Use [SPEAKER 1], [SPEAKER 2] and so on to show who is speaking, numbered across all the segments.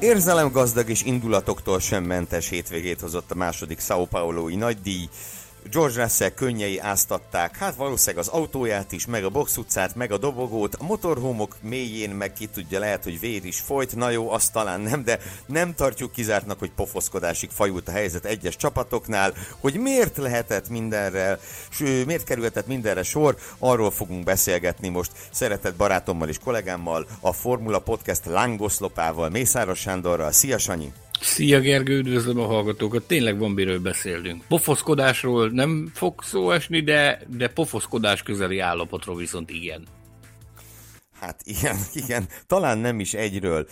[SPEAKER 1] Érzelemgazdag és indulatoktól sem mentes hétvégét hozott a második Sao Paulo-i nagydíj. George Russell könnyei áztatták, hát valószínűleg az autóját is, meg a box utcát, meg a dobogót, a motorhómok mélyén meg ki tudja, lehet, hogy vér is folyt, na jó, azt talán nem, de nem tartjuk kizártnak, hogy pofoszkodásig fajult a helyzet egyes csapatoknál, hogy miért lehetett mindenre, miért kerülhetett mindenre sor, arról fogunk beszélgetni most szeretett barátommal és kollégámmal, a Formula Podcast lángoszlopával, Mészáros Sándorral. Szia Sanyi!
[SPEAKER 2] Szia Gergő, üdvözlöm a hallgatókat. Tényleg van miről beszélünk. Pofoszkodásról nem fog szó esni, de, de pofoszkodás közeli állapotról viszont igen.
[SPEAKER 1] Hát igen, igen, talán nem is egyről.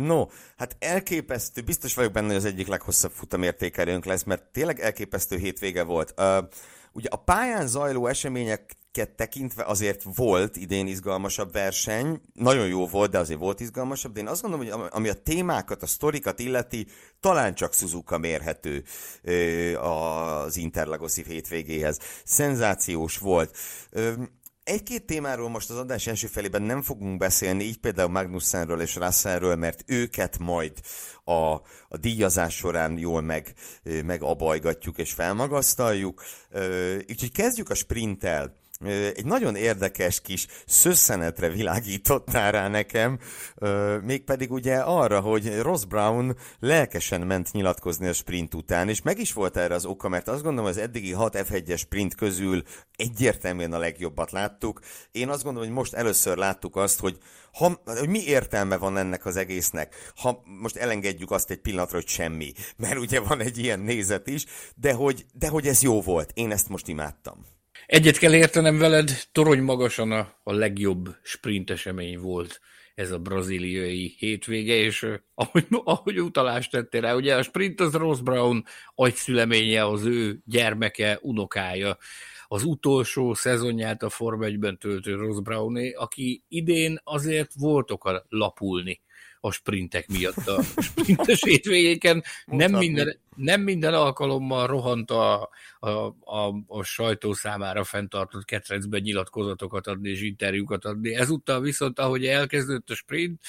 [SPEAKER 1] No, hát elképesztő, biztos vagyok benne, hogy az egyik leghosszabb futamértékelőnk lesz, mert tényleg elképesztő hétvége volt. Ugye a pályán zajló események tekintve azért volt idén izgalmasabb verseny, nagyon jó volt, de azért volt izgalmasabb, de én azt gondolom, hogy ami a témákat, a sztorikat illeti, talán csak Suzuka mérhető az Interlagoszi hétvégéhez. Szenzációs volt. Egy-két témáról most az adás első felében nem fogunk beszélni, így például Magnussenről és Russellről, mert őket majd a, a díjazás során jól meg, megabajgatjuk és felmagasztaljuk. Úgyhogy kezdjük a sprinttel egy nagyon érdekes kis szösszenetre világítottál rá nekem, mégpedig ugye arra, hogy Ross Brown lelkesen ment nyilatkozni a sprint után, és meg is volt erre az oka, mert azt gondolom, az eddigi 6 F1-es sprint közül egyértelműen a legjobbat láttuk. Én azt gondolom, hogy most először láttuk azt, hogy, ha, hogy mi értelme van ennek az egésznek, ha most elengedjük azt egy pillanatra, hogy semmi, mert ugye van egy ilyen nézet is, de hogy, de hogy ez jó volt. Én ezt most imádtam.
[SPEAKER 2] Egyet kell értenem veled, torony magasan a, a legjobb sprint esemény volt ez a braziliai hétvége, és ahogy, ahogy utalást tettél rá, ugye a sprint az Ross Brown agyszüleménye, az ő gyermeke, unokája, az utolsó szezonját a Form 1-ben töltő Ross Browné, aki idén azért volt oka lapulni a sprintek miatt a sprintes hétvégéken. Nem minden, nem minden alkalommal rohant a, a, a, a sajtó számára fenntartott ketrecben nyilatkozatokat adni és interjúkat adni. Ezúttal viszont, ahogy elkezdődött a sprint,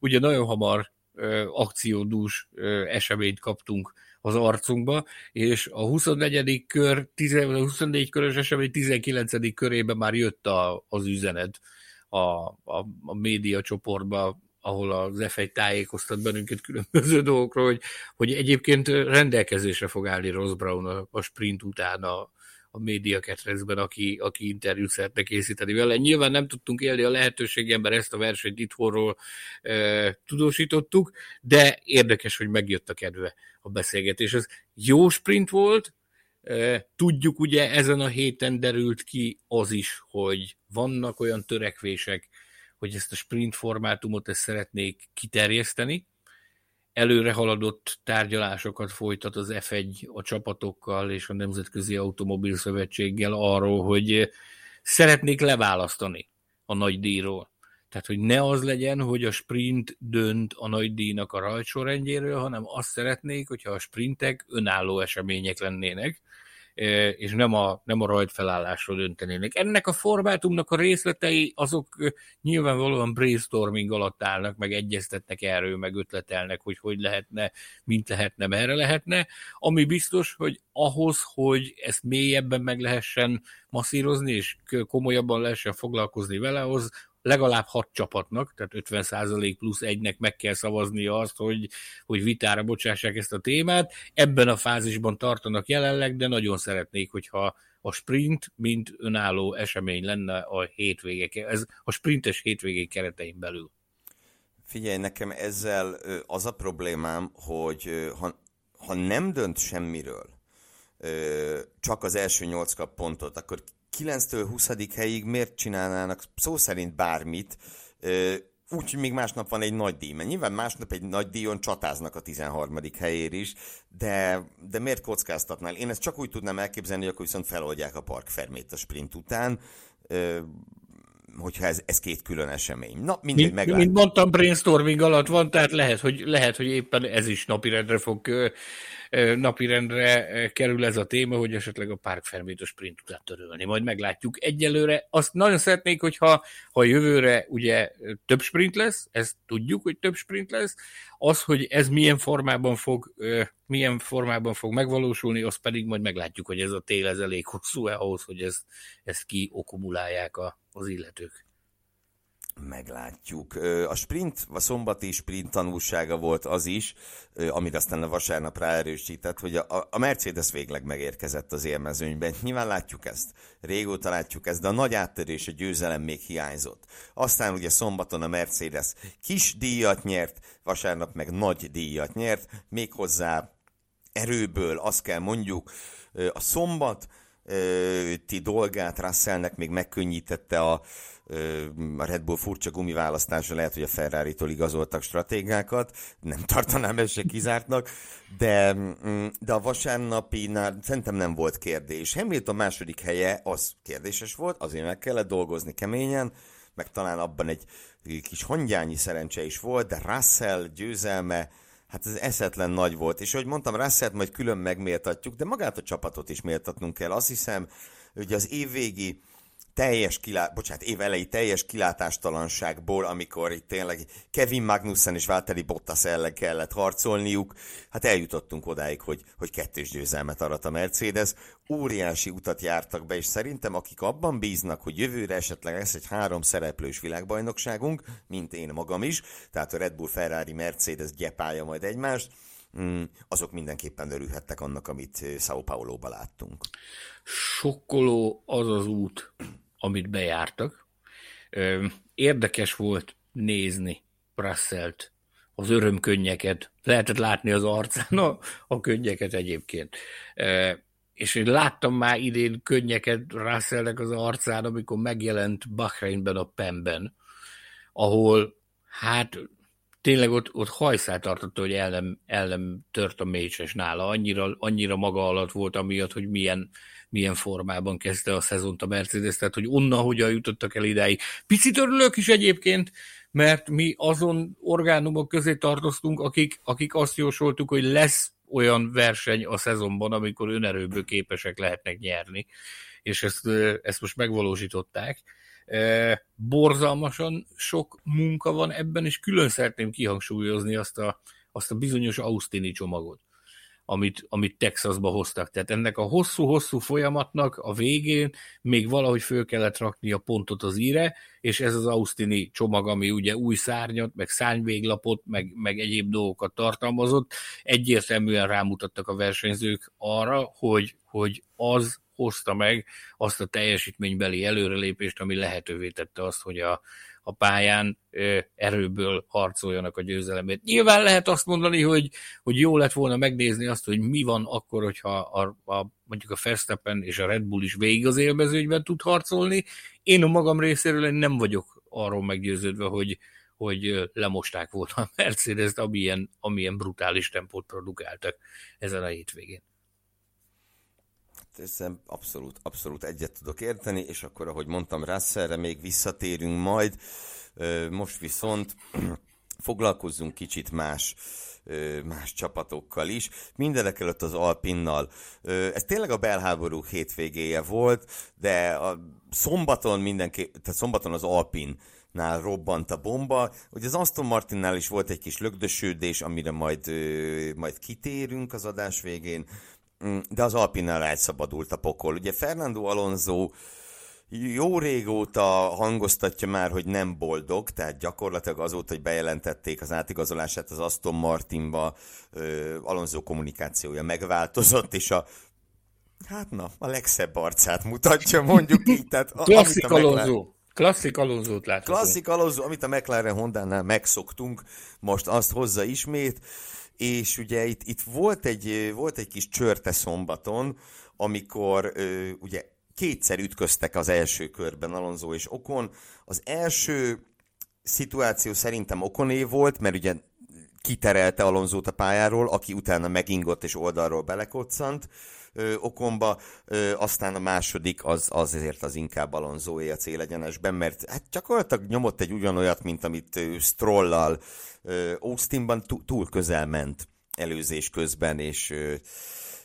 [SPEAKER 2] ugye nagyon hamar ö, akciódús ö, eseményt kaptunk az arcunkba, és a 24. kör, 10, 24 körös esemény 19. körében már jött a, az üzenet a, a, a média csoportba, ahol az F1 tájékoztat bennünket különböző dolgokról, hogy, hogy egyébként rendelkezésre fog állni Ross Brown a, a sprint után a, a média ketrezben, aki, aki interjút szeretne készíteni vele. Nyilván nem tudtunk élni a lehetőségen, mert ezt a versenyt itthonról e, tudósítottuk, de érdekes, hogy megjött a kedve a beszélgetés. Ez jó sprint volt, e, tudjuk ugye ezen a héten derült ki az is, hogy vannak olyan törekvések, hogy ezt a sprint formátumot ezt szeretnék kiterjeszteni. Előre haladott tárgyalásokat folytat az F1 a csapatokkal és a Nemzetközi Automobil Szövetséggel arról, hogy szeretnék leválasztani a nagy díjról. Tehát, hogy ne az legyen, hogy a sprint dönt a nagy díjnak a rajtsorrendjéről, hanem azt szeretnék, hogyha a sprintek önálló események lennének, és nem a, nem a rajtfelállásról döntenének. Ennek a formátumnak a részletei azok nyilvánvalóan brainstorming alatt állnak, meg egyeztetnek erről, meg ötletelnek, hogy hogy lehetne, mint lehetne, merre lehetne. Ami biztos, hogy ahhoz, hogy ezt mélyebben meg lehessen masszírozni, és komolyabban lehessen foglalkozni vele, ahhoz legalább hat csapatnak, tehát 50% plusz egynek meg kell szavaznia azt, hogy, hogy vitára bocsássák ezt a témát. Ebben a fázisban tartanak jelenleg, de nagyon szeretnék, hogyha a sprint, mint önálló esemény lenne a hétvégek, ez a sprintes hétvégék keretein belül.
[SPEAKER 1] Figyelj, nekem ezzel az a problémám, hogy ha, ha nem dönt semmiről, csak az első nyolc kap pontot, akkor 9-től 20. helyig miért csinálnának szó szerint bármit, Úgyhogy még másnap van egy nagy díj, mert nyilván másnap egy nagy díjon csatáznak a 13. helyér is, de, de miért kockáztatnál? Én ezt csak úgy tudnám elképzelni, hogy akkor viszont feloldják a parkfermét a sprint után, hogyha ez, ez két külön esemény. Na, mindegy, mint, meglátjuk.
[SPEAKER 2] Mint mondtam, brainstorming alatt van, tehát lehet, hogy, lehet, hogy éppen ez is napirendre fog napirendre kerül ez a téma, hogy esetleg a Park Fermét a sprint után törölni. Majd meglátjuk. Egyelőre azt nagyon szeretnék, hogyha ha jövőre ugye több sprint lesz, ezt tudjuk, hogy több sprint lesz, az, hogy ez milyen formában fog, milyen formában fog megvalósulni, azt pedig majd meglátjuk, hogy ez a tél ez elég hosszú-e ahhoz, hogy ezt, ezt kiokumulálják a, az illetők.
[SPEAKER 1] Meglátjuk. A sprint, a szombati sprint tanulsága volt az is, amire aztán a vasárnap ráerősített, hogy a, a Mercedes végleg megérkezett az élmezőnyben. Nyilván látjuk ezt, régóta látjuk ezt, de a nagy áttörés, a győzelem még hiányzott. Aztán ugye szombaton a Mercedes kis díjat nyert, vasárnap meg nagy díjat nyert, méghozzá erőből, azt kell mondjuk, a szombat, ti dolgát Russellnek még megkönnyítette a, a Red Bull furcsa gumiválasztása, lehet, hogy a Ferrari-tól igazoltak stratégiákat, nem tartanám ezt se kizártnak, de, mm, de a vasárnapinál szerintem nem volt kérdés. Hamilton második helye az kérdéses volt, azért meg kellett dolgozni keményen, meg talán abban egy kis hangyányi szerencse is volt, de Russell győzelme, hát ez eszetlen nagy volt. És ahogy mondtam, Russellt majd külön megméltatjuk, de magát a csapatot is méltatnunk kell. Azt hiszem, hogy az évvégi teljes kilá... bocsánat, év elejé teljes kilátástalanságból, amikor itt tényleg Kevin Magnussen és Valtteri Bottas ellen kellett harcolniuk, hát eljutottunk odáig, hogy, hogy kettős győzelmet arat a Mercedes. Óriási utat jártak be, és szerintem akik abban bíznak, hogy jövőre esetleg lesz egy három szereplős világbajnokságunk, mint én magam is, tehát a Red Bull, Ferrari, Mercedes gyepálja majd egymást, mm, azok mindenképpen örülhettek annak, amit Sao Paulo-ba láttunk.
[SPEAKER 2] Sokkoló az az út, amit bejártak. Érdekes volt nézni Russellt, az örömkönnyeket, lehetett látni az arcán a, a könnyeket egyébként. És én láttam már idén könnyeket Russellnek az arcán, amikor megjelent Bahreinben a Pemben, ahol hát tényleg ott, ott hajszát tartotta, hogy el nem, el nem tört a mécses nála. Annyira, annyira maga alatt volt amiatt, hogy milyen, milyen formában kezdte a szezont a Mercedes, tehát hogy onnan hogyan jutottak el idáig. Picit örülök is egyébként, mert mi azon orgánumok közé tartoztunk, akik, akik azt jósoltuk, hogy lesz olyan verseny a szezonban, amikor önerőből képesek lehetnek nyerni, és ezt, ezt most megvalósították. Borzalmasan sok munka van ebben, és külön szeretném kihangsúlyozni azt a, azt a bizonyos Austini csomagot amit, amit Texasba hoztak. Tehát ennek a hosszú-hosszú folyamatnak a végén még valahogy föl kellett rakni a pontot az íre, és ez az Austini csomag, ami ugye új szárnyat, meg szárnyvéglapot, meg, meg egyéb dolgokat tartalmazott, egyértelműen rámutattak a versenyzők arra, hogy, hogy az hozta meg azt a teljesítménybeli előrelépést, ami lehetővé tette azt, hogy a, a pályán erőből harcoljanak a győzelemért. Nyilván lehet azt mondani, hogy, hogy jó lett volna megnézni azt, hogy mi van akkor, hogyha a, a, mondjuk a Verstappen és a Red Bull is végig az élmezőnyben tud harcolni. Én a magam részéről nem vagyok arról meggyőződve, hogy, hogy lemosták volna a Mercedes-t, amilyen, amilyen brutális tempót produkáltak ezen a hétvégén
[SPEAKER 1] ezzel abszolút, abszolút egyet tudok érteni, és akkor, ahogy mondtam, Russellre még visszatérünk majd. Most viszont foglalkozzunk kicsit más más csapatokkal is. Mindenek előtt az Alpinnal. Ez tényleg a belháború hétvégéje volt, de a szombaton mindenki, tehát szombaton az Alpin nál robbant a bomba. Ugye az Aston Martinnál is volt egy kis lögdösődés, amire majd, majd kitérünk az adás végén. Mm, de az Alpinnál elszabadult a pokol. Ugye Fernando Alonso jó régóta hangoztatja már, hogy nem boldog, tehát gyakorlatilag azóta, hogy bejelentették az átigazolását az Aston Martinba, Alonso kommunikációja megváltozott, és a hát na, a legszebb arcát mutatja, mondjuk így. Tehát,
[SPEAKER 2] Klasszik Alonso. Klasszik Alonso-t
[SPEAKER 1] láthatunk. Klasszik Alonso, amit a McLaren Honda-nál megszoktunk, most azt hozza ismét és ugye itt, itt volt, egy, volt egy kis csörte szombaton, amikor ugye kétszer ütköztek az első körben Alonso és Okon. Az első szituáció szerintem Okoné volt, mert ugye kiterelte Alonzót a pályáról, aki utána megingott és oldalról belekoccant okomba, ö, aztán a második az, az ezért az inkább Alonzóé a célegyenesben, mert hát gyakorlatilag nyomott egy ugyanolyat, mint amit Strollal ö, Austinban túl közel ment előzés közben, és ö,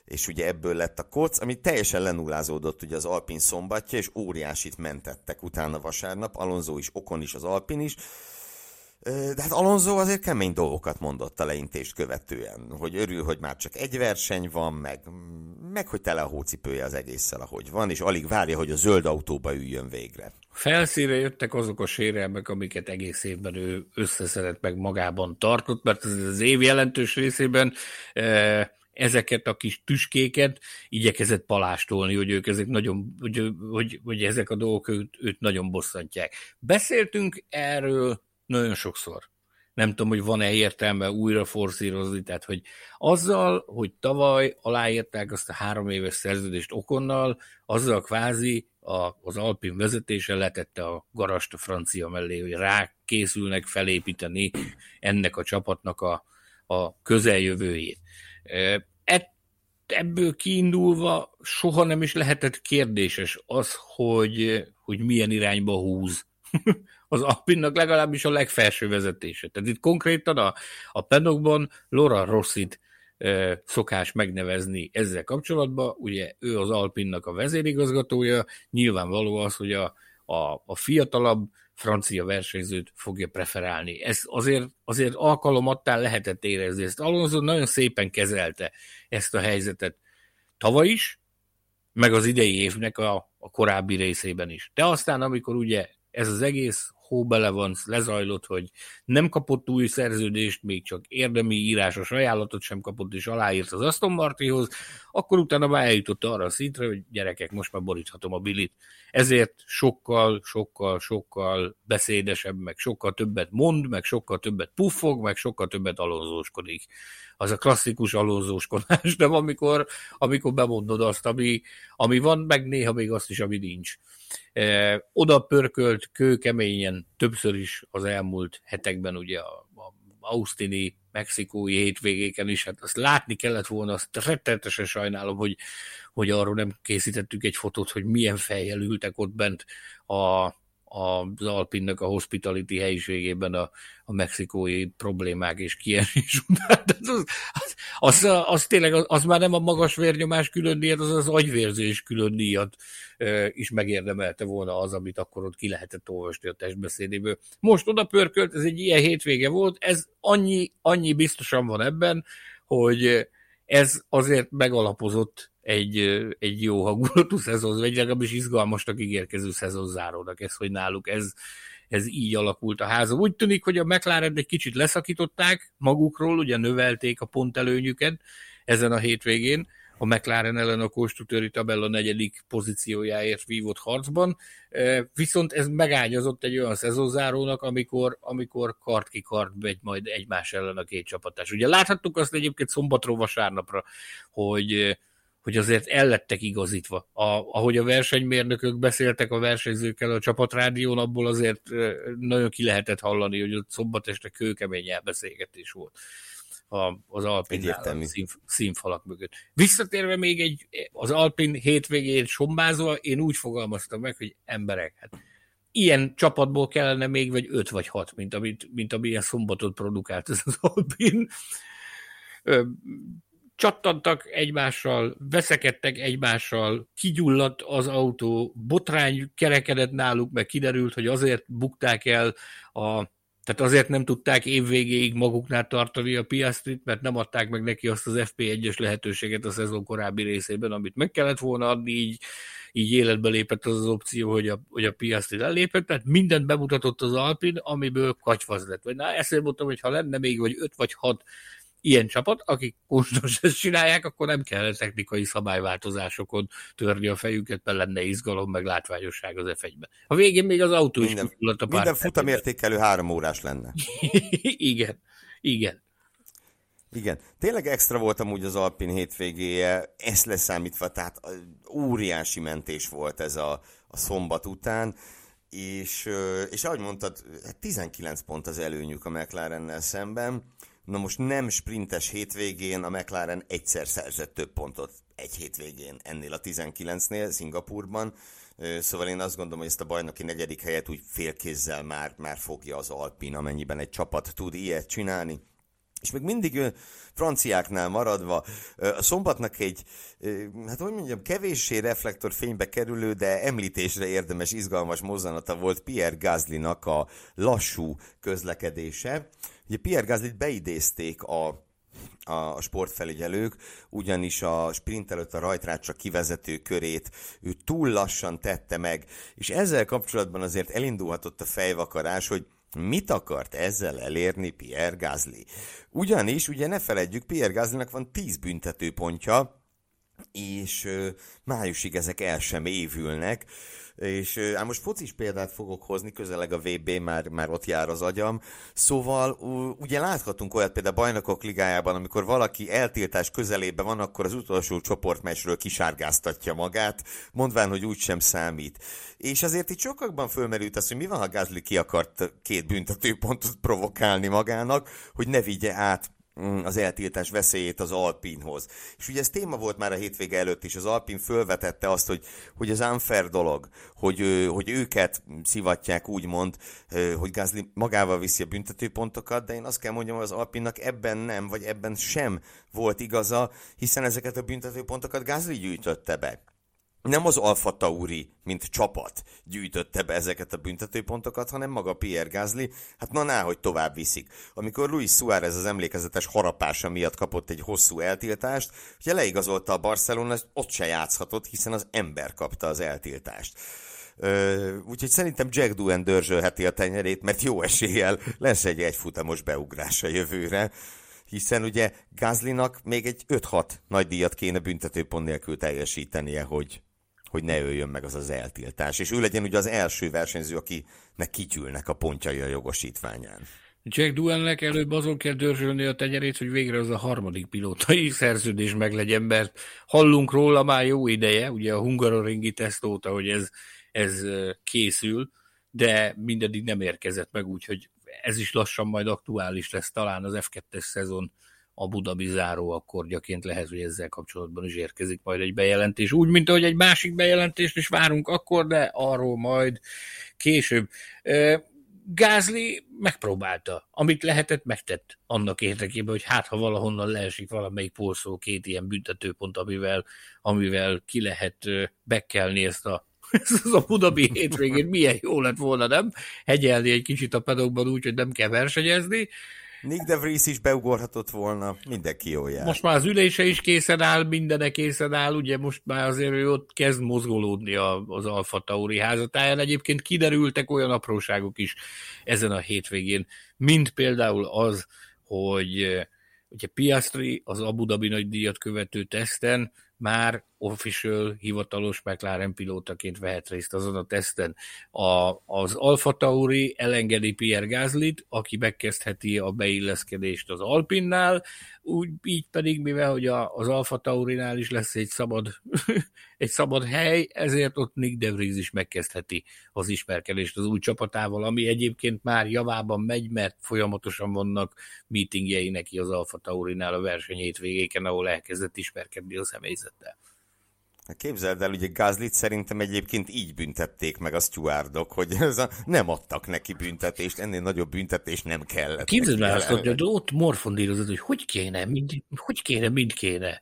[SPEAKER 1] és ugye ebből lett a koc, ami teljesen lenullázódott ugye az Alpin szombatja, és óriásit mentettek utána vasárnap, Alonso is, Okon is, az Alpin is, de hát Alonso azért kemény dolgokat mondott a leintést követően, hogy örül, hogy már csak egy verseny van, meg, meg hogy tele a hócipője az egésszel, ahogy van, és alig várja, hogy a zöld autóba üljön végre.
[SPEAKER 2] Felszíre jöttek azok a sérelmek, amiket egész évben ő összeszedett meg magában tartott, mert az év jelentős részében ezeket a kis tüskéket igyekezett palástolni, hogy ők ezek nagyon, hogy, hogy, hogy ezek a dolgok őt, őt nagyon bosszantják. Beszéltünk erről nagyon sokszor. Nem tudom, hogy van-e értelme újra forszírozni, tehát hogy azzal, hogy tavaly aláírták azt a három éves szerződést Okonnal, azzal kvázi a, az Alpin vezetése letette a garast a francia mellé, hogy rá készülnek felépíteni ennek a csapatnak a, a közeljövőjét. Ebből kiindulva soha nem is lehetett kérdéses az, hogy, hogy milyen irányba húz az Alpinnak legalábbis a legfelső vezetése. Tehát itt konkrétan a, a pedokban Laura Rossit e, szokás megnevezni ezzel kapcsolatban. Ugye ő az Alpinnak a vezérigazgatója, nyilvánvaló az, hogy a, a, a fiatalabb francia versenyzőt fogja preferálni. Ez azért, azért alkalomattán lehetett érezni. Ezt Alonso nagyon szépen kezelte ezt a helyzetet tavaly is, meg az idei évnek a, a korábbi részében is. De aztán, amikor ugye ez az egész hóbele van, lezajlott, hogy nem kapott új szerződést, még csak érdemi írásos ajánlatot sem kapott, és aláírt az Aston Martinhoz, akkor utána már eljutott arra a szintre, hogy gyerekek, most már boríthatom a bilit. Ezért sokkal, sokkal, sokkal beszédesebb, meg sokkal többet mond, meg sokkal többet puffog, meg sokkal többet alonzóskodik. Az a klasszikus alonzóskodás, de amikor, amikor bemondod azt, ami, ami van, meg néha még azt is, ami nincs. Oda pörkölt kőkeményen többször is az elmúlt hetekben ugye a Austini mexikói hétvégéken is, hát azt látni kellett volna, azt rettenetesen sajnálom, hogy, hogy arról nem készítettük egy fotót, hogy milyen fejjel ültek ott bent a, az Alpinnak a hospitality helyiségében a, a mexikói problémák és kiesés után. Az, az, az, az, tényleg, az, az már nem a magas vérnyomás külön díjat, az az agyvérzés külön díjat e, is megérdemelte volna az, amit akkor ott ki lehetett olvasni a testbeszédéből. Most oda pörkölt, ez egy ilyen hétvége volt, ez annyi, annyi biztosan van ebben, hogy ez azért megalapozott egy, egy jó hangulatú szezon, vagy legalábbis izgalmasnak ígérkező szezon zárónak ez, hogy náluk ez, ez így alakult a háza. Úgy tűnik, hogy a McLaren egy kicsit leszakították magukról, ugye növelték a pontelőnyüket ezen a hétvégén, a McLaren ellen a konstruktőri tabella negyedik pozíciójáért vívott harcban, viszont ez megányazott egy olyan szezonzárónak, amikor, amikor kart ki kart megy majd egymás ellen a két csapatás. Ugye láthattuk azt egyébként szombatról vasárnapra, hogy hogy azért ellettek igazítva. A, ahogy a versenymérnökök beszéltek a versenyzőkkel a csapatrádión, abból azért nagyon ki lehetett hallani, hogy ott szombat este kőkemény elbeszélgetés volt a, az Alpin szín, színfalak mögött. Visszatérve még egy, az Alpin hétvégén sombázva, én úgy fogalmaztam meg, hogy emberek, hát ilyen csapatból kellene még vagy öt vagy hat, mint, amit, mint amilyen szombatot produkált ez az Alpin csattantak egymással, veszekedtek egymással, kigyulladt az autó, botrány kerekedett náluk, meg kiderült, hogy azért bukták el a tehát azért nem tudták évvégéig maguknál tartani a Piastrit, mert nem adták meg neki azt az FP1-es lehetőséget a szezon korábbi részében, amit meg kellett volna adni, így, így életbe lépett az az opció, hogy a, hogy a Piastri lelépett, tehát mindent bemutatott az Alpin, amiből kacsvaz lett. Vagy na, ezt mondtam, hogy ha lenne még vagy 5 vagy 6 ilyen csapat, akik kóstos ezt csinálják, akkor nem kell technikai szabályváltozásokon törni a fejüket, mert lenne izgalom, meg látványosság az f A végén még az autó
[SPEAKER 1] minden, is a pár Minden futamértékelő három órás lenne.
[SPEAKER 2] igen, igen.
[SPEAKER 1] Igen, tényleg extra volt amúgy az Alpin hétvégéje, ezt leszámítva, tehát óriási mentés volt ez a, a szombat után és, és ahogy mondtad, 19 hát pont az előnyük a McLarennel szemben. Na most nem sprintes hétvégén a McLaren egyszer szerzett több pontot egy hétvégén ennél a 19-nél Szingapurban. Szóval én azt gondolom, hogy ezt a bajnoki negyedik helyet úgy félkézzel már, már fogja az Alpin, amennyiben egy csapat tud ilyet csinálni. És még mindig franciáknál maradva, a szombatnak egy, hát hogy mondjam, kevéssé reflektorfénybe kerülő, de említésre érdemes, izgalmas mozzanata volt Pierre Gaslynak a lassú közlekedése. Ugye Pierre Gaslyt beidézték a a sportfelügyelők, ugyanis a sprint előtt a rajtrácsa kivezető körét ő túl lassan tette meg, és ezzel kapcsolatban azért elindulhatott a fejvakarás, hogy Mit akart ezzel elérni Pierre Gasly? Ugyanis, ugye ne feledjük, Pierre Gaslynak van 10 büntetőpontja, és májusig ezek el sem évülnek, és ám most focis példát fogok hozni, közeleg a VB, már, már ott jár az agyam. Szóval ugye láthatunk olyat például a bajnokok ligájában, amikor valaki eltiltás közelében van, akkor az utolsó csoportmesről kisárgáztatja magát, mondván, hogy úgy sem számít. És azért itt sokakban fölmerült az, hogy mi van, ha Gázli ki akart két büntetőpontot provokálni magának, hogy ne vigye át az eltiltás veszélyét az Alpinhoz. És ugye ez téma volt már a hétvége előtt is, az Alpin fölvetette azt, hogy, hogy az unfair dolog, hogy, hogy őket szivatják úgymond, hogy Gázli magával viszi a büntetőpontokat, de én azt kell mondjam, hogy az Alpinnak ebben nem, vagy ebben sem volt igaza, hiszen ezeket a büntetőpontokat Gázli gyűjtötte be nem az Alfa Tauri, mint csapat gyűjtötte be ezeket a büntetőpontokat, hanem maga Pierre Gasly, hát na ná, hogy tovább viszik. Amikor Luis Suárez az emlékezetes harapása miatt kapott egy hosszú eltiltást, ugye leigazolta a Barcelona, ott se játszhatott, hiszen az ember kapta az eltiltást. Ö, úgyhogy szerintem Jack Doohan dörzsölheti a tenyerét, mert jó eséllyel lesz egy egyfutamos beugrása jövőre hiszen ugye Gázlinak még egy 5-6 nagy díjat kéne büntetőpont nélkül teljesítenie, hogy, hogy ne öljön meg az az eltiltás, és ő legyen ugye az első versenyző, akinek kityülnek a pontjai a jogosítványán.
[SPEAKER 2] Jack Duennek előbb azon kell dörzsölni a tenyerét, hogy végre az a harmadik pilótai szerződés meglegyen, mert hallunk róla már jó ideje, ugye a Hungaroringi teszt óta, hogy ez, ez készül, de mindedig nem érkezett meg, úgyhogy ez is lassan majd aktuális lesz, talán az F2-es szezon a Budabi záró akkordjaként lehet, hogy ezzel kapcsolatban is érkezik majd egy bejelentés. Úgy, mint ahogy egy másik bejelentést is várunk akkor, de arról majd később. Gázli megpróbálta, amit lehetett, megtett annak érdekében, hogy hát ha valahonnan leesik valamelyik porszó két ilyen büntetőpont, amivel, amivel ki lehet bekelni ezt a ez az a Budabi hétvégén milyen jó lett volna, nem? Hegyelni egy kicsit a pedokban úgy, hogy nem kell versenyezni,
[SPEAKER 1] Nick de Vries is beugorhatott volna, mindenki jó jár.
[SPEAKER 2] Most már az ülése is készen áll, mindene készen áll, ugye most már azért ő ott kezd mozgolódni az Alfa Tauri házatáján. Egyébként kiderültek olyan apróságok is ezen a hétvégén, mint például az, hogy ugye Piastri az Abu Dhabi nagy díjat követő teszten már official, hivatalos McLaren pilótaként vehet részt azon a teszten. A, az Alfa Tauri elengedi Pierre Gaslyt, aki megkezdheti a beilleszkedést az Alpinnál, úgy így pedig, mivel hogy a, az Alfa Taurinál is lesz egy szabad, egy szabad hely, ezért ott Nick De Vries is megkezdheti az ismerkedést az új csapatával, ami egyébként már javában megy, mert folyamatosan vannak meetingjei neki az Alfa Taurinál a verseny hétvégéken, ahol elkezdett ismerkedni a személyzettel.
[SPEAKER 1] Képzeld el, ugye Gázlit szerintem egyébként így büntették meg a stewardok, hogy ez a, nem adtak neki büntetést, ennél nagyobb büntetés nem kellett.
[SPEAKER 2] Képzeld el azt, hogy ott morfondírozott, hogy hogy kéne, mind, hogy kéne, mind kéne.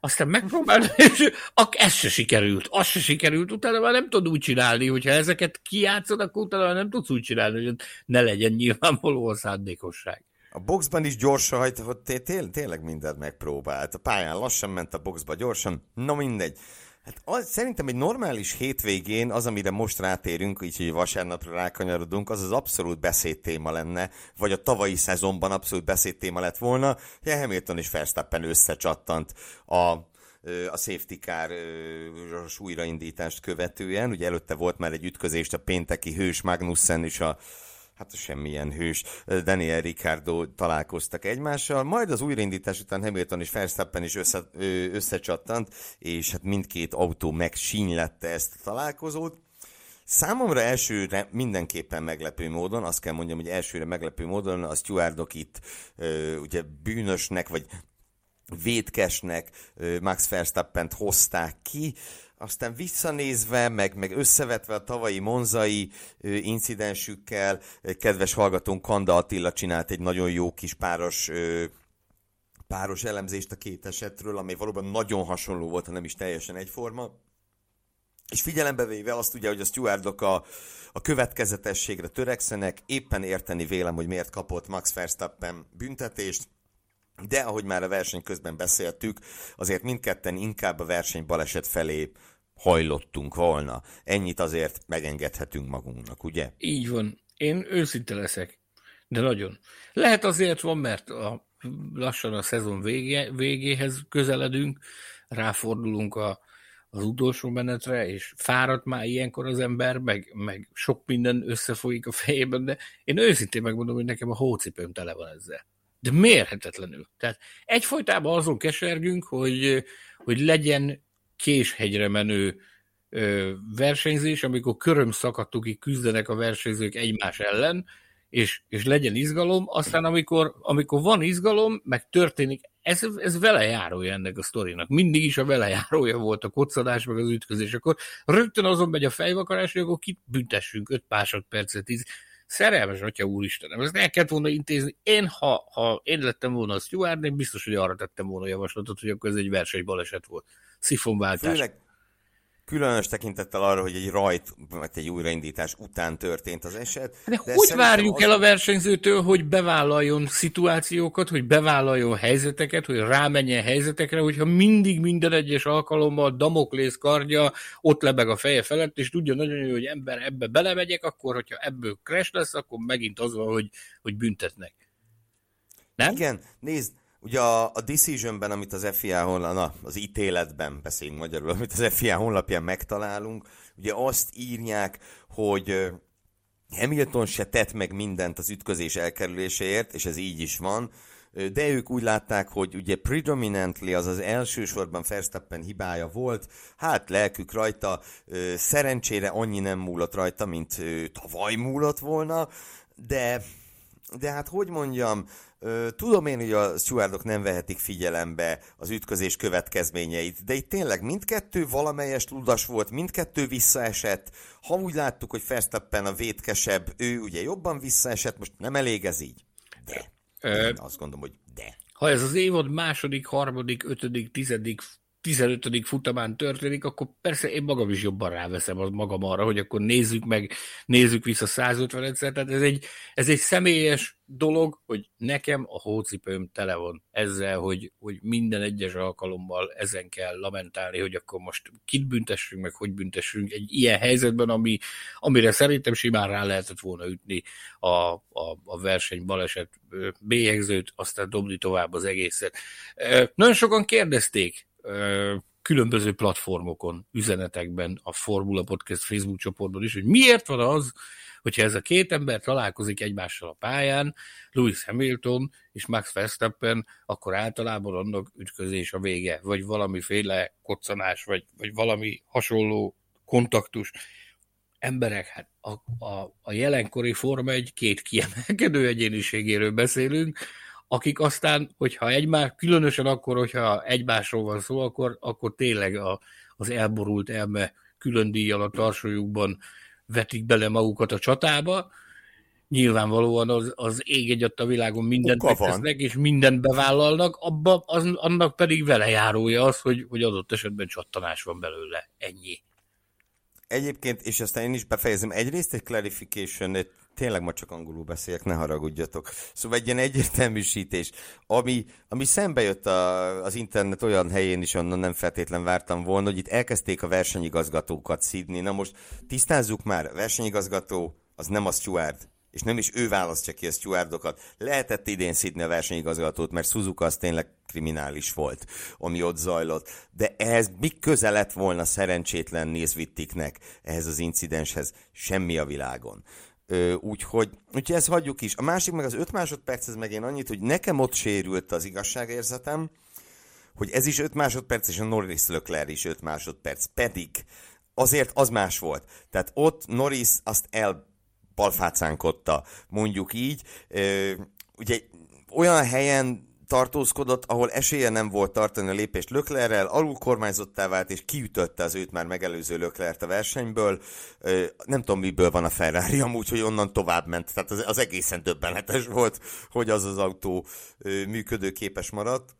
[SPEAKER 2] Aztán megpróbált, és ez se sikerült, az se sikerült, utána már nem tud úgy csinálni, hogyha ezeket kijátszod, akkor utána nem tudsz úgy csinálni, hogy ne legyen nyilvánvaló a szándékosság.
[SPEAKER 1] A boxban is gyorsan hajtott, tényleg mindent megpróbált. A pályán lassan ment a boxba gyorsan, no mindegy. Hát az, szerintem egy normális hétvégén az, amire most rátérünk, így hogy vasárnapra rákanyarodunk, az az abszolút beszédtéma lenne, vagy a tavalyi szezonban abszolút beszédtéma lett volna, hogy Hamilton és Verstappen összecsattant a a safety car újraindítást követően. Ugye előtte volt már egy ütközést a pénteki hős Magnussen és a hát semmilyen hős, Daniel Ricardo találkoztak egymással, majd az újraindítás után Hamilton és Verstappen is össze, összecsattant, és hát mindkét autó megsínylette ezt a találkozót. Számomra elsőre mindenképpen meglepő módon, azt kell mondjam, hogy elsőre meglepő módon a stewardok itt ugye bűnösnek, vagy vétkesnek Max Verstappen-t hozták ki, aztán visszanézve, meg, meg összevetve a tavalyi monzai incidensükkel, kedves hallgatónk Kanda Attila csinált egy nagyon jó kis páros páros elemzést a két esetről, ami valóban nagyon hasonló volt, ha nem is teljesen egyforma. És figyelembe véve azt ugye, hogy a stewardok a, a következetességre törekszenek, éppen érteni vélem, hogy miért kapott Max Verstappen büntetést, de ahogy már a verseny közben beszéltük, azért mindketten inkább a verseny baleset felé hajlottunk volna. Ennyit azért megengedhetünk magunknak, ugye?
[SPEAKER 2] Így van. Én őszinte leszek. De nagyon. Lehet azért van, mert a, lassan a szezon vége, végéhez közeledünk, ráfordulunk a, az utolsó menetre, és fáradt már ilyenkor az ember, meg, meg sok minden összefolyik a fejében, de én őszintén megmondom, hogy nekem a hócipőm tele van ezzel. De mérhetetlenül. Tehát egyfolytában azon kesergünk, hogy, hogy legyen késhegyre menő ö, versenyzés, amikor köröm szakadtukig küzdenek a versenyzők egymás ellen, és, és legyen izgalom, aztán amikor, amikor van izgalom, meg történik, ez, ez velejárója ennek a sztorinak. Mindig is a velejárója volt a koccanás, meg az ütközés. Akkor rögtön azon megy a fejvakarás, hogy akkor kit büntessünk 5 másodpercet, 10 szerelmes atya úristenem, ezt el kellett volna intézni. Én, ha, ha én lettem volna a steward, én biztos, hogy arra tettem volna javaslatot, hogy akkor ez egy versenybaleset volt. Szifonváltás.
[SPEAKER 1] Főleg, különös tekintettel arra, hogy egy rajt, vagy egy újraindítás után történt az eset.
[SPEAKER 2] De, de hogy várjuk az... el a versenyzőtől, hogy bevállaljon szituációkat, hogy bevállaljon helyzeteket, hogy rámenjen helyzetekre, hogyha mindig minden egyes alkalommal Damoklész kardja ott lebeg a feje felett, és tudja nagyon jó, hogy ember ebbe belemegyek, akkor, hogyha ebből crash lesz, akkor megint az van, hogy, hogy büntetnek.
[SPEAKER 1] Nem? Igen, nézd, Ugye a, a Decisionben, amit az FIA honlapján, na, az ítéletben beszélünk magyarul, amit az FIA honlapján megtalálunk, ugye azt írják, hogy Hamilton se tett meg mindent az ütközés elkerüléséért, és ez így is van, de ők úgy látták, hogy ugye predominantly, az az elsősorban Verstappen hibája volt, hát lelkük rajta, szerencsére annyi nem múlott rajta, mint tavaly múlott volna, de, de hát hogy mondjam, Tudom én, hogy a stewardok nem vehetik figyelembe az ütközés következményeit, de itt tényleg mindkettő valamelyes ludas volt, mindkettő visszaesett. Ha úgy láttuk, hogy Verstappen a vétkesebb, ő ugye jobban visszaesett, most nem elég ez így. De. Én azt gondolom, hogy de.
[SPEAKER 2] Ha ez az évad második, harmadik, ötödik, tizedik 15. futamán történik, akkor persze én magam is jobban ráveszem az magam arra, hogy akkor nézzük meg, nézzük vissza 150 egyszer, tehát ez egy, ez egy személyes dolog, hogy nekem a hócipőm tele van ezzel, hogy, hogy minden egyes alkalommal ezen kell lamentálni, hogy akkor most kit büntessünk, meg hogy büntessünk egy ilyen helyzetben, ami, amire szerintem simán rá lehetett volna ütni a, a, a verseny baleset bélyegzőt, aztán dobni tovább az egészet. Nagyon sokan kérdezték különböző platformokon, üzenetekben, a Formula Podcast Facebook csoportban is, hogy miért van az, hogyha ez a két ember találkozik egymással a pályán, Lewis Hamilton és Max Verstappen, akkor általában annak ütközés a vége, vagy valamiféle koccanás, vagy, vagy valami hasonló kontaktus. Emberek, hát a, a, a jelenkori Forma egy két kiemelkedő egyéniségéről beszélünk, akik aztán, hogyha egymás, különösen akkor, hogyha egymásról van szó, akkor, akkor tényleg a, az elborult elme külön díjjal a tarsójukban vetik bele magukat a csatába, nyilvánvalóan az, az ég egy a világon mindent megtesznek, és mindent bevállalnak, abba, az, annak pedig vele járója az, hogy, hogy adott esetben csattanás van belőle. Ennyi.
[SPEAKER 1] Egyébként, és aztán én is befejezem, egyrészt egy clarification, egy tényleg ma csak angolul beszélek, ne haragudjatok. Szóval egy ilyen egyértelműsítés, ami, ami szembe jött a, az internet olyan helyén is, onnan nem feltétlen vártam volna, hogy itt elkezdték a versenyigazgatókat szídni. Na most tisztázzuk már, versenyigazgató az nem a steward, és nem is ő választja ki a stewardokat. Lehetett idén szidni a versenyigazgatót, mert Suzuka az tényleg kriminális volt, ami ott zajlott. De ehhez mi köze lett volna szerencsétlen nézvittiknek ehhez az incidenshez? Semmi a világon. Úgyhogy, úgyhogy ezt hagyjuk is. A másik meg az 5 másodperc, ez meg én annyit, hogy nekem ott sérült az igazságérzetem, hogy ez is 5 másodperc, és a Norris Leclerc is 5 másodperc. Pedig azért az más volt. Tehát ott Norris azt elbalfácánkodta, mondjuk így. Ugye olyan helyen tartózkodott, ahol esélye nem volt tartani a lépést Löklerrel, alul kormányzottá vált, és kiütötte az őt már megelőző Löklert a versenyből. Nem tudom, miből van a Ferrari, amúgy, hogy onnan tovább ment. Tehát az, az egészen döbbenetes volt, hogy az az autó működőképes maradt.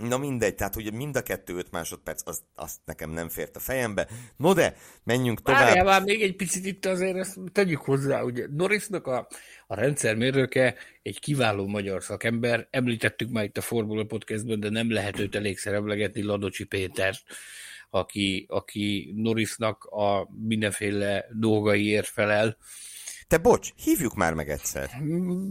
[SPEAKER 1] Na mindegy, tehát ugye mind a kettő öt másodperc, az, azt nekem nem fért a fejembe. No de, menjünk tovább.
[SPEAKER 2] Várjál már még egy picit itt azért ezt tegyük hozzá, ugye Norrisnak a, a rendszermérnöke egy kiváló magyar szakember, említettük már itt a Formula Podcastben, de nem lehet őt elégszer emlegetni, Ladocsi Péter, aki, aki Norrisnak a mindenféle dolgaiért felel,
[SPEAKER 1] te bocs, hívjuk már meg egyszer.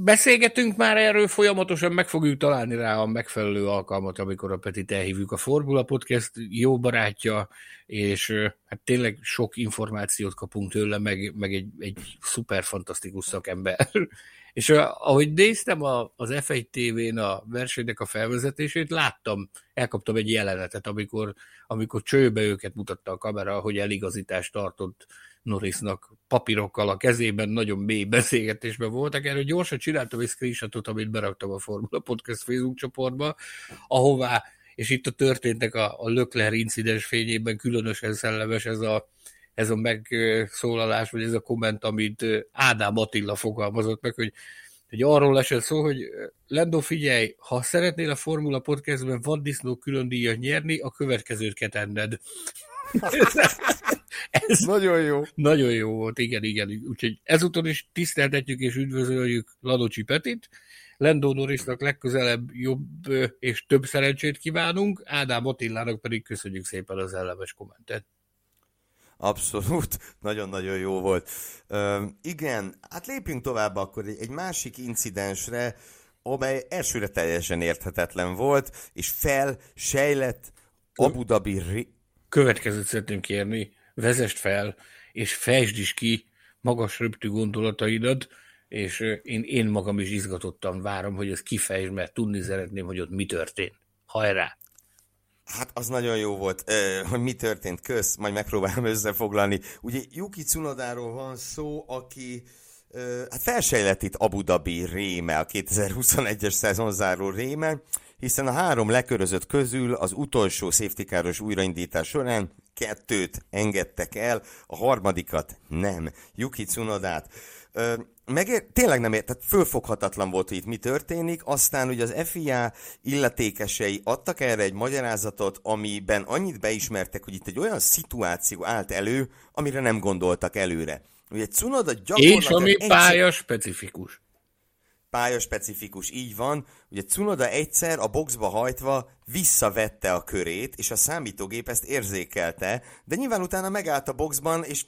[SPEAKER 2] Beszélgetünk már erről folyamatosan, meg fogjuk találni rá a megfelelő alkalmat, amikor a Petit elhívjuk a Formula Podcast jó barátja, és hát tényleg sok információt kapunk tőle, meg, meg egy, egy szuper fantasztikus szakember. és ahogy néztem a, az F1 TV-n a versenynek a felvezetését, láttam, elkaptam egy jelenetet, amikor, amikor csőbe őket mutatta a kamera, hogy eligazítást tartott Norrisnak papírokkal a kezében, nagyon mély beszélgetésben voltak. Erről gyorsan csináltam egy screenshotot, amit beraktam a Formula Podcast Facebook csoportba, ahová, és itt a történtek a, a Lökler incidens fényében különösen szellemes ez a, ez a megszólalás, vagy ez a komment, amit Ádám Attila fogalmazott meg, hogy hogy arról esett szó, hogy Lendo figyelj, ha szeretnél a Formula Podcastben vaddisznó külön díjat nyerni, a következőt kell tenned.
[SPEAKER 1] Ez nagyon jó.
[SPEAKER 2] Nagyon jó volt, igen, igen. Úgyhogy ezúton is tiszteltetjük és üdvözöljük Ladocsi Petit. Lendó Norrisnak legközelebb jobb és több szerencsét kívánunk, Ádám Attilának pedig köszönjük szépen az ellemes kommentet.
[SPEAKER 1] Abszolút, nagyon-nagyon jó volt. Üm, igen, hát lépjünk tovább akkor egy, egy másik incidensre, amely elsőre teljesen érthetetlen volt, és fel, sejlett Abu Dhabi...
[SPEAKER 2] Következőt szeretném kérni, vezest fel, és fejtsd is ki magas röptű gondolataidat, és én, én magam is izgatottan várom, hogy ezt kifejtsd, mert tudni szeretném, hogy ott mi történt. Hajrá!
[SPEAKER 1] Hát az nagyon jó volt, hogy mi történt, kösz, majd megpróbálom összefoglalni. Ugye Yuki Tsunodáról van szó, aki hát felsejlett itt Abu Dhabi réme, a 2021-es szezonzáró réme, hiszen a három lekörözött közül az utolsó safety újraindítás során kettőt engedtek el, a harmadikat nem. Yuki Tsunodát. Ö, meg tényleg nem ért, tehát fölfoghatatlan volt, hogy itt mi történik, aztán ugye az FIA illetékesei adtak erre egy magyarázatot, amiben annyit beismertek, hogy itt egy olyan szituáció állt elő, amire nem gondoltak előre. Ugye Cunoda
[SPEAKER 2] gyakorlatilag... És ami pálya specifikus
[SPEAKER 1] pályaspecifikus, így van. Ugye Cunoda egyszer a boxba hajtva visszavette a körét, és a számítógép ezt érzékelte, de nyilván utána megállt a boxban, és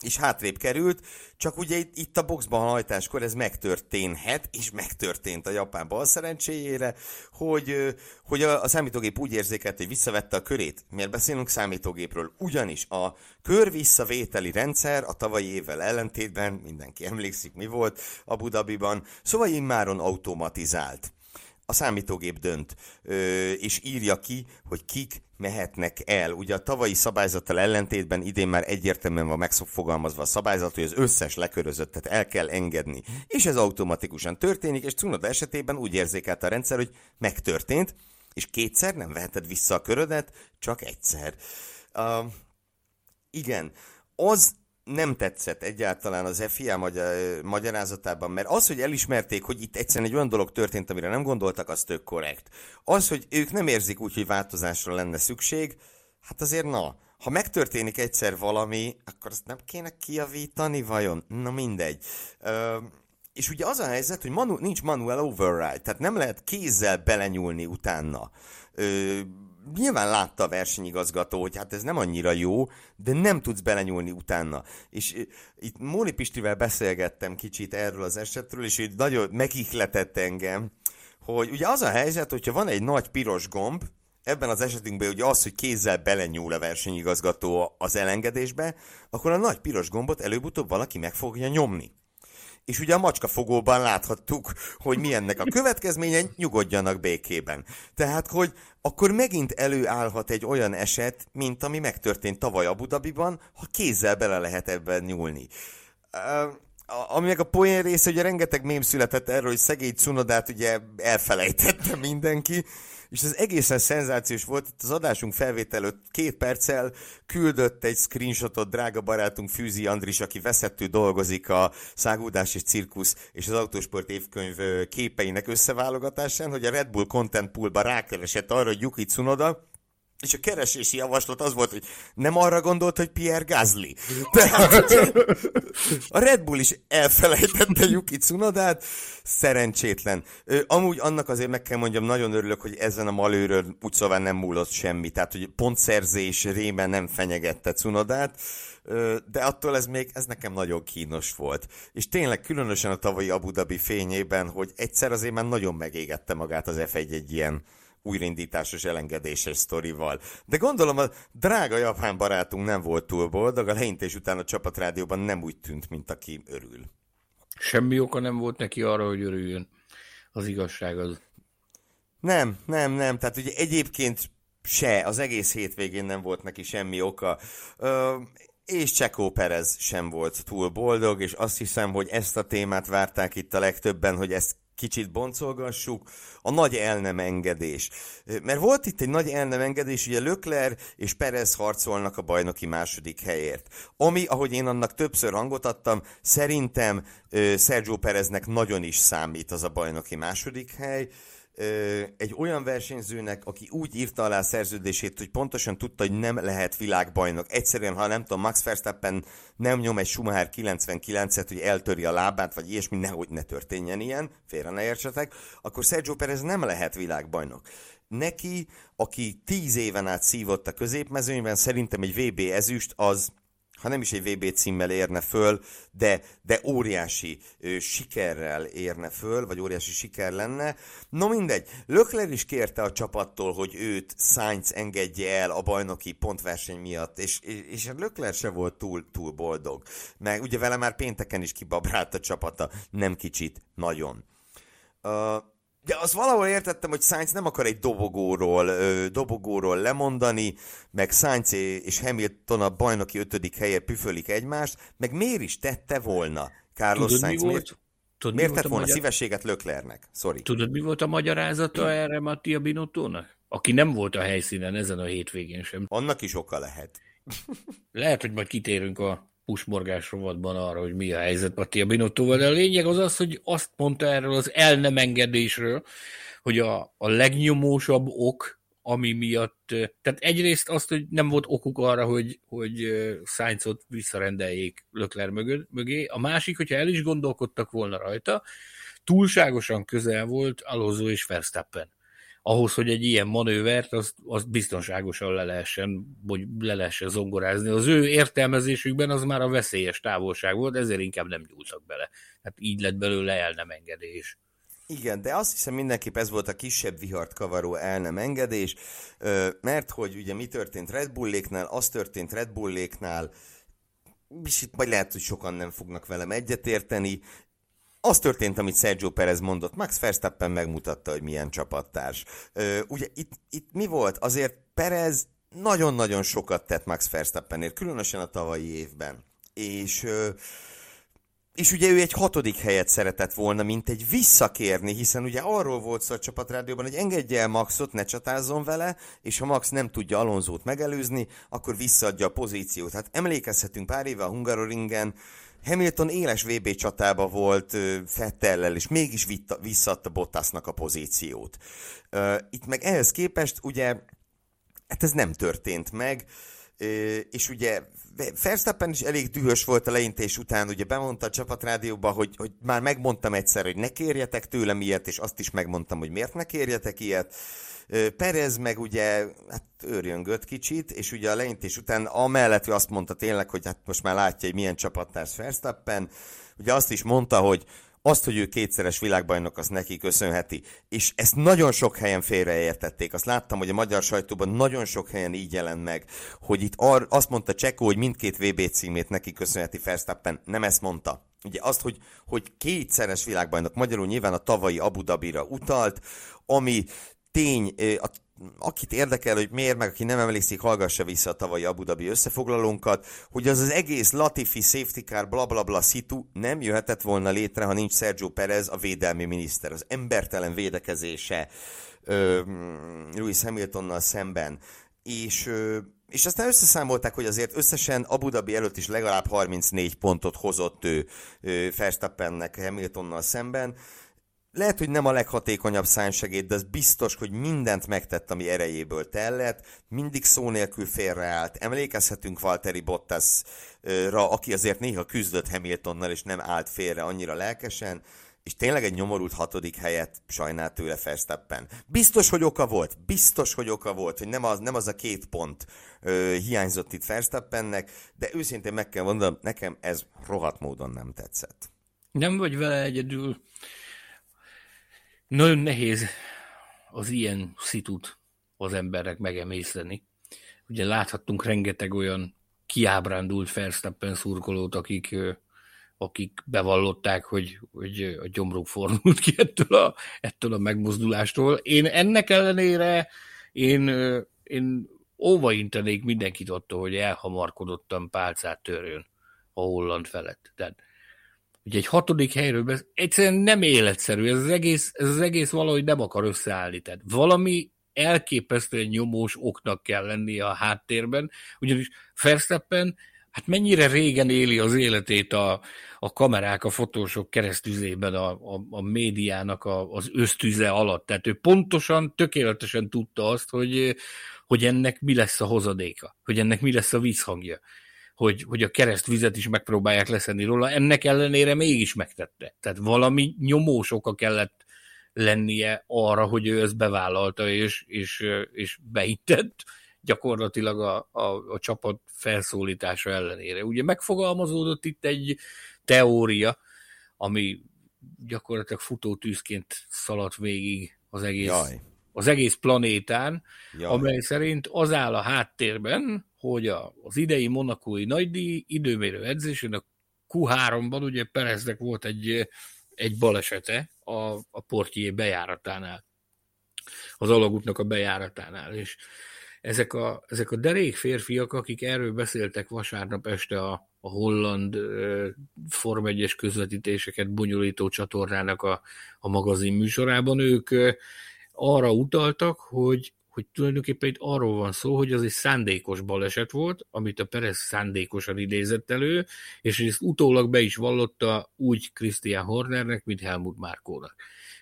[SPEAKER 1] és hátrébb került, csak ugye itt, itt a boxban hajtáskor ez megtörténhet, és megtörtént a japán bal szerencséjére, hogy, hogy a, a számítógép úgy érzékelt, hogy visszavette a körét. Miért beszélünk számítógépről? Ugyanis a kör visszavételi rendszer a tavalyi évvel ellentétben, mindenki emlékszik mi volt Abu Dhabiban, szóval immáron automatizált a számítógép dönt, és írja ki, hogy kik mehetnek el. Ugye a tavalyi szabályzattal ellentétben idén már egyértelműen van megfogalmazva a szabályzat, hogy az összes lekörözöttet el kell engedni. És ez automatikusan történik, és Cunoda esetében úgy érzékelt a rendszer, hogy megtörtént, és kétszer nem veheted vissza a körödet, csak egyszer. Uh, igen, az nem tetszett egyáltalán az FIA magyar, magyarázatában, mert az, hogy elismerték, hogy itt egyszerűen egy olyan dolog történt, amire nem gondoltak, az tök korrekt. Az, hogy ők nem érzik úgy, hogy változásra lenne szükség, hát azért na, ha megtörténik egyszer valami, akkor azt nem kéne kiavítani vajon? Na mindegy. Ö, és ugye az a helyzet, hogy manu, nincs manual override, tehát nem lehet kézzel belenyúlni utána. Ö, nyilván látta a versenyigazgató, hogy hát ez nem annyira jó, de nem tudsz belenyúlni utána. És itt Móni Pistivel beszélgettem kicsit erről az esetről, és ő nagyon megihletett engem, hogy ugye az a helyzet, hogyha van egy nagy piros gomb, ebben az esetünkben ugye az, hogy kézzel belenyúl a versenyigazgató az elengedésbe, akkor a nagy piros gombot előbb-utóbb valaki meg fogja nyomni. És ugye a macskafogóban láthattuk, hogy mi ennek a következménye, nyugodjanak békében. Tehát, hogy akkor megint előállhat egy olyan eset, mint ami megtörtént tavaly Abu Dhabiban, ha kézzel bele lehet ebben nyúlni. Ami meg a poén része, hogy rengeteg mém született erről, hogy szegény Cunodát ugye elfelejtette mindenki, és ez egészen szenzációs volt. Itt az adásunk felvétel előtt két perccel küldött egy screenshotot drága barátunk Fűzi Andris, aki veszettő dolgozik a Szágúdás és Cirkusz és az Autósport évkönyv képeinek összeválogatásán, hogy a Red Bull Content Poolba rákeresett arra, hogy Yuki Tsunoda és a keresési javaslat az volt, hogy nem arra gondolt, hogy Pierre Gasly. Tehát a Red Bull is elfelejtette Yuki Tsunodát, szerencsétlen. Amúgy annak azért meg kell mondjam, nagyon örülök, hogy ezen a malőről szóval nem múlott semmi. Tehát, hogy pontszerzés rémen nem fenyegette Tsunodát, de attól ez még, ez nekem nagyon kínos volt. És tényleg különösen a tavalyi Abu Dhabi fényében, hogy egyszer azért már nagyon megégette magát az F1 egy ilyen újraindításos elengedéses sztorival. De gondolom a drága japán barátunk nem volt túl boldog, a leintés után a csapatrádióban nem úgy tűnt, mint aki örül.
[SPEAKER 2] Semmi oka nem volt neki arra, hogy örüljön. Az igazság az.
[SPEAKER 1] Nem, nem, nem. Tehát ugye egyébként se, az egész hétvégén nem volt neki semmi oka. Ö, és Csekó Perez sem volt túl boldog, és azt hiszem, hogy ezt a témát várták itt a legtöbben, hogy ezt kicsit boncolgassuk, a nagy el nem engedés. Mert volt itt egy nagy el nem engedés, ugye Lökler és Perez harcolnak a bajnoki második helyért. Ami, ahogy én annak többször hangot adtam, szerintem Sergio Pereznek nagyon is számít az a bajnoki második hely, egy olyan versenyzőnek, aki úgy írta alá a szerződését, hogy pontosan tudta, hogy nem lehet világbajnok. Egyszerűen, ha nem tudom, Max Verstappen nem nyom egy Schumacher 99-et, hogy eltöri a lábát, vagy ilyesmi, nehogy ne történjen ilyen, félre ne értsetek, akkor Sergio Perez nem lehet világbajnok. Neki, aki tíz éven át szívott a középmezőnyben, szerintem egy VB ezüst az ha nem is egy VB címmel érne föl, de, de óriási ö, sikerrel érne föl, vagy óriási siker lenne. No mindegy, Lökler is kérte a csapattól, hogy őt Sainz engedje el a bajnoki pontverseny miatt, és, és Lökler se volt túl, túl boldog. Mert ugye vele már pénteken is kibabrált a csapata, nem kicsit, nagyon. Uh, de azt valahol értettem, hogy Sainz nem akar egy dobogóról, ö, dobogóról lemondani, meg Sainz és Hamilton a bajnoki ötödik helye püfölik egymást, meg miért is tette volna Carlos Tudod, Sainz? Mi volt? Miért, Tudod, miért tett volna magyar... szívességet Löklernek? Sorry.
[SPEAKER 2] Tudod, mi volt a magyarázata erre Mattia Binottónak? Aki nem volt a helyszínen ezen a hétvégén sem.
[SPEAKER 1] Annak is oka lehet.
[SPEAKER 2] lehet, hogy majd kitérünk a pusmorgás rovatban arra, hogy mi a helyzet Mattia Binottóval, de a lényeg az az, hogy azt mondta erről az el nem engedésről, hogy a, a legnyomósabb ok, ami miatt, tehát egyrészt azt, hogy nem volt okuk arra, hogy, hogy Sainzot visszarendeljék Lökler mögé, a másik, hogyha el is gondolkodtak volna rajta, túlságosan közel volt Alonso és Verstappen ahhoz, hogy egy ilyen manővert, azt, azt biztonságosan le lehessen, vagy le lehessen zongorázni. Az ő értelmezésükben az már a veszélyes távolság volt, ezért inkább nem nyúltak bele. Hát így lett belőle el nem engedés.
[SPEAKER 1] Igen, de azt hiszem mindenképp ez volt a kisebb vihart kavaró el nem engedés, mert hogy ugye mi történt Red Bulléknál, az történt Red Bulléknál, és itt majd lehet, hogy sokan nem fognak velem egyetérteni, az történt, amit Sergio Perez mondott. Max Verstappen megmutatta, hogy milyen csapattárs. Ugye itt, itt mi volt? Azért Perez nagyon-nagyon sokat tett Max Verstappenért, különösen a tavalyi évben. És, és ugye ő egy hatodik helyet szeretett volna, mint egy visszakérni, hiszen ugye arról volt szó a csapatrádióban, hogy engedje el Maxot, ne csatázzon vele, és ha Max nem tudja Alonzót megelőzni, akkor visszaadja a pozíciót. Hát emlékezhetünk pár éve a Hungaroringen, Hamilton éles VB csatába volt Fettellel, és mégis visszadta Bottasnak a pozíciót. Itt meg ehhez képest ugye, hát ez nem történt meg, és ugye Verstappen is elég dühös volt a leintés után, ugye bemondta a csapatrádióba, hogy, hogy már megmondtam egyszer, hogy ne kérjetek tőlem ilyet, és azt is megmondtam, hogy miért ne kérjetek ilyet. Perez meg ugye hát őrjöngött kicsit, és ugye a leintés után amellett, hogy azt mondta tényleg, hogy hát most már látja, hogy milyen csapattárs Verstappen, ugye azt is mondta, hogy azt, hogy ő kétszeres világbajnok, az neki köszönheti. És ezt nagyon sok helyen félreértették. Azt láttam, hogy a magyar sajtóban nagyon sok helyen így jelent meg, hogy itt ar- azt mondta Csekó, hogy mindkét VB címét neki köszönheti Verstappen. Nem ezt mondta. Ugye azt, hogy, hogy kétszeres világbajnok, magyarul nyilván a tavalyi Abu Dhabira utalt, ami tény, a akit érdekel, hogy miért, meg aki nem emlékszik, hallgassa vissza a tavalyi Abu Dhabi összefoglalónkat, hogy az az egész Latifi safety car bla bla bla szitu nem jöhetett volna létre, ha nincs Sergio Perez, a védelmi miniszter. Az embertelen védekezése ö, Lewis Hamiltonnal szemben. És, ö, és aztán összeszámolták, hogy azért összesen Abu Dhabi előtt is legalább 34 pontot hozott ő, ő Verstappennek Hamiltonnal szemben lehet, hogy nem a leghatékonyabb szánysegéd, de az biztos, hogy mindent megtett, ami erejéből tellett, mindig szó nélkül félreállt. Emlékezhetünk Valtteri Bottasra, aki azért néha küzdött Hamiltonnal, és nem állt félre annyira lelkesen, és tényleg egy nyomorult hatodik helyet sajnált tőle Verstappen. Biztos, hogy oka volt, biztos, hogy oka volt, hogy nem az, nem az a két pont ö, hiányzott itt Verstappennek, de őszintén meg kell mondanom, nekem ez rohadt módon nem tetszett.
[SPEAKER 2] Nem vagy vele egyedül. Nagyon nehéz az ilyen szitut az emberek megemészteni. Ugye láthattunk rengeteg olyan kiábrándult Verstappen szurkolót, akik, akik bevallották, hogy, hogy a gyomruk fordult ki ettől a, ettől a megmozdulástól. Én ennek ellenére én, én óvaintenék mindenkit attól, hogy elhamarkodottan pálcát törjön a holland felett. Tehát hogy egy hatodik helyről beszél, egyszerűen nem életszerű, ez az, egész, ez az egész valahogy nem akar összeállni. Tehát valami elképesztően nyomós oknak kell lennie a háttérben, ugyanis Verstappen hát mennyire régen éli az életét a, a kamerák, a fotósok keresztüzében, a, a, a médiának a, az ösztüze alatt. Tehát ő pontosan, tökéletesen tudta azt, hogy, hogy ennek mi lesz a hozadéka, hogy ennek mi lesz a vízhangja hogy, hogy a keresztvizet is megpróbálják leszedni róla, ennek ellenére mégis megtette. Tehát valami nyomós oka kellett lennie arra, hogy ő ezt bevállalta és, és, és beintett gyakorlatilag a, a, a csapat felszólítása ellenére. Ugye megfogalmazódott itt egy teória, ami gyakorlatilag futótűzként szaladt végig az egész, Jaj. az egész planétán, Jaj. amely szerint az áll a háttérben, hogy a, az idei monakói nagydíj időmérő edzésén a Q3-ban ugye Pereznek volt egy, egy balesete a, a portjé bejáratánál, az alagútnak a bejáratánál, és ezek a, ezek a derék férfiak, akik erről beszéltek vasárnap este a, a holland Form 1-es közvetítéseket bonyolító csatornának a, a magazin műsorában, ők arra utaltak, hogy hogy tulajdonképpen itt arról van szó, hogy az egy szándékos baleset volt, amit a Perez szándékosan idézett elő, és ezt utólag be is vallotta úgy Christian Hornernek, mint Helmut Márkónak.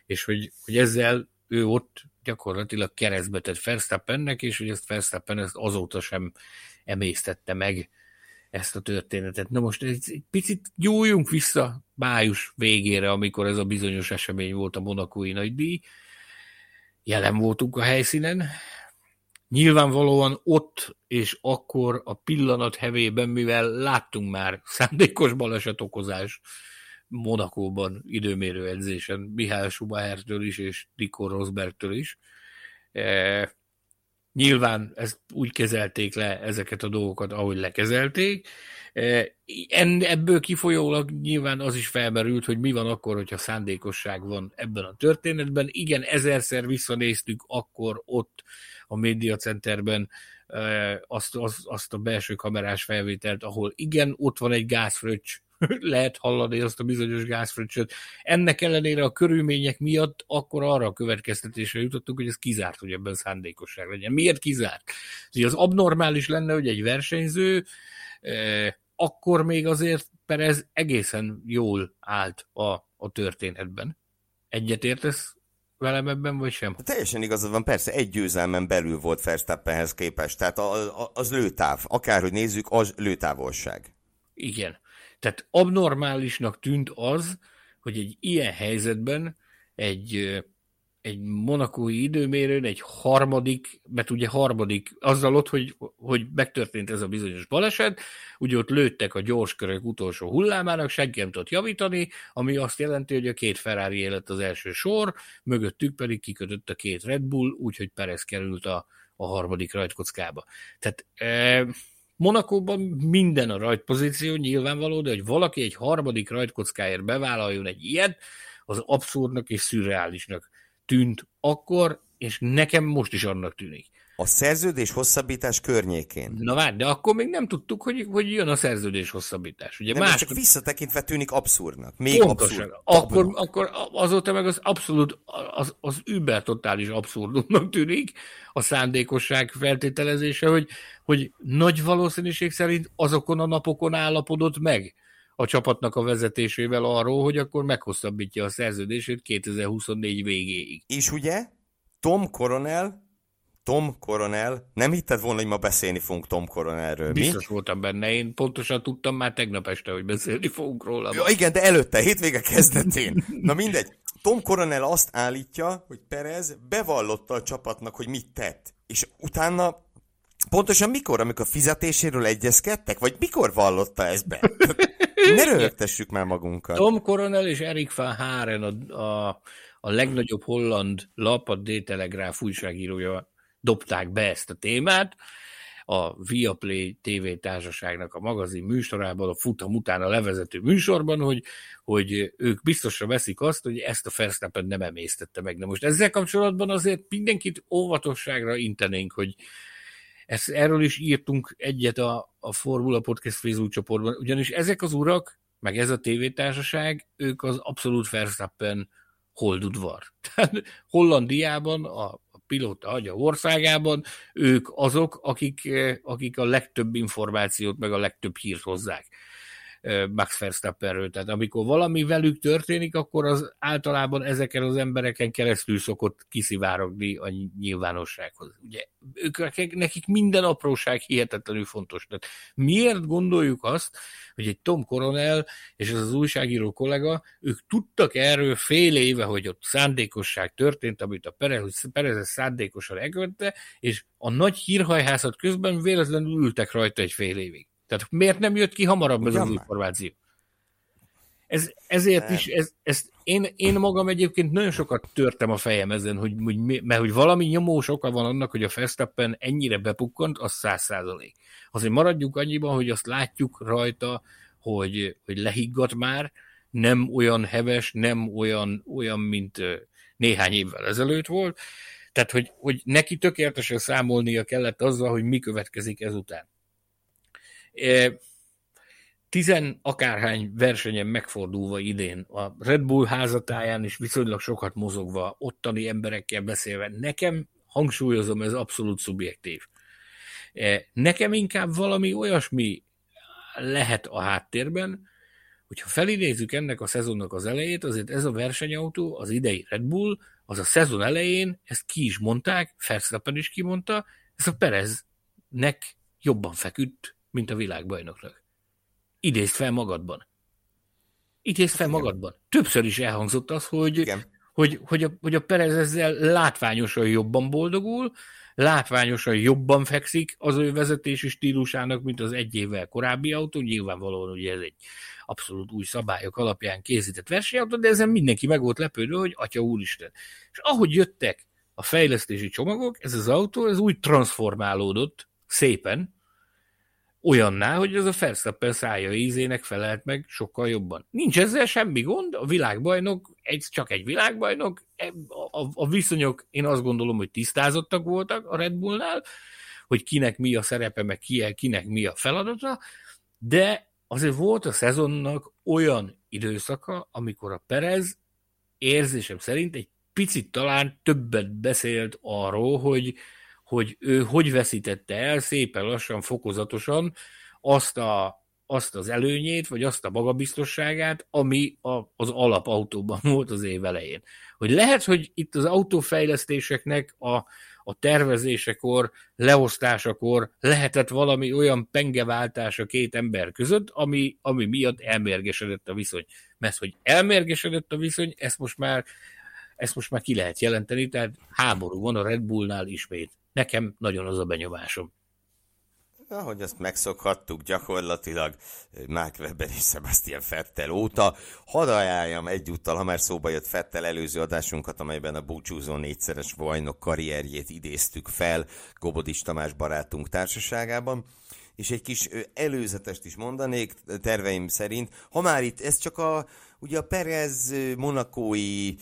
[SPEAKER 2] És hogy, hogy ezzel ő ott gyakorlatilag keresztbe tett Verstappennek, és hogy ezt Verstappen ezt azóta sem emésztette meg ezt a történetet. Na most egy, egy picit gyújjunk vissza május végére, amikor ez a bizonyos esemény volt a monakói nagydíj, jelen voltunk a helyszínen. Nyilvánvalóan ott és akkor a pillanat hevében, mivel láttunk már szándékos baleset okozás Monakóban időmérő edzésen, Mihály Schumachertől is és Nico Rosbergtől is. E, nyilván ezt úgy kezelték le ezeket a dolgokat, ahogy lekezelték, Ebből kifolyólag nyilván az is felmerült, hogy mi van akkor, hogyha szándékosság van ebben a történetben. Igen, ezerszer visszanéztük akkor ott a Media Centerben azt, azt, azt a belső kamerás felvételt, ahol igen, ott van egy gázfröccs, lehet hallani azt a bizonyos gázfröccsöt. Ennek ellenére a körülmények miatt akkor arra a következtetésre jutottunk, hogy ez kizárt, hogy ebben szándékosság legyen. Miért kizárt? Az abnormális lenne, hogy egy versenyző akkor még azért Perez egészen jól állt a, a történetben. Egyet értesz velem ebben, vagy sem?
[SPEAKER 1] Teljesen igazad van, persze egy győzelmen belül volt Verstappenhez képest, tehát a, a, az lőtáv, akárhogy nézzük, az lőtávolság.
[SPEAKER 2] Igen. Tehát abnormálisnak tűnt az, hogy egy ilyen helyzetben egy egy monakói időmérőn egy harmadik, mert ugye harmadik, azzal ott, hogy, hogy megtörtént ez a bizonyos baleset, ugye ott lőttek a gyorskörök utolsó hullámának, senki nem tudott javítani, ami azt jelenti, hogy a két Ferrari élet az első sor, mögöttük pedig kikötött a két Red Bull, úgyhogy Perez került a, a harmadik rajtkockába. Tehát e, Monakóban minden a rajtpozíció nyilvánvaló, de hogy valaki egy harmadik rajtkockáért bevállaljon egy ilyet, az abszurdnak és szürreálisnak tűnt akkor, és nekem most is annak tűnik.
[SPEAKER 1] A szerződés hosszabbítás környékén.
[SPEAKER 2] Na várj, de akkor még nem tudtuk, hogy, hogy jön a szerződés hosszabbítás. Ugye
[SPEAKER 1] nem,
[SPEAKER 2] más...
[SPEAKER 1] csak visszatekintve tűnik abszurdnak. Még
[SPEAKER 2] Pontosan.
[SPEAKER 1] abszurd.
[SPEAKER 2] Akkor, akkor azóta meg az abszolút, az, az über totális abszurdumnak tűnik a szándékosság feltételezése, hogy, hogy nagy valószínűség szerint azokon a napokon állapodott meg a csapatnak a vezetésével arról, hogy akkor meghosszabbítja a szerződését 2024 végéig.
[SPEAKER 1] És ugye Tom Coronel Tom Coronel, nem hitted volna, hogy ma beszélni fogunk Tom Coronelről, mi?
[SPEAKER 2] Biztos voltam benne, én pontosan tudtam már tegnap este, hogy beszélni fogunk róla.
[SPEAKER 1] Ja, igen, de előtte, hétvége kezdetén. Na mindegy. Tom Coronel azt állítja, hogy Perez bevallotta a csapatnak, hogy mit tett. És utána pontosan mikor, amikor fizetéséről egyezkedtek? Vagy mikor vallotta ezt be? Ne rögtessük már magunkat.
[SPEAKER 2] Tom Coronel és Erik van Haren, a, a, a legnagyobb holland lap, a D-Telegráf újságírója dobták be ezt a témát, a Viaplay TV társaságnak a magazin műsorában, a futam után a levezető műsorban, hogy, hogy ők biztosra veszik azt, hogy ezt a Verstappen nem emésztette meg. Na most ezzel kapcsolatban azért mindenkit óvatosságra intenénk, hogy ezt, erről is írtunk egyet a, a Formula Podcast Facebook csoportban, ugyanis ezek az urak, meg ez a tévétársaság, ők az abszolút Verstappen holdudvar. Tehát Hollandiában a pilóta agya országában, ők azok, akik, akik a legtöbb információt, meg a legtöbb hírt hozzák. Max Verstappenről. Tehát amikor valami velük történik, akkor az általában ezeken az embereken keresztül szokott kiszivárogni a nyilvánossághoz. Ugye ők, nekik minden apróság hihetetlenül fontos. Tehát miért gondoljuk azt, hogy egy Tom Coronel és ez az újságíró kollega, ők tudtak erről fél éve, hogy ott szándékosság történt, amit a Perez, Perez szándékosan elkövette, és a nagy hírhajhászat közben véletlenül ültek rajta egy fél évig. Tehát miért nem jött ki hamarabb ez az információ? Ez, ezért is, ez, ez, én, én magam egyébként nagyon sokat törtem a fejem ezen, hogy, hogy, mert hogy valami nyomós oka van annak, hogy a Verstappen ennyire bepukkant, az száz százalék. Azért maradjunk annyiban, hogy azt látjuk rajta, hogy, hogy lehiggadt már, nem olyan heves, nem olyan, olyan mint néhány évvel ezelőtt volt, tehát hogy, hogy neki tökéletesen számolnia kellett azzal, hogy mi következik ezután tizen akárhány versenyen megfordulva idén, a Red Bull házatáján is viszonylag sokat mozogva, ottani emberekkel beszélve, nekem, hangsúlyozom, ez abszolút szubjektív. Nekem inkább valami olyasmi lehet a háttérben, hogyha felidézzük ennek a szezonnak az elejét, azért ez a versenyautó, az idei Red Bull, az a szezon elején, ezt ki is mondták, Verstappen is kimondta, ez a Pereznek jobban feküdt, mint a világbajnoknak. Idézd fel magadban. Idézd fel Igen. magadban. Többször is elhangzott az, hogy, hogy, hogy, a, hogy a Perez ezzel látványosan jobban boldogul, látványosan jobban fekszik az ő vezetési stílusának, mint az egy évvel korábbi autó. Nyilvánvalóan ugye ez egy abszolút új szabályok alapján készített versenyautó, de ezen mindenki meg volt lepődve, hogy atya úristen. És ahogy jöttek a fejlesztési csomagok, ez az autó, ez úgy transformálódott szépen, olyanná, hogy ez a Verstappen szája ízének felelt meg sokkal jobban. Nincs ezzel semmi gond, a világbajnok egy, csak egy világbajnok, e, a, a, a viszonyok én azt gondolom, hogy tisztázottak voltak a Red Bullnál, hogy kinek mi a szerepe, meg ki, kinek mi a feladata, de azért volt a szezonnak olyan időszaka, amikor a Perez érzésem szerint egy picit talán többet beszélt arról, hogy, hogy ő hogy veszítette el szépen lassan, fokozatosan azt, a, azt az előnyét, vagy azt a magabiztosságát, ami a, az alapautóban volt az év elején. Hogy lehet, hogy itt az autófejlesztéseknek a, a tervezésekor, leosztásakor lehetett valami olyan pengeváltás a két ember között, ami, ami miatt elmérgesedett a viszony. Mert hogy elmérgesedett a viszony, ezt most már ezt most már ki lehet jelenteni, tehát háború van a Red Bullnál ismét. Nekem nagyon az a benyomásom.
[SPEAKER 1] Ahogy azt megszokhattuk gyakorlatilag Mark Webber és Sebastian Fettel óta, hadd ajánljam egyúttal, ha már szóba jött Fettel előző adásunkat, amelyben a búcsúzó négyszeres vajnok karrierjét idéztük fel Gobodis Tamás barátunk társaságában és egy kis előzetest is mondanék terveim szerint. Ha már itt, ez csak a, ugye a Perez monakói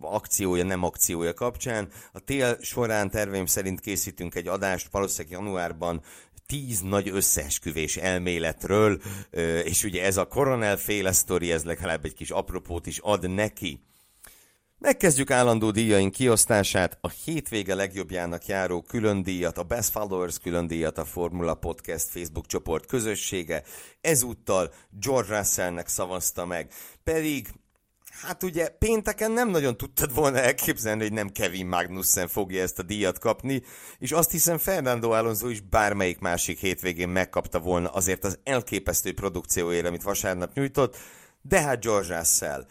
[SPEAKER 1] akciója, nem akciója kapcsán, a tél során terveim szerint készítünk egy adást, valószínűleg januárban tíz nagy összeesküvés elméletről, és ugye ez a koronel féle sztori, ez legalább egy kis apropót is ad neki. Megkezdjük állandó díjaink kiosztását, a hétvége legjobbjának járó külön díjat, a Best Followers külön díjat a Formula Podcast Facebook csoport közössége, ezúttal George Russellnek szavazta meg, pedig Hát ugye pénteken nem nagyon tudtad volna elképzelni, hogy nem Kevin Magnussen fogja ezt a díjat kapni, és azt hiszem Fernando Alonso is bármelyik másik hétvégén megkapta volna azért az elképesztő produkcióért, amit vasárnap nyújtott, de hát George Russell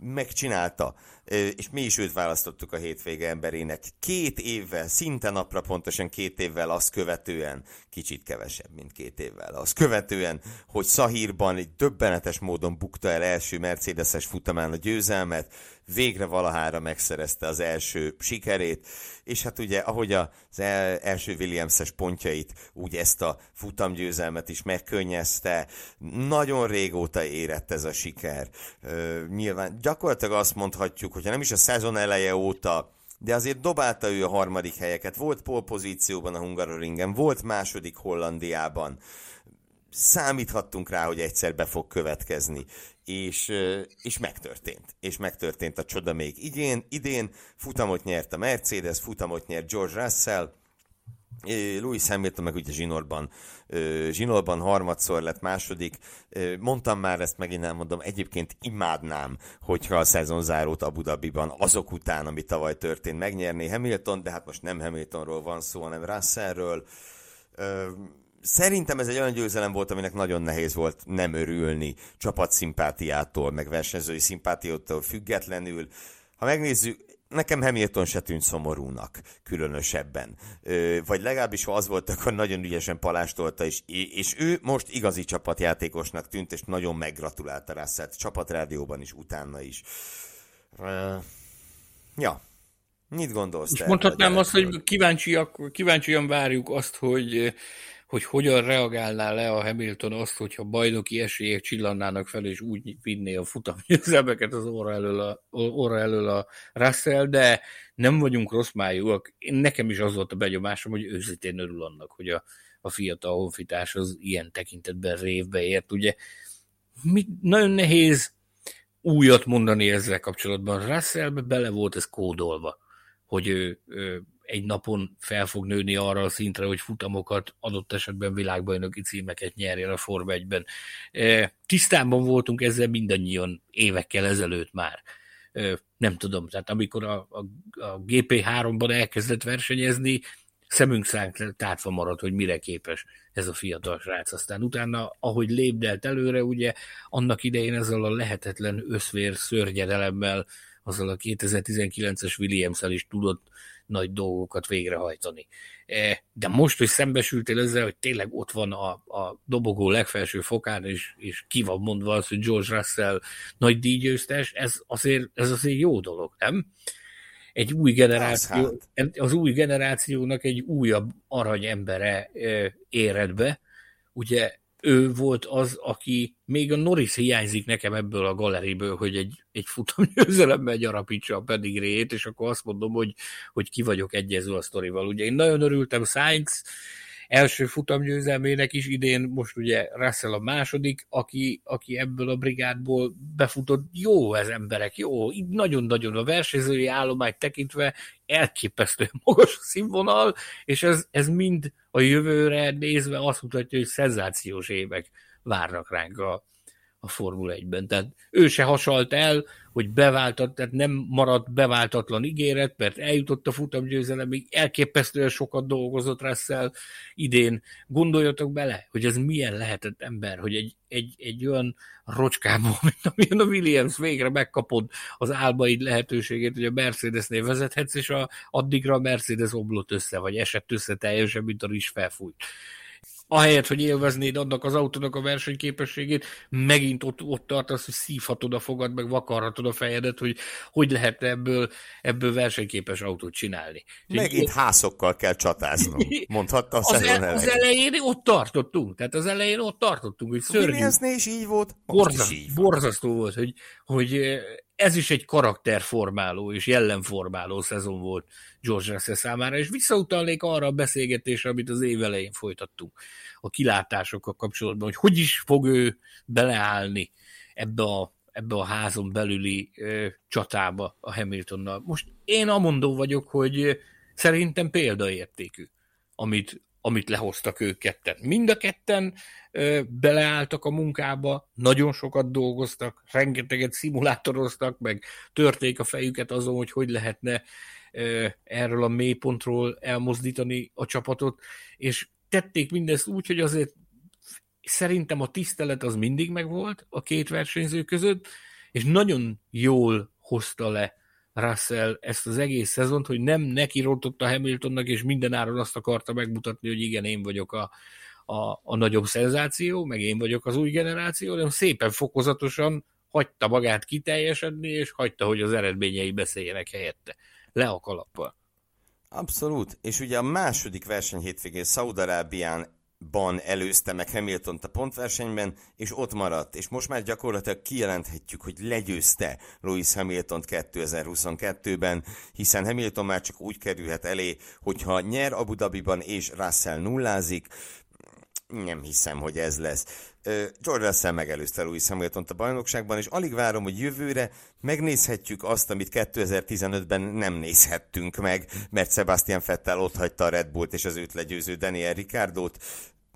[SPEAKER 1] megcsinálta és mi is őt választottuk a hétvége emberének. Két évvel, szinte napra pontosan két évvel azt követően, kicsit kevesebb, mint két évvel, azt követően, hogy Szahírban egy döbbenetes módon bukta el első Mercedes-es futamán a győzelmet, végre valahára megszerezte az első sikerét, és hát ugye, ahogy az első Williams-es pontjait, úgy ezt a futamgyőzelmet is megkönnyezte, nagyon régóta érett ez a siker. nyilván gyakorlatilag azt mondhatjuk, hogyha nem is a szezon eleje óta, de azért dobálta ő a harmadik helyeket. Volt polpozícióban a Hungaroringen, volt második Hollandiában. Számíthattunk rá, hogy egyszer be fog következni. És, és megtörtént. És megtörtént a csoda még idén. Idén futamot nyert a Mercedes, futamot nyert George Russell, Louis Hamilton meg ugye zsinórban, zsinórban harmadszor lett második. Mondtam már ezt, megint elmondom, egyébként imádnám, hogyha a szezonzárót Abu Dhabiban azok után, ami tavaly történt, megnyerné Hamilton, de hát most nem Hamiltonról van szó, hanem Russellről. Szerintem ez egy olyan győzelem volt, aminek nagyon nehéz volt nem örülni csapatszimpátiától, meg versenyzői szimpátiától függetlenül. Ha megnézzük, nekem Hamilton se tűnt szomorúnak különösebben. Ö, vagy legalábbis, ha az volt, akkor nagyon ügyesen palástolta, és, és ő most igazi csapatjátékosnak tűnt, és nagyon meggratulálta Russell csapatrádióban is, utána is. Ö, ja, mit gondolsz? És
[SPEAKER 2] mondhatnám azt, hogy kíváncsiak, kíváncsian várjuk azt, hogy hogy hogyan reagálná le a Hamilton azt, hogyha bajnoki esélyek csillannának fel, és úgy vinné a futamgyőzelmeket az óra elől a, óra elől a Russell, de nem vagyunk rossz májúak. Nekem is az volt a begyomásom, hogy őszintén örül annak, hogy a, a fiatal honfitárs az ilyen tekintetben révbe ért. Ugye mit, nagyon nehéz újat mondani ezzel kapcsolatban. Russellbe bele volt ez kódolva, hogy ő, ő egy napon fel fog nőni arra a szintre, hogy futamokat, adott esetben világbajnoki címeket nyerjen a Form 1-ben. E, tisztában voltunk ezzel mindannyian évekkel ezelőtt már. E, nem tudom, tehát amikor a, a, a GP3-ban elkezdett versenyezni, szemünk szánk tátva maradt, hogy mire képes ez a fiatal srác. Aztán utána, ahogy lépdelt előre, ugye annak idején ezzel a lehetetlen összvér szörnyedelemmel, azzal a 2019-es Williams-el is tudott nagy dolgokat végrehajtani. E, de most, hogy szembesültél ezzel, hogy tényleg ott van a, a dobogó legfelső fokán, és, és ki van mondva az, hogy George Russell nagy díjgyőztes, ez azért, ez azért jó dolog, nem? Egy új generáció, az új generációnak egy újabb arany embere e, éred be, ugye ő volt az, aki még a Norris hiányzik nekem ebből a galeriből, hogy egy, egy futamgyőzelemmel gyarapítsa a pedigréjét, és akkor azt mondom, hogy, hogy ki vagyok egyező a sztorival. Ugye én nagyon örültem Sainz első futamgyőzelmének is idén, most ugye Russell a második, aki, aki ebből a brigádból befutott. Jó ez emberek, jó, nagyon-nagyon a versenyzői állományt tekintve elképesztően magas színvonal, és ez, ez mind a jövőre nézve azt mutatja, hogy szenzációs évek várnak ránk a, a Formula 1-ben. Tehát ő se hasalt el, hogy beváltat, tehát nem maradt beváltatlan ígéret, mert eljutott a futamgyőzelemig, elképesztően sokat dolgozott Russell idén. Gondoljatok bele, hogy ez milyen lehetett ember, hogy egy, egy, egy olyan rocskában, mint amilyen a Williams végre megkapod az álbaid lehetőségét, hogy a Mercedesnél vezethetsz, és a, addigra a Mercedes oblott össze, vagy esett össze teljesen, mint a rizs felfújt ahelyett, hogy élveznéd annak az autónak a versenyképességét, megint ott, ott tartasz, hogy szívhatod a fogad, meg vakarhatod a fejedet, hogy hogy lehetne ebből, ebből versenyképes autót csinálni.
[SPEAKER 1] Megint így, házokkal kell csatáznunk, mondhatta a
[SPEAKER 2] az, el, az elején ott tartottunk, tehát az elején ott tartottunk, hogy szörnyű.
[SPEAKER 1] is így volt,
[SPEAKER 2] Borzasztó, is így borzasztó volt, hogy, hogy ez is egy karakterformáló és jellemformáló szezon volt George Russell számára, és visszautalnék arra a beszélgetésre, amit az év elején folytattunk a kilátásokkal kapcsolatban, hogy hogy is fog ő beleállni ebbe a, ebbe a házon belüli ö, csatába a Hamiltonnal. Most én amondó vagyok, hogy szerintem példaértékű, amit, amit lehoztak ők ketten. Mind a ketten ö, beleálltak a munkába, nagyon sokat dolgoztak, rengeteget szimulátoroztak, meg törték a fejüket azon, hogy hogy lehetne ö, erről a mélypontról elmozdítani a csapatot, és tették mindezt úgy, hogy azért szerintem a tisztelet az mindig megvolt a két versenyző között, és nagyon jól hozta le Russell ezt az egész szezont, hogy nem neki rontott a Hamiltonnak, és mindenáron azt akarta megmutatni, hogy igen, én vagyok a, a, a nagyobb szenzáció, meg én vagyok az új generáció, hanem szépen fokozatosan hagyta magát kiteljesedni, és hagyta, hogy az eredményei beszéljenek helyette. Le a kalappal.
[SPEAKER 1] Abszolút, és ugye a második verseny hétvégén Szaudarábián ban előzte meg hamilton a pontversenyben, és ott maradt, és most már gyakorlatilag kijelenthetjük, hogy legyőzte Lewis Hamilton 2022-ben, hiszen Hamilton már csak úgy kerülhet elé, hogyha nyer Abu Dhabiban és Russell nullázik, nem hiszem, hogy ez lesz. George Russell megelőzte Lewis hamilton a bajnokságban, és alig várom, hogy jövőre megnézhetjük azt, amit 2015-ben nem nézhettünk meg, mert Sebastian Vettel ott hagyta a Red Bullt és az őt legyőző Daniel Ricciardot.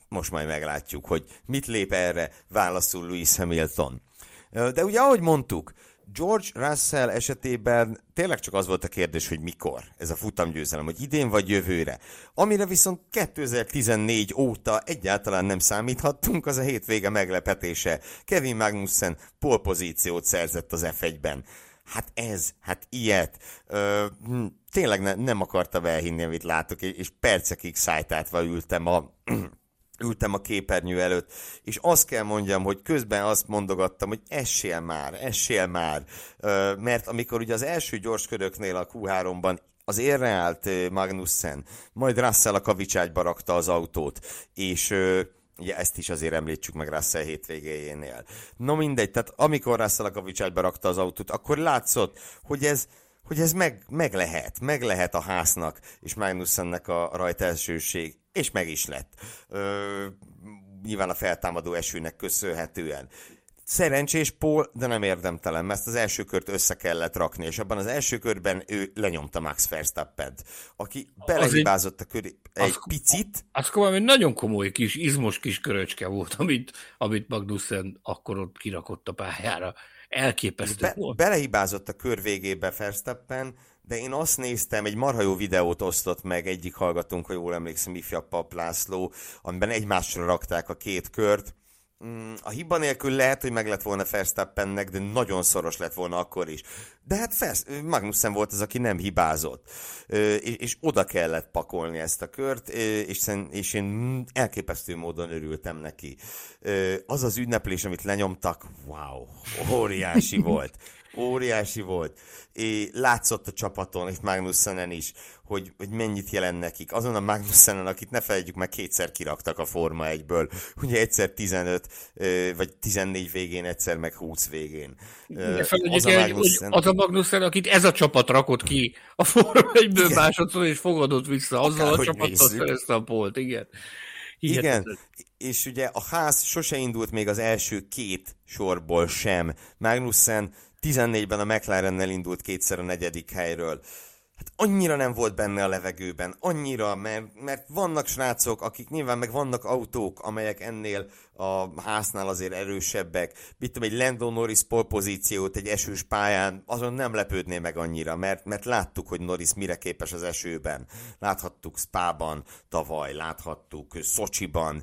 [SPEAKER 1] Most majd meglátjuk, hogy mit lép erre válaszul Lewis Hamilton. De ugye, ahogy mondtuk, George Russell esetében tényleg csak az volt a kérdés, hogy mikor ez a futamgyőzelem, hogy idén vagy jövőre. Amire viszont 2014 óta egyáltalán nem számíthattunk, az a hétvége meglepetése. Kevin Magnussen polpozíciót szerzett az F1-ben. Hát ez, hát ilyet. Ö, hm, tényleg ne, nem akarta elhinni, amit látok, és percekig szájtátva ültem a ültem a képernyő előtt, és azt kell mondjam, hogy közben azt mondogattam, hogy essél már, essél már, mert amikor ugye az első gyorsköröknél a Q3-ban az érre állt Magnussen, majd Russell a kavicságyba rakta az autót, és ugye ezt is azért említsük meg Russell hétvégéjénél. No mindegy, tehát amikor Russell a kavicságyba rakta az autót, akkor látszott, hogy ez, hogy ez meg, meg lehet, meg lehet a háznak és Magnussennek a rajta elsőség és meg is lett. Ö, nyilván a feltámadó esőnek köszönhetően. Szerencsés Paul, de nem érdemtelen, mert az első kört össze kellett rakni, és abban az első körben ő lenyomta Max verstappen aki belehibázott a köré egy az, picit.
[SPEAKER 2] Az komoly, egy nagyon komoly kis, izmos kis köröcske volt, amit, amit Magnussen akkor ott kirakott a pályára. Elképesztő be, volt.
[SPEAKER 1] Belehibázott a kör végébe Verstappen, de én azt néztem, egy marha jó videót osztott meg egyik hallgatónk, ha jól emlékszem, ifjabb Pap László, amiben egymásra rakták a két kört, a hiba nélkül lehet, hogy meg lett volna Verstappennek, de nagyon szoros lett volna akkor is. De hát Ferst, Magnussen volt az, aki nem hibázott. És, és oda kellett pakolni ezt a kört, és, és én elképesztő módon örültem neki. Az az ünneplés, amit lenyomtak, wow, óriási volt. Óriási volt. É, látszott a csapaton, és Magnussenen is, hogy, hogy mennyit jelent nekik. Azon a Magnussenen, akit ne felejtjük meg, kétszer kiraktak a Forma 1-ből. Ugye egyszer 15, vagy 14 végén, egyszer meg 20 végén.
[SPEAKER 2] az, a Magnussen... az a Magnussen, akit ez a csapat rakott ki a Forma 1-ből másodszor, és fogadott vissza. Azzal Akár, a csapattal szerezte a polt, igen.
[SPEAKER 1] Hihetetlen. Igen, és ugye a ház sose indult még az első két sorból sem. Magnussen 14-ben a McLarennel indult kétszer a negyedik helyről. hát annyira nem volt benne a levegőben, annyira, mert, mert vannak srácok, akik nyilván meg vannak autók, amelyek ennél a háznál azért erősebbek. Mit tudom, egy Lando Norris pozíciót egy esős pályán, azon nem lepődné meg annyira, mert, mert láttuk, hogy Norris mire képes az esőben. Láthattuk Spában tavaly, láthattuk Szocsiban.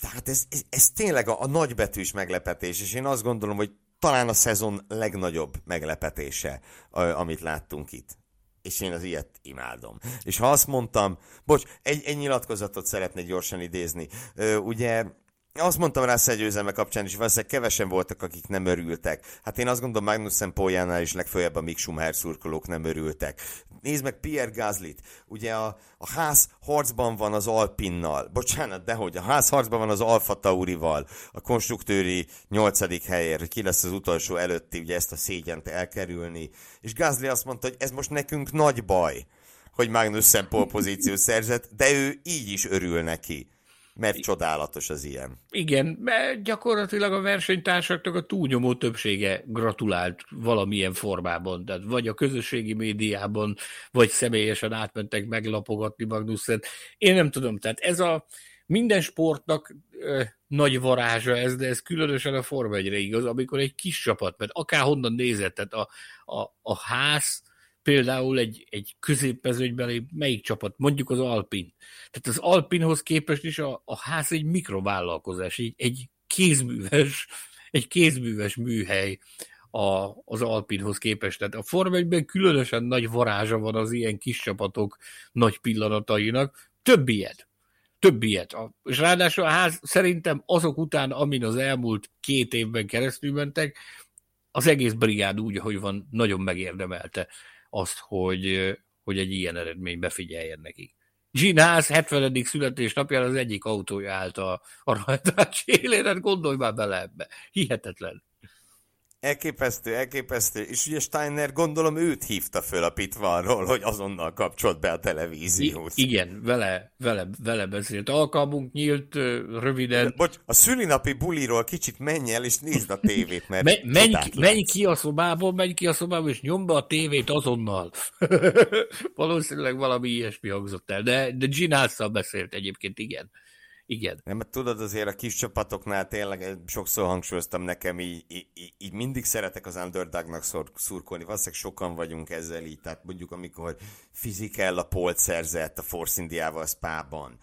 [SPEAKER 1] Tehát ez, ez, ez tényleg a, a nagybetűs meglepetés, és én azt gondolom, hogy talán a szezon legnagyobb meglepetése, amit láttunk itt és én az ilyet imádom. És ha azt mondtam, bocs, egy, egy nyilatkozatot szeretnék gyorsan idézni. Ugye azt mondtam rá Szegyőzeme kapcsán is, valószínűleg kevesen voltak, akik nem örültek. Hát én azt gondolom, Magnussen Pójánál is legfőjebb a Mick szurkolók nem örültek. Nézd meg Pierre Gaslyt. Ugye a, a ház harcban van az Alpinnal. Bocsánat, dehogy. A ház harcban van az Alfa Taurival. A konstruktőri nyolcadik helyért, hogy ki lesz az utolsó előtti, ugye ezt a szégyent elkerülni. És Gasly azt mondta, hogy ez most nekünk nagy baj, hogy Magnussen pozíciót szerzett, de ő így is örül neki mert csodálatos az ilyen.
[SPEAKER 2] Igen, mert gyakorlatilag a versenytársaknak a túlnyomó többsége gratulált valamilyen formában, tehát vagy a közösségi médiában, vagy személyesen átmentek meglapogatni Magnussen. Én nem tudom, tehát ez a minden sportnak ö, nagy varázsa ez, de ez különösen a Forma 1 igaz, amikor egy kis csapat, mert akárhonnan nézett, tehát a, a, a ház, például egy, egy középmezőnyben melyik csapat, mondjuk az Alpin. Tehát az Alpinhoz képest is a, a ház egy mikrovállalkozás, egy, egy kézműves, egy kézműves műhely a, az Alpinhoz képest. Tehát a Forma 1 különösen nagy varázsa van az ilyen kis csapatok nagy pillanatainak. Több ilyet. Több ilyet. És ráadásul a ház szerintem azok után, amin az elmúlt két évben keresztül mentek, az egész brigád úgy, ahogy van, nagyon megérdemelte azt, hogy, hogy egy ilyen eredmény befigyeljen nekik. Ginás 70. születésnapján az egyik autója állt a, a rajtás élén, hát gondolj már bele ebbe. Hihetetlen.
[SPEAKER 1] Elképesztő, elképesztő. És ugye Steiner gondolom őt hívta föl a Pitvanról, hogy azonnal kapcsolt be a televízióhoz.
[SPEAKER 2] I- igen, vele, vele, vele beszélt. Alkalmunk nyílt röviden. De,
[SPEAKER 1] bocs, a szülinapi buliról kicsit menj el és nézd a tévét, mert
[SPEAKER 2] Me, menj, ki, menj ki a szobából, menj ki a szobából, és nyomd be a tévét azonnal. Valószínűleg valami ilyesmi hangzott el, de, de Ginásszal beszélt egyébként, igen. Igen.
[SPEAKER 1] Nem, mert tudod, azért a kis csapatoknál tényleg eh, sokszor hangsúlyoztam nekem, így, így, így mindig szeretek az underdognak szor, szurkolni. Valószínűleg sokan vagyunk ezzel így. Tehát mondjuk, amikor Fizikell a polt szerzett a Force Indiával Spában,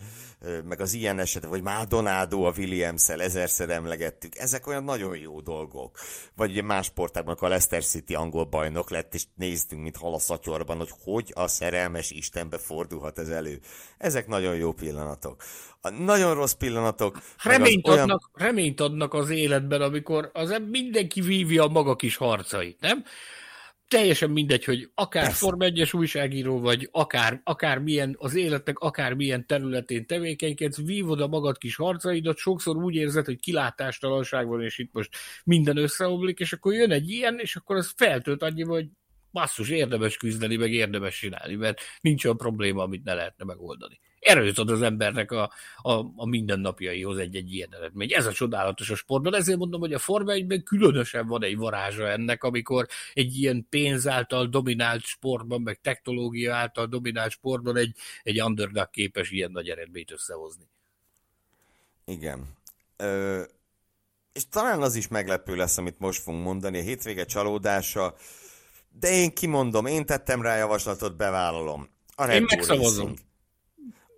[SPEAKER 1] meg az ilyen eset, vagy Maldonado a Williams-el, ezerszer emlegettük. Ezek olyan nagyon jó dolgok. Vagy ugye más sportákban, a Leicester City angol bajnok lett, és néztünk, mint hal a szatyorban, hogy hogy a szerelmes Istenbe fordulhat ez elő. Ezek nagyon jó pillanatok. A nagyon rossz pillanatok.
[SPEAKER 2] Reményt, olyan... adnak, reményt adnak az életben, amikor az mindenki vívja a maga kis harcait, nem? Teljesen mindegy, hogy akár Persze. Form 1 újságíró vagy, akár, akár milyen, az életnek akár milyen területén tevékenykedsz, vívod a magad kis harcaidat, sokszor úgy érzed, hogy kilátástalanság van, és itt most minden összeomlik, és akkor jön egy ilyen, és akkor az feltölt annyi, hogy basszus, érdemes küzdeni, meg érdemes csinálni, mert nincs olyan probléma, amit ne lehetne megoldani erőt ad az embernek a, a, a mindennapjaihoz egy-egy ilyen eredmény. Ez a csodálatos a sportban. Ezért mondom, hogy a Forma 1 különösen van egy varázsa ennek, amikor egy ilyen pénz által dominált sportban, meg technológia által dominált sportban egy, egy underdog képes ilyen nagy eredményt összehozni.
[SPEAKER 1] Igen. Ö, és talán az is meglepő lesz, amit most fogunk mondani, a hétvége csalódása, de én kimondom, én tettem rá javaslatot, bevállalom.
[SPEAKER 2] A Red én megszavazom.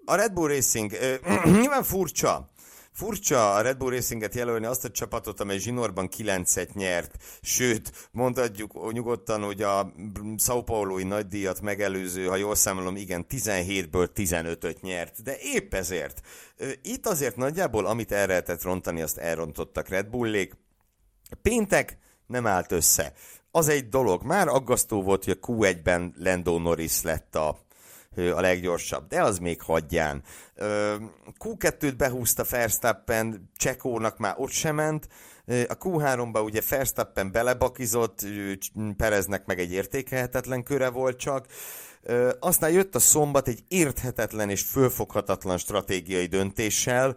[SPEAKER 1] A Red Bull Racing, nyilván furcsa, Furcsa a Red Bull Racinget jelölni azt a csapatot, amely zsinórban 9-et nyert, sőt, mondhatjuk nyugodtan, hogy a São Paulo-i nagydíjat megelőző, ha jól számolom, igen, 17-ből 15-öt nyert, de épp ezért. Itt azért nagyjából, amit el lehetett rontani, azt elrontottak Red Bullék. Péntek nem állt össze. Az egy dolog, már aggasztó volt, hogy a Q1-ben Lando Norris lett a a leggyorsabb, de az még hagyján. Q2-t behúzta Verstappen, Csekónak már ott sem ment, a Q3-ba ugye Verstappen belebakizott, Pereznek meg egy értékelhetetlen köre volt csak, aztán jött a szombat egy érthetetlen és fölfoghatatlan stratégiai döntéssel,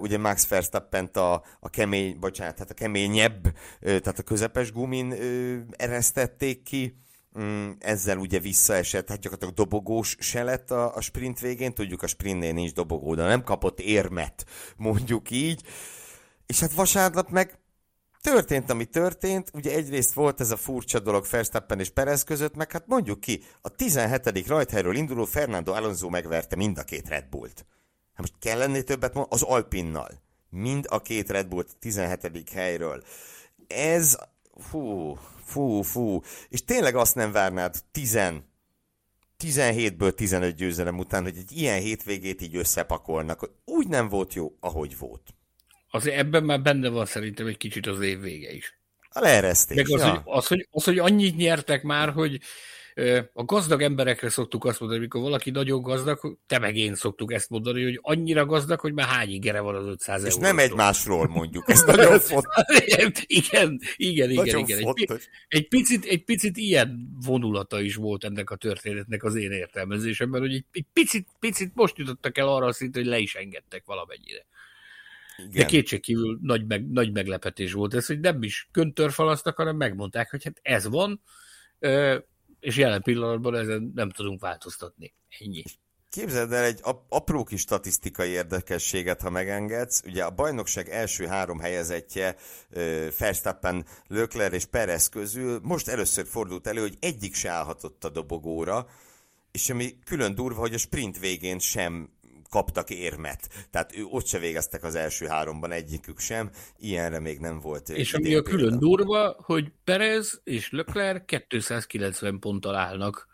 [SPEAKER 1] ugye Max verstappen a, a kemény, bocsánat, hát a keményebb, tehát a közepes gumin eresztették ki, mm, ezzel ugye visszaesett, hát gyakorlatilag dobogós se lett a, a sprint végén, tudjuk a sprintnél nincs dobogó, de nem kapott érmet, mondjuk így. És hát vasárnap meg történt, ami történt, ugye egyrészt volt ez a furcsa dolog Verstappen és Perez között, meg hát mondjuk ki, a 17. rajthelyről induló Fernando Alonso megverte mind a két Red Bullt. Hát most kell lenni többet mondani? Az Alpinnal. Mind a két Red Bullt 17. helyről. Ez, fú, fú, fú. És tényleg azt nem várnád 10 17-ből 15 győzelem után, hogy egy ilyen hétvégét így összepakolnak. Úgy nem volt jó, ahogy volt.
[SPEAKER 2] Azért ebben már benne van szerintem egy kicsit az év vége is.
[SPEAKER 1] A leeresztés.
[SPEAKER 2] Meg az,
[SPEAKER 1] ja.
[SPEAKER 2] hogy, az, hogy, az, hogy annyit nyertek már, hogy a gazdag emberekre szoktuk azt mondani, amikor valaki nagyon gazdag, te meg én szoktuk ezt mondani, hogy annyira gazdag, hogy már hány ingere van az 500
[SPEAKER 1] És
[SPEAKER 2] euró.
[SPEAKER 1] nem egymásról mondjuk, ez nagyon fontos.
[SPEAKER 2] igen, igen, igen,
[SPEAKER 1] Nagyon
[SPEAKER 2] igen. Egy,
[SPEAKER 1] fontos.
[SPEAKER 2] egy, picit, egy picit ilyen vonulata is volt ennek a történetnek az én értelmezésemben, hogy egy, egy picit, picit most jutottak el arra a szintre, hogy le is engedtek valamennyire. De
[SPEAKER 1] Igen.
[SPEAKER 2] kétségkívül nagy, meg, nagy meglepetés volt ez, hogy nem is köntörfalasztak, hanem megmondták, hogy hát ez van, és jelen pillanatban ezen nem tudunk változtatni. Ennyi.
[SPEAKER 1] Képzeld el egy ap- apró kis statisztikai érdekességet, ha megengedsz. Ugye a bajnokság első három helyezettje Verstappen, Lökler és Perez közül most először fordult elő, hogy egyik se állhatott a dobogóra, és ami külön durva, hogy a sprint végén sem kaptak érmet. Tehát ő ott se végeztek az első háromban egyikük sem. Ilyenre még nem volt.
[SPEAKER 2] És ami a külön
[SPEAKER 1] példa.
[SPEAKER 2] durva, hogy Perez és Leclerc 290 ponttal állnak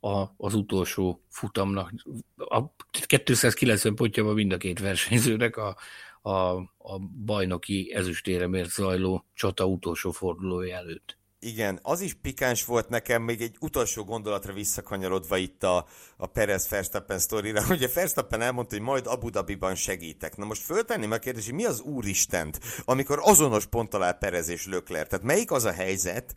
[SPEAKER 2] a, az utolsó futamnak. A 290 pontja van mind a két versenyzőnek a, a, a bajnoki ezüstéremért zajló csata utolsó fordulója előtt.
[SPEAKER 1] Igen, az is pikáns volt nekem, még egy utolsó gondolatra visszakanyarodva itt a, a Perez Verstappen sztorira. Ugye Verstappen elmondta, hogy majd Abu Dhabiban segítek. Na most föltenném a kérdést, hogy mi az úristent, amikor azonos ponttal áll Perez és Lökler? Tehát melyik az a helyzet,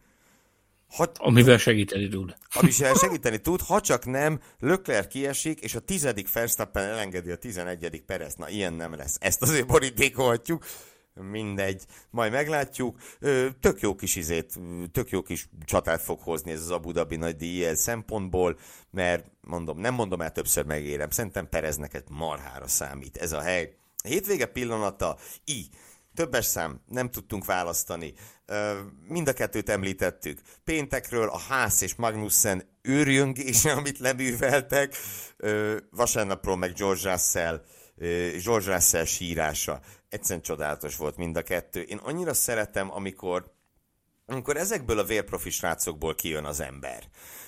[SPEAKER 1] ha,
[SPEAKER 2] Amivel segíteni tud.
[SPEAKER 1] ami se segíteni tud, ha csak nem, Lökler kiesik, és a tizedik Verstappen elengedi a tizenegyedik Perez. Na, ilyen nem lesz. Ezt azért borítékolhatjuk. Mindegy, majd meglátjuk. Tök jó kis izét, tök jó kis csatát fog hozni ez az Abu Dhabi nagy díj szempontból, mert mondom, nem mondom el többször megérem, szerintem Pereznek egy marhára számít ez a hely. Hétvége pillanata, I. Többes szám, nem tudtunk választani. Mind a kettőt említettük. Péntekről a Ház és Magnussen őrjöngése, amit leműveltek. Vasárnapról meg George Russell, George Russell sírása. Egyszerűen csodálatos volt mind a kettő. Én annyira szeretem, amikor amikor ezekből a vérprofi srácokból kijön az ember.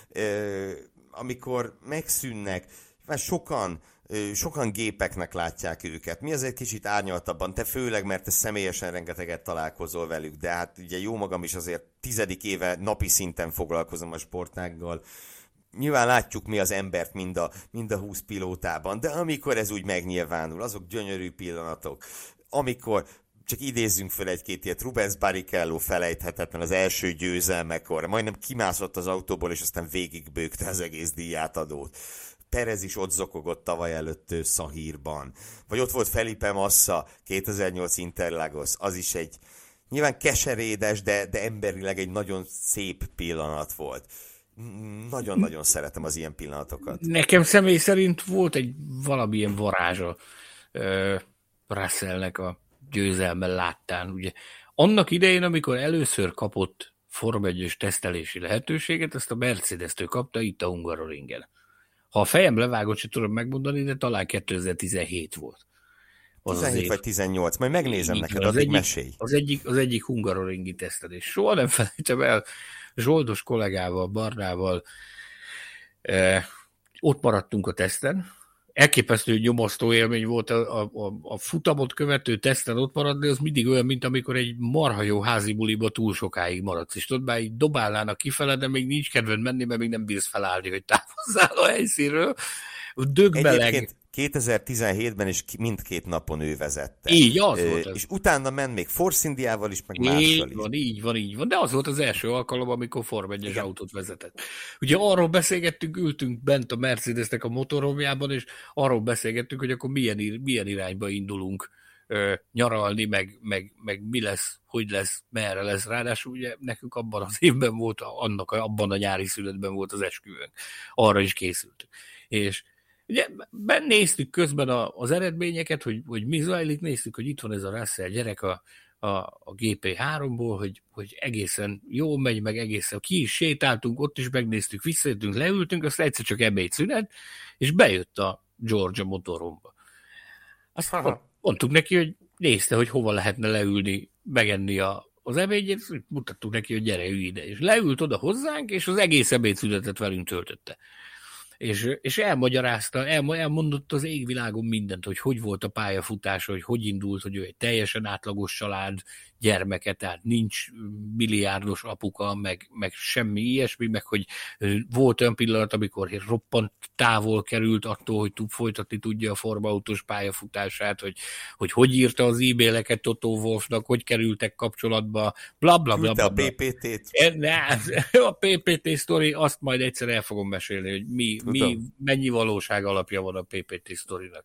[SPEAKER 1] Ö, amikor megszűnnek, mert sokan, sokan gépeknek látják őket. Mi azért kicsit árnyaltabban, te főleg, mert te személyesen rengeteget találkozol velük, de hát ugye jó magam is azért tizedik éve napi szinten foglalkozom a sportággal. Nyilván látjuk mi az embert mind a, mind a 20 pilótában, de amikor ez úgy megnyilvánul, azok gyönyörű pillanatok. Amikor csak idézzünk fel egy-két ilyet, Rubens Barrichello felejthetetlen az első győzelmekor, majdnem kimászott az autóból, és aztán végigbőgte az egész díjátadót. Perez is ott zokogott tavaly előtt Szahírban. Vagy ott volt Felipe Massa, 2008 Interlagos, az is egy nyilván keserédes, de, de emberileg egy nagyon szép pillanat volt. Nagyon-nagyon szeretem az ilyen pillanatokat.
[SPEAKER 2] Nekem személy szerint volt egy valamilyen varázsa Russellnek a győzelmen láttán. Ugye, annak idején, amikor először kapott Form 1 tesztelési lehetőséget, ezt a Mercedes-től kapta itt a Hungaroringen. Ha a fejem levágott, sem tudom megmondani, de talán 2017 volt. Az az
[SPEAKER 1] 17
[SPEAKER 2] év.
[SPEAKER 1] vagy 18, majd megnézem
[SPEAKER 2] Így
[SPEAKER 1] neked,
[SPEAKER 2] az
[SPEAKER 1] addig
[SPEAKER 2] egyik,
[SPEAKER 1] mesélj.
[SPEAKER 2] Az egyik, az egyik hungaroringi tesztelés. Soha nem felejtem el, Zsoldos kollégával, Barnával, eh, ott maradtunk a teszten, elképesztő nyomasztó élmény volt a, a, a, futamot követő teszten ott maradni, az mindig olyan, mint amikor egy marha jó házi buliba túl sokáig maradsz, és tudod, már így dobálnának kifele, de még nincs kedved menni, mert még nem bírsz felállni, hogy távozzál a helyszínről. Dögbeleg.
[SPEAKER 1] Egyébként 2017-ben is mindkét napon ő vezette.
[SPEAKER 2] Így, az volt ez.
[SPEAKER 1] És utána ment még Force Indiával is, meg mással
[SPEAKER 2] Így
[SPEAKER 1] is.
[SPEAKER 2] van, így van, így van. De az volt az első alkalom, amikor Form 1 autót vezetett. Ugye arról beszélgettünk, ültünk bent a Mercedesnek a motoromjában, és arról beszélgettünk, hogy akkor milyen, ir- milyen irányba indulunk ö, nyaralni, meg, meg, meg mi lesz, hogy lesz, merre lesz. Ráadásul ugye nekünk abban az évben volt, annak, abban a nyári születben volt az esküvőnk. Arra is készültünk. És Ugye néztük közben a, az eredményeket, hogy, hogy mi zajlik, néztük, hogy itt van ez a Russell gyerek a, a, a GP3-ból, hogy, hogy egészen jó megy, meg egészen ki is sétáltunk, ott is megnéztük, visszajöttünk, leültünk, aztán egyszer csak ebédszünet, és bejött a Georgia motoromba. Azt mondtuk neki, hogy nézte, hogy hova lehetne leülni, megenni a, az ebédjét, mutattuk neki, hogy gyere, ülj ide. És leült oda hozzánk, és az egész ebédszünetet velünk töltötte és, és elmagyarázta, el, elmondott az égvilágon mindent, hogy hogy volt a pályafutása, hogy hogy indult, hogy ő egy teljesen átlagos család gyermeke, tehát nincs milliárdos apuka, meg, meg semmi ilyesmi, meg hogy volt olyan pillanat, amikor roppant távol került attól, hogy tud folytatni tudja a formautós pályafutását, hogy, hogy hogy írta az e-maileket Toto Wolfnak, hogy kerültek kapcsolatba, bla bla bla. bla,
[SPEAKER 1] bla. a PPT-t?
[SPEAKER 2] E, ne, a PPT sztori, azt majd egyszer el fogom mesélni, hogy mi, mi mennyi valóság alapja van a PPT sztorinak.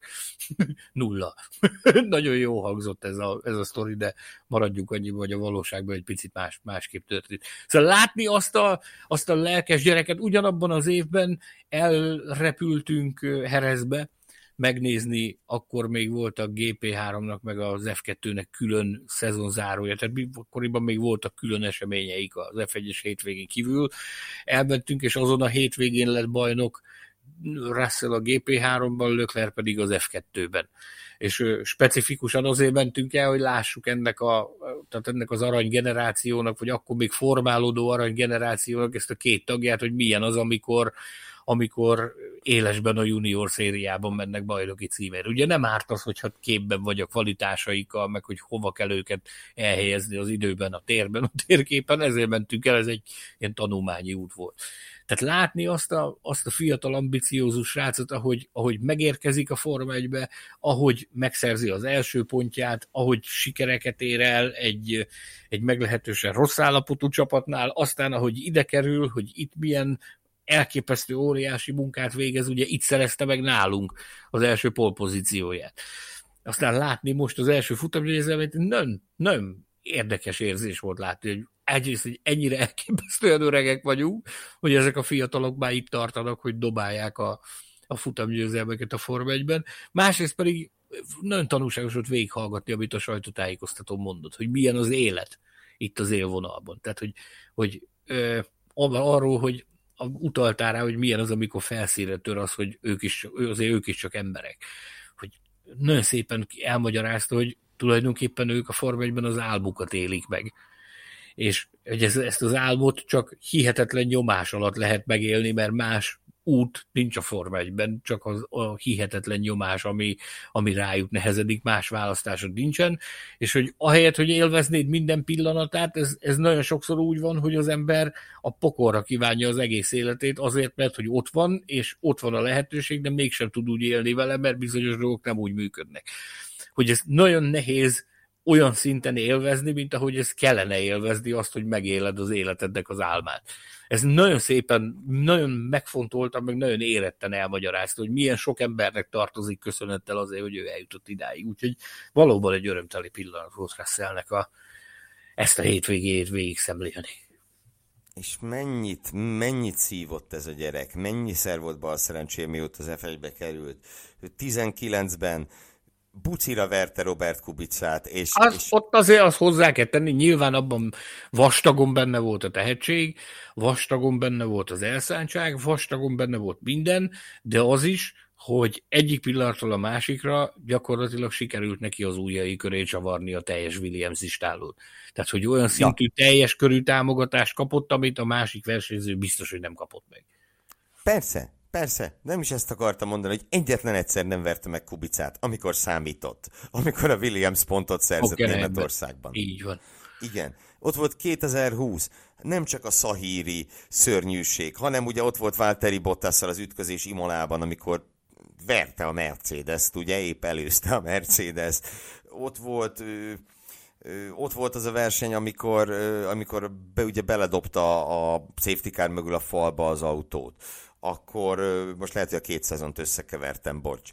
[SPEAKER 2] Nulla. Nagyon jó hangzott ez a, ez a sztori, de maradjunk annyiba, hogy a valóságban egy picit más, másképp történt. Szóval látni azt a, azt a lelkes gyereket, ugyanabban az évben elrepültünk Herezbe, megnézni, akkor még volt a GP3-nak, meg az F2-nek külön szezonzárója, tehát akkoriban még voltak külön eseményeik az F1-es hétvégén kívül. Elmentünk, és azon a hétvégén lett bajnok Russell a GP3-ban, Lökler pedig az F2-ben. És specifikusan azért mentünk el, hogy lássuk ennek, a, tehát ennek az aranygenerációnak, vagy akkor még formálódó aranygenerációnak ezt a két tagját, hogy milyen az, amikor amikor élesben a junior szériában mennek bajnoki címért. Ugye nem árt az, hogyha képben vagy a kvalitásaikkal, meg hogy hova kell őket elhelyezni az időben, a térben, a térképen, ezért mentünk el, ez egy ilyen tanulmányi út volt. Tehát látni azt a, azt a fiatal ambiciózus srácot, ahogy, ahogy megérkezik a Forma 1 ahogy megszerzi az első pontját, ahogy sikereket ér el egy, egy meglehetősen rossz állapotú csapatnál, aztán ahogy ide kerül, hogy itt milyen elképesztő óriási munkát végez, ugye itt szerezte meg nálunk az első polpozícióját. Aztán látni most az első futamgyőzelmét, nem, nem érdekes érzés volt látni, hogy egyrészt, hogy ennyire elképesztően öregek vagyunk, hogy ezek a fiatalok már itt tartanak, hogy dobálják a, a futamgyőzelmeket a Form 1-ben. Másrészt pedig nagyon tanulságos volt végighallgatni, amit a sajtótájékoztató mondott, hogy milyen az élet itt az élvonalban. Tehát, hogy, hogy ö, arról, hogy utaltál rá, hogy milyen az, amikor felszínre tör az, hogy ők is, azért ők is csak emberek. Hogy nagyon szépen elmagyarázta, hogy tulajdonképpen ők a Form az álmukat élik meg. És hogy ez, ezt az álmot csak hihetetlen nyomás alatt lehet megélni, mert más út nincs a Forma 1-ben, csak az, a hihetetlen nyomás, ami, ami rájuk nehezedik, más választásod nincsen, és hogy ahelyett, hogy élveznéd minden pillanatát, ez, ez nagyon sokszor úgy van, hogy az ember a pokorra kívánja az egész életét, azért, mert hogy ott van, és ott van a lehetőség, de mégsem tud úgy élni vele, mert bizonyos dolgok nem úgy működnek. Hogy ez nagyon nehéz olyan szinten élvezni, mint ahogy ez kellene élvezni azt, hogy megéled az életednek az álmát. Ez nagyon szépen, nagyon megfontoltam, meg nagyon éretten elmagyarázta, hogy milyen sok embernek tartozik köszönettel azért, hogy ő eljutott idáig. Úgyhogy valóban egy örömteli pillanat volt Russellnek a, ezt a hétvégét végig szemlélni.
[SPEAKER 1] És mennyit, mennyit szívott ez a gyerek, mennyiszer volt bal szerencsé, mióta az F1-be került. 19-ben bucira verte Robert Kubicát. És,
[SPEAKER 2] az,
[SPEAKER 1] és...
[SPEAKER 2] Ott azért azt hozzá kell tenni, nyilván abban vastagon benne volt a tehetség, vastagon benne volt az elszántság, vastagon benne volt minden, de az is, hogy egyik pillanatról a másikra gyakorlatilag sikerült neki az ujjai köré csavarni a teljes Williams istálót. Tehát, hogy olyan szintű ja. teljes körű támogatást kapott, amit a másik versenyző biztos, hogy nem kapott meg.
[SPEAKER 1] Persze, Persze, nem is ezt akartam mondani, hogy egyetlen egyszer nem verte meg Kubicát, amikor számított, amikor a Williams pontot szerzett okay, Németországban.
[SPEAKER 2] Így van.
[SPEAKER 1] Igen. Ott volt 2020, nem csak a szahíri szörnyűség, hanem ugye ott volt Valtteri Bottasszal az ütközés Imolában, amikor verte a Mercedes-t, ugye épp előzte a Mercedes. Ott volt ott volt az a verseny, amikor, amikor be, ugye beledobta a safety car mögül a falba az autót akkor most lehet, hogy a két szezont összekevertem, bocs,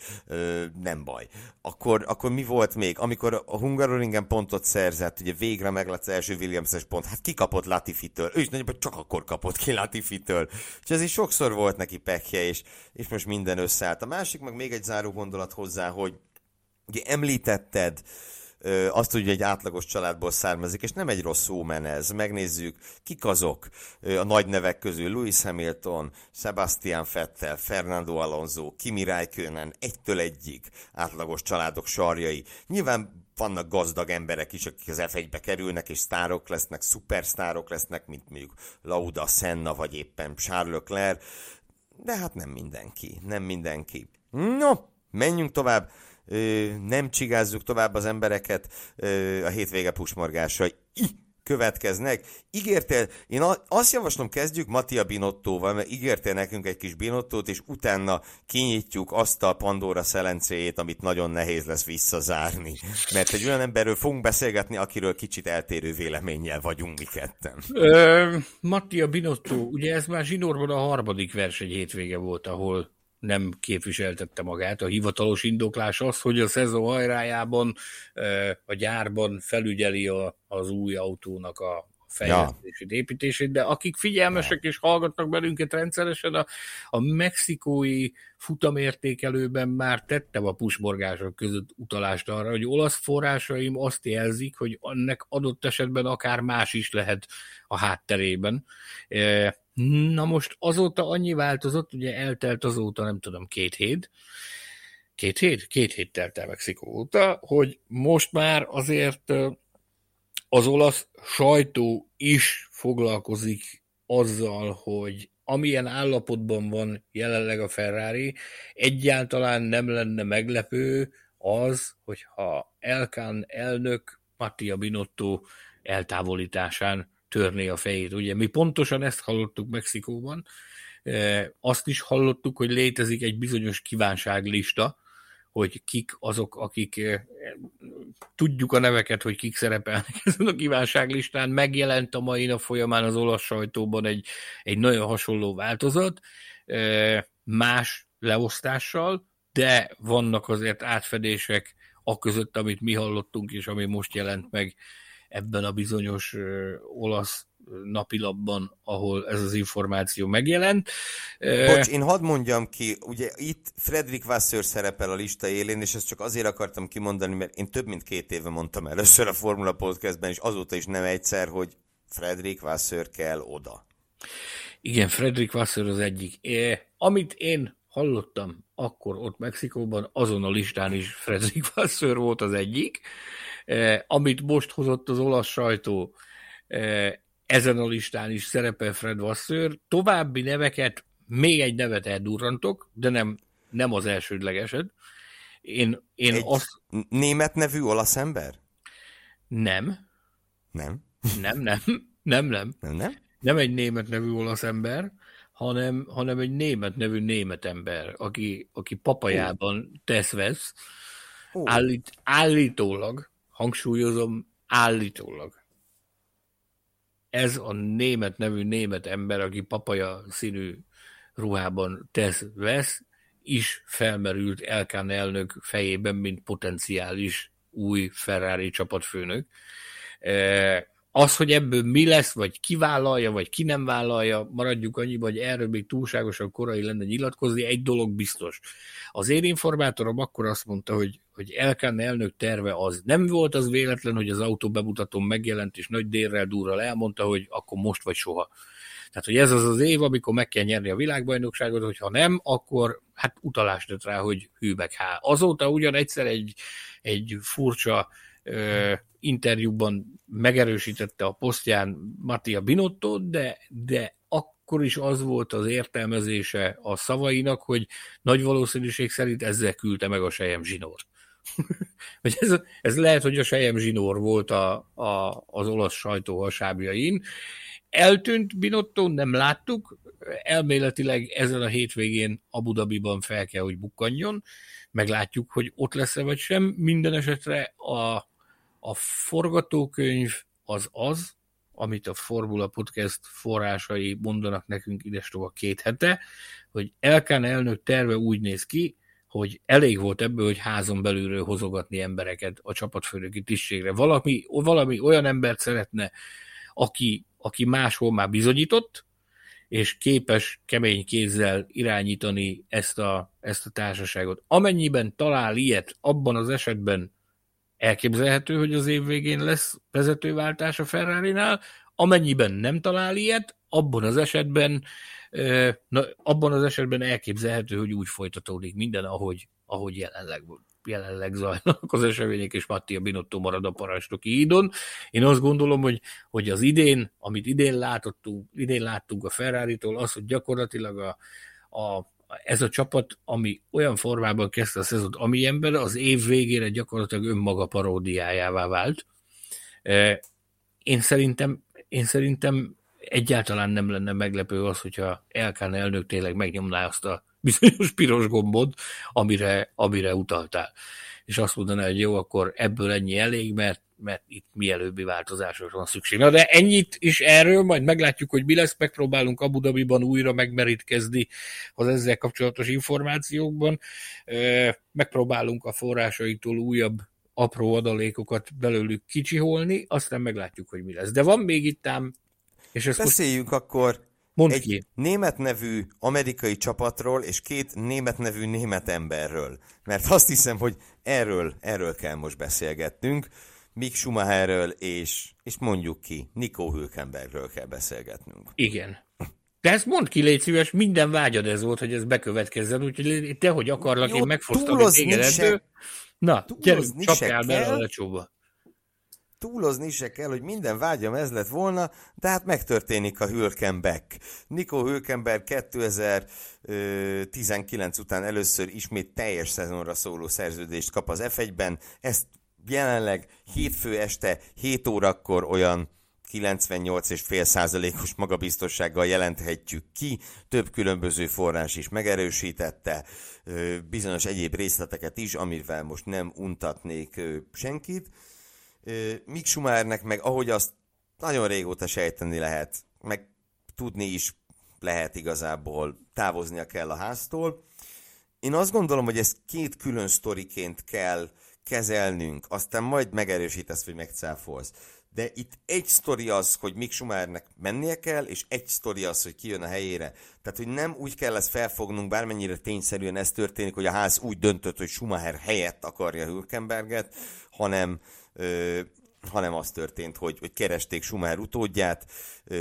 [SPEAKER 1] nem baj. Akkor, akkor mi volt még? Amikor a Hungaroringen pontot szerzett, ugye végre meg az első Williams-es pont, hát kikapott Latifitől, ő is nagyobb, csak akkor kapott ki Latifitől. Úgyhogy ez is sokszor volt neki pekje, és, és most minden összeállt. A másik, meg még egy záró gondolat hozzá, hogy ugye említetted, azt hogy egy átlagos családból származik, és nem egy rossz ómen ez. Megnézzük, kik azok a nagy nevek közül. Lewis Hamilton, Sebastian Vettel, Fernando Alonso, Kimi Räikkönen, egytől egyig átlagos családok sarjai. Nyilván vannak gazdag emberek is, akik az F1-be kerülnek, és sztárok lesznek, szupersztárok lesznek, mint mondjuk Lauda, Senna, vagy éppen Charles Leclerc, de hát nem mindenki, nem mindenki. No, menjünk tovább nem csigázzuk tovább az embereket a hétvége pusmorgásai következnek. Ígértél, én azt javaslom, kezdjük Mattia Binottóval, mert ígértél nekünk egy kis Binottót, és utána kinyitjuk azt a Pandora szelencéjét, amit nagyon nehéz lesz visszazárni. Mert egy olyan emberről fogunk beszélgetni, akiről kicsit eltérő véleménnyel vagyunk mi ketten.
[SPEAKER 2] Ö, Mattia Binotto, ugye ez már zsinórban a harmadik verseny hétvége volt, ahol nem képviseltette magát. A hivatalos indoklás az, hogy a szezon hajrájában a gyárban felügyeli a, az új autónak a fejlesztését, ja. építését, de akik figyelmesek ja. és hallgatnak belünket rendszeresen, a, a mexikói futamértékelőben már tettem a pusmorgások között utalást arra, hogy olasz forrásaim azt jelzik, hogy ennek adott esetben akár más is lehet a hátterében. Na most azóta annyi változott, ugye eltelt azóta nem tudom két hét, két hét? Két hét telt el Mexikó óta, hogy most már azért az olasz sajtó is foglalkozik azzal, hogy amilyen állapotban van jelenleg a Ferrari, egyáltalán nem lenne meglepő az, hogyha Elkán elnök Mattia Binotto eltávolításán törné a fejét. Ugye mi pontosan ezt hallottuk Mexikóban, azt is hallottuk, hogy létezik egy bizonyos kívánságlista, hogy kik azok, akik e, tudjuk a neveket, hogy kik szerepelnek ezen a kívánságlistán. Megjelent a mai nap folyamán az olasz sajtóban egy, egy nagyon hasonló változat, e, más leosztással, de vannak azért átfedések a között, amit mi hallottunk, és ami most jelent meg ebben a bizonyos olasz napilapban, ahol ez az információ megjelent.
[SPEAKER 1] Bocs, én hadd mondjam ki, ugye itt Fredrik Vasseur szerepel a lista élén, és ezt csak azért akartam kimondani, mert én több mint két éve mondtam először a Formula Podcastben, és azóta is nem egyszer, hogy Fredrik Vasseur kell oda.
[SPEAKER 2] Igen, Fredrik Vasseur az egyik. É, amit én hallottam akkor ott Mexikóban, azon a listán is Fredrik Vasseur volt az egyik. Eh, amit most hozott az olasz sajtó, ezen a listán is szerepel Fred Vasseur. További neveket, még egy nevet eldurrantok, de nem, nem az elsődlegeset. Én, én
[SPEAKER 1] egy azt... német nevű olasz ember?
[SPEAKER 2] Nem.
[SPEAKER 1] Nem?
[SPEAKER 2] Nem, nem. Nem, nem.
[SPEAKER 1] Nem, nem?
[SPEAKER 2] Nem egy német nevű olasz ember, hanem, hanem egy német nevű német ember, aki, aki papajában tesz-vesz, állít, állítólag hangsúlyozom, állítólag. Ez a német nevű német ember, aki papaja színű ruhában tesz, vesz, is felmerült Elkán elnök fejében, mint potenciális új Ferrari csapatfőnök. E, az, hogy ebből mi lesz, vagy ki vállalja, vagy ki nem vállalja, maradjuk annyi, hogy erről még túlságosan korai lenne nyilatkozni, egy dolog biztos. Az én informátorom akkor azt mondta, hogy, hogy Elkán elnök terve az nem volt az véletlen, hogy az autó bemutatón megjelent, és nagy délrel durral elmondta, hogy akkor most vagy soha. Tehát, hogy ez az az év, amikor meg kell nyerni a világbajnokságot, hogyha nem, akkor hát utalást tett rá, hogy hűbek há. Azóta ugyan egyszer egy, egy furcsa ö, interjúban megerősítette a posztján Mattia Binotto, de, de akkor is az volt az értelmezése a szavainak, hogy nagy valószínűség szerint ezzel küldte meg a Sejem Zsinort. ez, ez lehet, hogy a Sejem Zsinór volt a, a, az olasz sajtó hasábjain. Eltűnt Binotto, nem láttuk, elméletileg ezen a hétvégén Abu Dhabiban fel kell, hogy bukkanjon, meglátjuk, hogy ott lesz-e vagy sem. Minden esetre a, a forgatókönyv az az, amit a Formula Podcast forrásai mondanak nekünk idestova két hete, hogy Elkán elnök terve úgy néz ki, hogy elég volt ebből, hogy házon belülről hozogatni embereket a csapatfőnöki tisztségre. Valami, valami olyan embert szeretne, aki, aki máshol már bizonyított, és képes kemény kézzel irányítani ezt a, ezt a társaságot. Amennyiben talál ilyet, abban az esetben elképzelhető, hogy az év végén lesz vezetőváltás a Ferrari-nál, amennyiben nem talál ilyet, abban az esetben na, abban az esetben elképzelhető, hogy úgy folytatódik minden, ahogy, ahogy jelenleg jelenleg zajlanak az események, és Mattia Binotto marad a parancsnoki hídon. Én azt gondolom, hogy, hogy az idén, amit idén látottunk, idén láttunk a Ferrari-tól, az, hogy gyakorlatilag a, a, ez a csapat, ami olyan formában kezdte a szezont, amilyenben az év végére gyakorlatilag önmaga paródiájává vált. Én szerintem, én szerintem egyáltalán nem lenne meglepő az, hogyha Elkán elnök tényleg megnyomná azt a bizonyos piros gombot, amire, amire utaltál. És azt mondaná, hogy jó, akkor ebből ennyi elég, mert, mert itt mielőbbi változásokra van szükség. Na de ennyit is erről, majd meglátjuk, hogy mi lesz, megpróbálunk Abu Dhabiban újra megmerítkezni az ezzel kapcsolatos információkban. Megpróbálunk a forrásaitól újabb apró adalékokat belőlük kicsiholni, aztán meglátjuk, hogy mi lesz. De van még itt ám...
[SPEAKER 1] És ezt Beszéljünk most... akkor Mondd egy ki. német nevű amerikai csapatról, és két német nevű német emberről. Mert azt hiszem, hogy erről, erről kell most beszélgetnünk. Mick Schumacherről, és, és mondjuk ki, Nico Hülkenbergről kell beszélgetnünk.
[SPEAKER 2] Igen. De ezt mondd ki, légy szíves, minden vágyad ez volt, hogy ez bekövetkezzen, úgyhogy te, hogy akarlak, Jó, én megfosztam téged Na, gyere, csapjál bele a lecsóba
[SPEAKER 1] túlozni se kell, hogy minden vágyam ez lett volna, de hát megtörténik a Hülkenbeck. Nico Hülkenberg 2019 után először ismét teljes szezonra szóló szerződést kap az F1-ben, ezt jelenleg hétfő este 7 órakor olyan 98,5 százalékos magabiztossággal jelenthetjük ki, több különböző forrás is megerősítette, bizonyos egyéb részleteket is, amivel most nem untatnék senkit. Mick Schumachernek meg ahogy azt nagyon régóta sejteni lehet, meg tudni is lehet igazából, távoznia kell a háztól. Én azt gondolom, hogy ezt két külön sztoriként kell kezelnünk, aztán majd megerősítesz, vagy megcáfolsz. De itt egy sztori az, hogy Mick Schumachernek mennie kell, és egy sztori az, hogy kijön a helyére. Tehát, hogy nem úgy kell ezt felfognunk, bármennyire tényszerűen ez történik, hogy a ház úgy döntött, hogy Schumacher helyett akarja Hülkenberget, hanem hanem az történt, hogy, hogy keresték Schumacher utódját,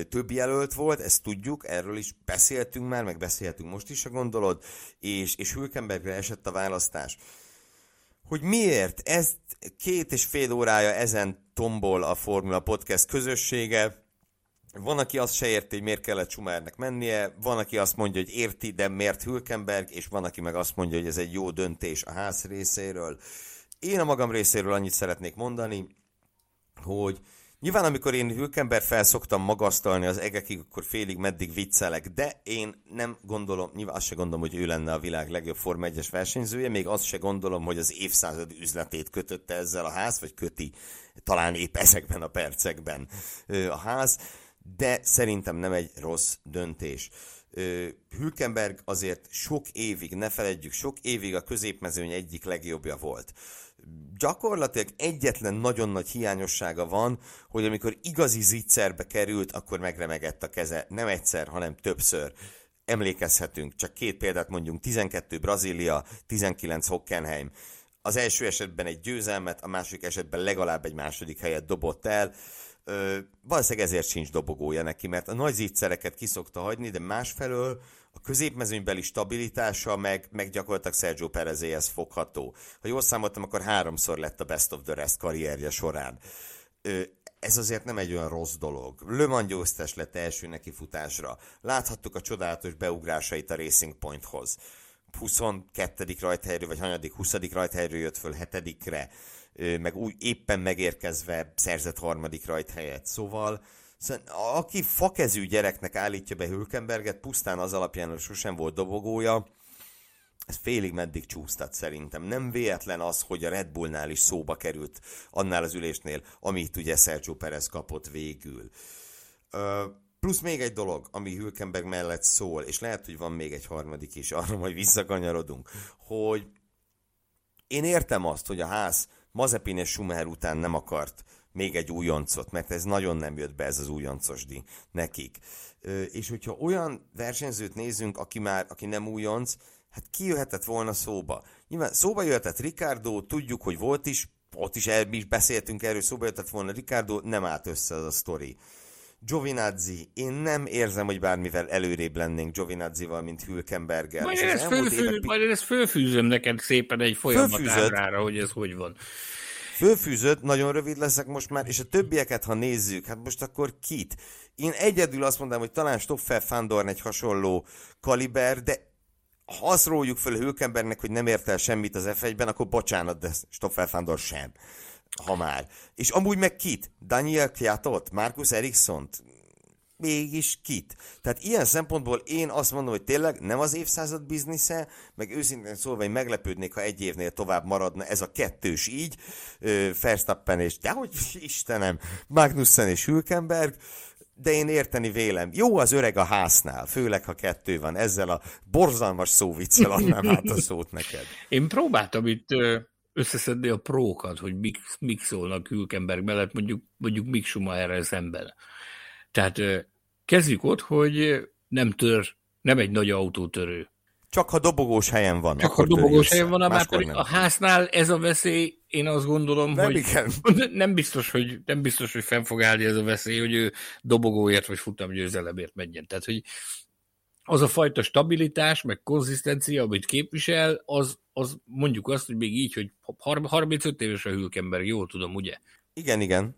[SPEAKER 1] több jelölt volt, ezt tudjuk, erről is beszéltünk már, meg beszéltünk most is, a gondolod, és, és Hülkenbergre esett a választás. Hogy miért? Ez két és fél órája ezen tombol a Formula Podcast közössége, van, aki azt se érti, hogy miért kellett Schumachernek mennie, van, aki azt mondja, hogy érti, de miért Hülkenberg, és van, aki meg azt mondja, hogy ez egy jó döntés a ház részéről. Én a magam részéről annyit szeretnék mondani, hogy nyilván amikor én Hülkenberg fel szoktam magasztalni az egekig, akkor félig meddig viccelek, de én nem gondolom, nyilván azt se gondolom, hogy ő lenne a világ legjobb Forma 1-es versenyzője, még azt se gondolom, hogy az évszázad üzletét kötötte ezzel a ház, vagy köti talán épp ezekben a percekben a ház, de szerintem nem egy rossz döntés. Hülkenberg azért sok évig, ne feledjük, sok évig a középmezőny egyik legjobbja volt gyakorlatilag egyetlen nagyon nagy hiányossága van, hogy amikor igazi zicserbe került, akkor megremegett a keze. Nem egyszer, hanem többször. Emlékezhetünk, csak két példát mondjunk, 12 Brazília, 19 Hockenheim. Az első esetben egy győzelmet, a másik esetben legalább egy második helyet dobott el. Ö, valószínűleg ezért sincs dobogója neki, mert a nagy zicsereket kiszokta hagyni, de másfelől a középmezőnybeli stabilitása meg, meg gyakorlatilag Sergio Perezéhez fogható. Ha jól számoltam, akkor háromszor lett a Best of the Rest karrierje során. Ez azért nem egy olyan rossz dolog. Le győztes lett első nekifutásra. Láthattuk a csodálatos beugrásait a Racing Pointhoz. 22. rajthelyről, vagy hanyadik, 20. rajthelyről jött föl 7 meg úgy éppen megérkezve szerzett harmadik rajthelyet. Szóval Szóval, aki fakezű gyereknek állítja be Hülkenberget, pusztán az alapján, hogy sosem volt dobogója, ez félig meddig csúsztat szerintem. Nem véletlen az, hogy a Red Bullnál is szóba került annál az ülésnél, amit ugye Sergio Perez kapott végül. Plusz még egy dolog, ami Hülkenberg mellett szól, és lehet, hogy van még egy harmadik is, arra majd visszakanyarodunk, hogy én értem azt, hogy a ház Mazepin és Schumacher után nem akart még egy újoncot, mert ez nagyon nem jött be ez az újoncosdi nekik. És hogyha olyan versenyzőt nézünk, aki már, aki nem újonc, hát ki jöhetett volna szóba? Nyilván szóba jöhetett Ricardo, tudjuk, hogy volt is, ott is, el, is beszéltünk erről, szóba jöhetett volna Ricardo, nem állt össze az a sztori. Giovinazzi, én nem érzem, hogy bármivel előrébb lennénk Giovinazzival, mint Hülkenberggel.
[SPEAKER 2] Majd, én ezt, évek... majd én ezt fölfűzöm neked szépen egy folyamat árára, hogy ez hogy van.
[SPEAKER 1] Fölfűzött, nagyon rövid leszek most már, és a többieket, ha nézzük, hát most akkor kit? Én egyedül azt mondanám, hogy talán Stoffel Fandorn egy hasonló kaliber, de ha azt róljuk föl Hülkenbergnek, hogy nem ért el semmit az F1-ben, akkor bocsánat, de Stoffel Fandor sem ha már. És amúgy meg kit? Daniel Kjatot? Markus Eriksson-t? Mégis kit? Tehát ilyen szempontból én azt mondom, hogy tényleg nem az évszázad biznisze, meg őszintén szólva én meglepődnék, ha egy évnél tovább maradna ez a kettős így, Verstappen és, de hogy Istenem, Magnussen és Hülkenberg, de én érteni vélem. Jó az öreg a háznál, főleg ha kettő van. Ezzel a borzalmas szóviccel adnám át a szót neked.
[SPEAKER 2] Én próbáltam itt összeszedni a prókat, hogy mik, mik szólnak Hülkenberg mellett, mondjuk, mondjuk Mick Schumacherrel szemben. Tehát kezdjük ott, hogy nem tör, nem egy nagy autótörő.
[SPEAKER 1] Csak ha dobogós helyen van.
[SPEAKER 2] Csak ha dobogós helyen van, már a háznál ez a veszély, én azt gondolom, nem hogy igen. nem biztos, hogy nem biztos, hogy fenn fog állni ez a veszély, hogy ő dobogóért vagy futamgyőzelemért menjen. Tehát, hogy az a fajta stabilitás, meg konzisztencia, amit képvisel, az, az mondjuk azt, hogy még így, hogy 35 éves a Hülkenberg, jól tudom, ugye?
[SPEAKER 1] Igen, igen.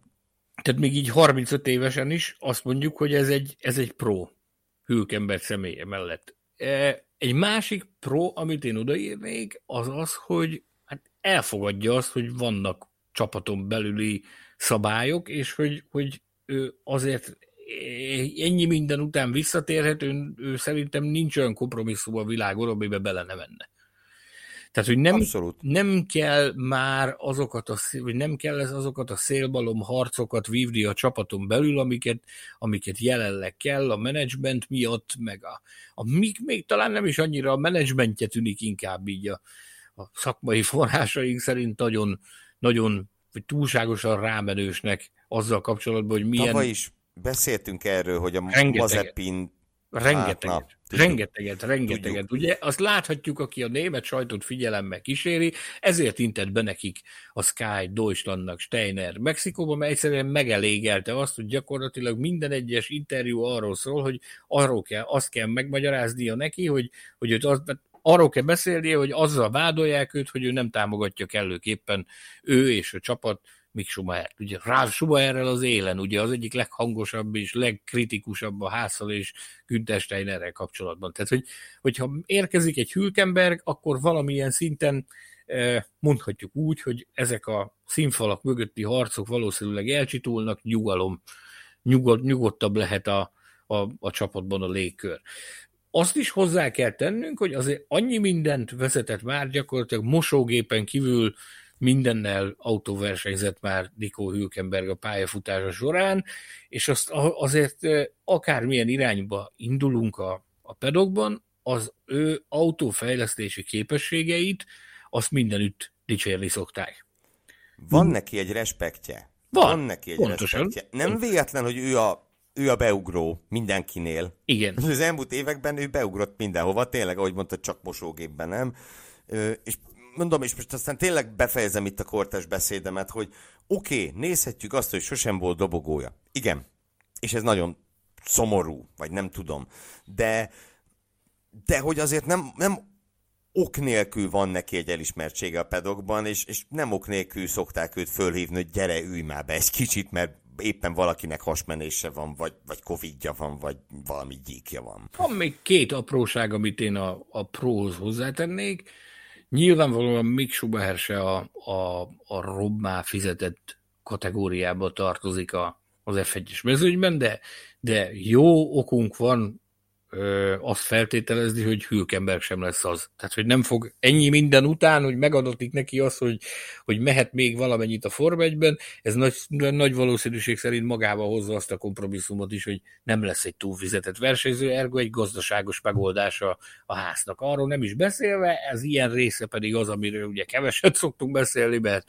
[SPEAKER 2] Tehát még így 35 évesen is azt mondjuk, hogy ez egy, ez egy pro Hülkenberg személye mellett. E, egy másik pro, amit én odaírnék, az az, hogy hát elfogadja azt, hogy vannak csapaton belüli szabályok, és hogy, hogy ő azért ennyi minden után visszatérhet, ő, ő szerintem nincs olyan kompromisszum a világon, amiben bele ne menne. Tehát, hogy nem, nem kell már azokat a, vagy nem kell ez azokat a szélbalom harcokat vívni a csapaton belül, amiket, amiket jelenleg kell a menedzsment miatt, meg a, a még, még talán nem is annyira a menedzsmentje tűnik inkább így a, a szakmai forrásaink szerint nagyon, nagyon vagy túlságosan rámenősnek azzal kapcsolatban, hogy milyen...
[SPEAKER 1] Tavaly is beszéltünk erről, hogy a Mazepin
[SPEAKER 2] Rengeteget, hát, rengeteget, rengeteget. Tudjuk. Ugye azt láthatjuk, aki a német sajtót figyelemmel kíséri, ezért intett be nekik a Sky Deutschlandnak Steiner Mexikóban, mert egyszerűen megelégelte azt, hogy gyakorlatilag minden egyes interjú arról szól, hogy arról kell, azt kell megmagyaráznia neki, hogy, hogy őt az, arról kell beszélnie, hogy azzal vádolják őt, hogy ő nem támogatja kellőképpen ő és a csapat Mick Schumacher. Ugye Ralf Schumacherrel az élen, ugye az egyik leghangosabb és legkritikusabb a házszal és Günther Steinerrel kapcsolatban. Tehát, hogy, hogyha érkezik egy Hülkenberg, akkor valamilyen szinten eh, mondhatjuk úgy, hogy ezek a színfalak mögötti harcok valószínűleg elcsitulnak, nyugalom, nyugod, nyugodtabb lehet a, a, a csapatban a légkör. Azt is hozzá kell tennünk, hogy azért annyi mindent vezetett már gyakorlatilag mosógépen kívül mindennel autóversenyzett már Nico Hülkenberg a pályafutása során, és azt azért akármilyen irányba indulunk a, a pedokban, az ő autófejlesztési képességeit azt mindenütt dicsérni szokták.
[SPEAKER 1] Van neki egy respektje. Van, Van neki egy pontosan. respektje. Nem véletlen, hogy ő a ő a beugró mindenkinél.
[SPEAKER 2] Igen.
[SPEAKER 1] Az elmúlt években ő beugrott mindenhova, tényleg, ahogy mondta, csak mosógépben nem. És mondom, és most aztán tényleg befejezem itt a kortás beszédemet, hogy oké, okay, nézhetjük azt, hogy sosem volt dobogója. Igen. És ez nagyon szomorú, vagy nem tudom. De, de hogy azért nem, nem ok nélkül van neki egy elismertsége a pedokban, és, és nem ok nélkül szokták őt fölhívni, hogy gyere, ülj már be egy kicsit, mert éppen valakinek hasmenése van, vagy, vagy covidja van, vagy valami gyíkja van.
[SPEAKER 2] Van még két apróság, amit én a, a próhoz hozzátennék. Nyilvánvalóan Mick Schumacher se a, a, a robbá fizetett kategóriába tartozik a, az F1-es mezőnyben, de, de jó okunk van ö, azt feltételezni, hogy Hülkenberg sem lesz az. Tehát, hogy nem fog ennyi minden után, hogy megadatik neki az, hogy, hogy mehet még valamennyit a Form 1 ez nagy, nagy valószínűség szerint magába hozza azt a kompromisszumot is, hogy nem lesz egy túlfizetett versenyző, ergo egy gazdaságos megoldása a háznak. Arról nem is beszélve, ez ilyen része pedig az, amiről ugye keveset szoktunk beszélni, mert,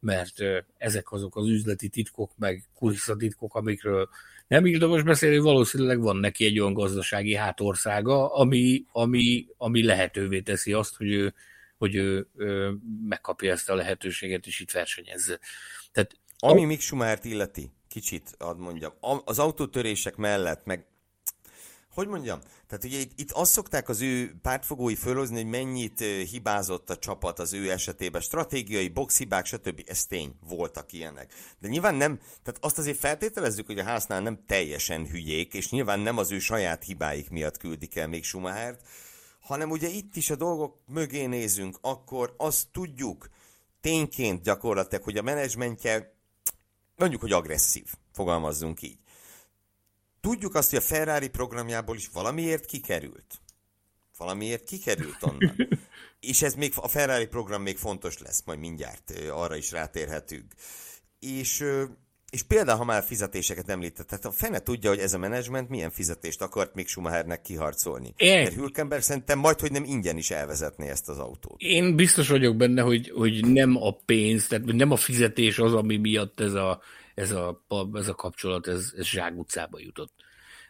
[SPEAKER 2] mert ezek azok az üzleti titkok, meg kulisszatitkok, amikről nem érdemes beszélni, valószínűleg van neki egy olyan gazdasági hátországa, ami, ami, ami lehetővé teszi azt, hogy ő, hogy ő, ő megkapja ezt a lehetőséget, és itt versenyezze.
[SPEAKER 1] Tehát, ami a... Mick Schumachert illeti, kicsit ad mondjam, az autótörések mellett, meg hogy mondjam, tehát ugye itt, itt azt szokták az ő pártfogói fölhozni, hogy mennyit hibázott a csapat az ő esetében, stratégiai, boxhibák, stb. Ez tény, voltak ilyenek. De nyilván nem, tehát azt azért feltételezzük, hogy a háznál nem teljesen hülyék, és nyilván nem az ő saját hibáik miatt küldik el még Schumachert, hanem ugye itt is a dolgok mögé nézünk, akkor azt tudjuk tényként gyakorlatilag, hogy a menedzsmentje mondjuk, hogy agresszív, fogalmazzunk így tudjuk azt, hogy a Ferrari programjából is valamiért kikerült. Valamiért kikerült onnan. És ez még, a Ferrari program még fontos lesz, majd mindjárt arra is rátérhetünk. És, és például, ha már fizetéseket említett, tehát a fene tudja, hogy ez a menedzsment milyen fizetést akart még Schumachernek kiharcolni. Én... Mert Hülkenberg szerintem majd, hogy nem ingyen is elvezetné ezt az autót.
[SPEAKER 2] Én biztos vagyok benne, hogy, hogy nem a pénz, tehát nem a fizetés az, ami miatt ez a ez a, ez a kapcsolat, ez, ez zsákutcába jutott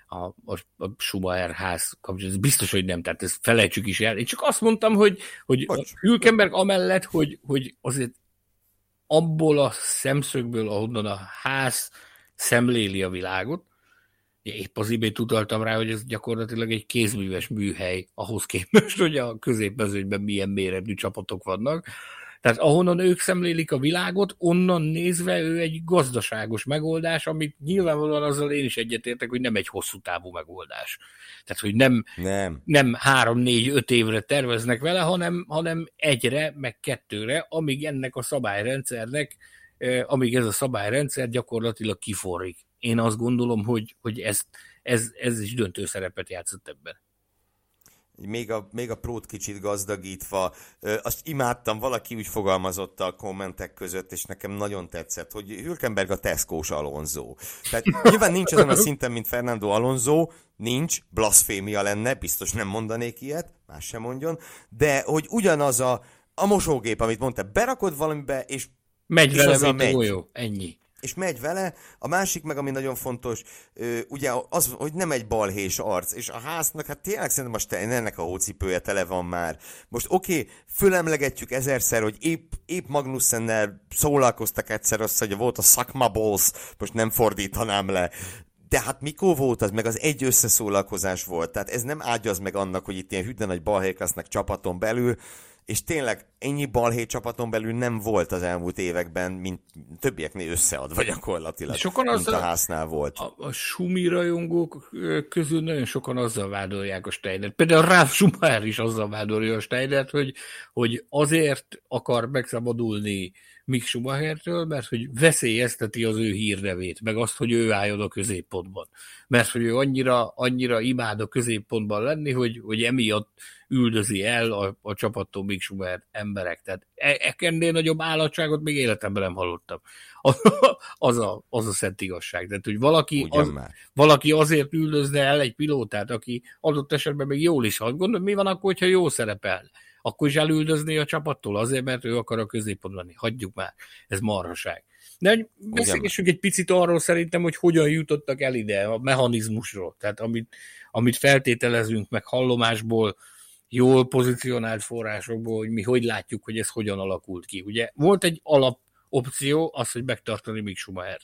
[SPEAKER 2] a, a, a Schumacher ház kapcsolat. Ez biztos, hogy nem, tehát ezt felejtsük is el. Én csak azt mondtam, hogy, hogy Hülkenberg amellett, hogy, hogy azért abból a szemszögből, ahonnan a ház szemléli a világot, épp az imént utaltam rá, hogy ez gyakorlatilag egy kézműves műhely ahhoz képest, hogy a középmezőnyben milyen méretű csapatok vannak, tehát ahonnan ők szemlélik a világot, onnan nézve ő egy gazdaságos megoldás, amit nyilvánvalóan azzal én is egyetértek, hogy nem egy hosszú távú megoldás. Tehát, hogy nem, nem. nem három, négy, öt évre terveznek vele, hanem, hanem egyre, meg kettőre, amíg ennek a szabályrendszernek, amíg ez a szabályrendszer gyakorlatilag kiforrik. Én azt gondolom, hogy, hogy ez, ez, ez is döntő szerepet játszott ebben
[SPEAKER 1] még a, még a prót kicsit gazdagítva, azt imádtam, valaki úgy fogalmazott a kommentek között, és nekem nagyon tetszett, hogy Hülkenberg a Tesco-s Alonso. Tehát nyilván nincs ezen a szinten, mint Fernando Alonso, nincs, blasfémia lenne, biztos nem mondanék ilyet, más sem mondjon, de hogy ugyanaz a, a mosógép, amit mondta, berakod valamibe, és
[SPEAKER 2] Megy és vele, mint megy. jó, ennyi
[SPEAKER 1] és megy vele. A másik meg, ami nagyon fontos, ugye az, hogy nem egy balhés arc, és a háznak, hát tényleg szerintem most ennek a hócipője tele van már. Most oké, okay, fölemlegetjük ezerszer, hogy épp, épp Magnussennel szólalkoztak egyszer össze, hogy volt a Sakma Balls, most nem fordítanám le, de hát mikor volt az, meg az egy összeszólalkozás volt, tehát ez nem ágyaz meg annak, hogy itt ilyen hüdden nagy balhék lesznek csapaton belül, és tényleg ennyi balhé csapaton belül nem volt az elmúlt években, mint többieknél összeadva gyakorlatilag, sokan mint azzal, a háznál volt.
[SPEAKER 2] A, a Sumi rajongók közül nagyon sokan azzal vádolják a Steinert. Például Ralf Schumacher is azzal vádolja a Steinert, hogy, hogy azért akar megszabadulni Mick Schumachertől, mert hogy veszélyezteti az ő hírnevét, meg azt, hogy ő álljon a középpontban. Mert hogy ő annyira, annyira imád a középpontban lenni, hogy, hogy emiatt üldözi el a, a csapattól Mick Schumacher emberek. Tehát e, ennél nagyobb állatságot még életemben nem hallottam. Az a, az a szent igazság. Tehát, hogy valaki, az, valaki azért üldözne el egy pilótát, aki adott esetben még jól is hat. Gondolom, mi van akkor, hogyha jó szerepel? akkor is elüldözni a csapattól azért, mert ő akar a középpontban lenni. Hagyjuk már, ez marhaság. De beszélgessünk egy picit arról szerintem, hogy hogyan jutottak el ide a mechanizmusról. Tehát amit, amit feltételezünk meg hallomásból, jól pozícionált forrásokból, hogy mi hogy látjuk, hogy ez hogyan alakult ki. Ugye volt egy alap opció, az, hogy megtartani Mick Schumacher.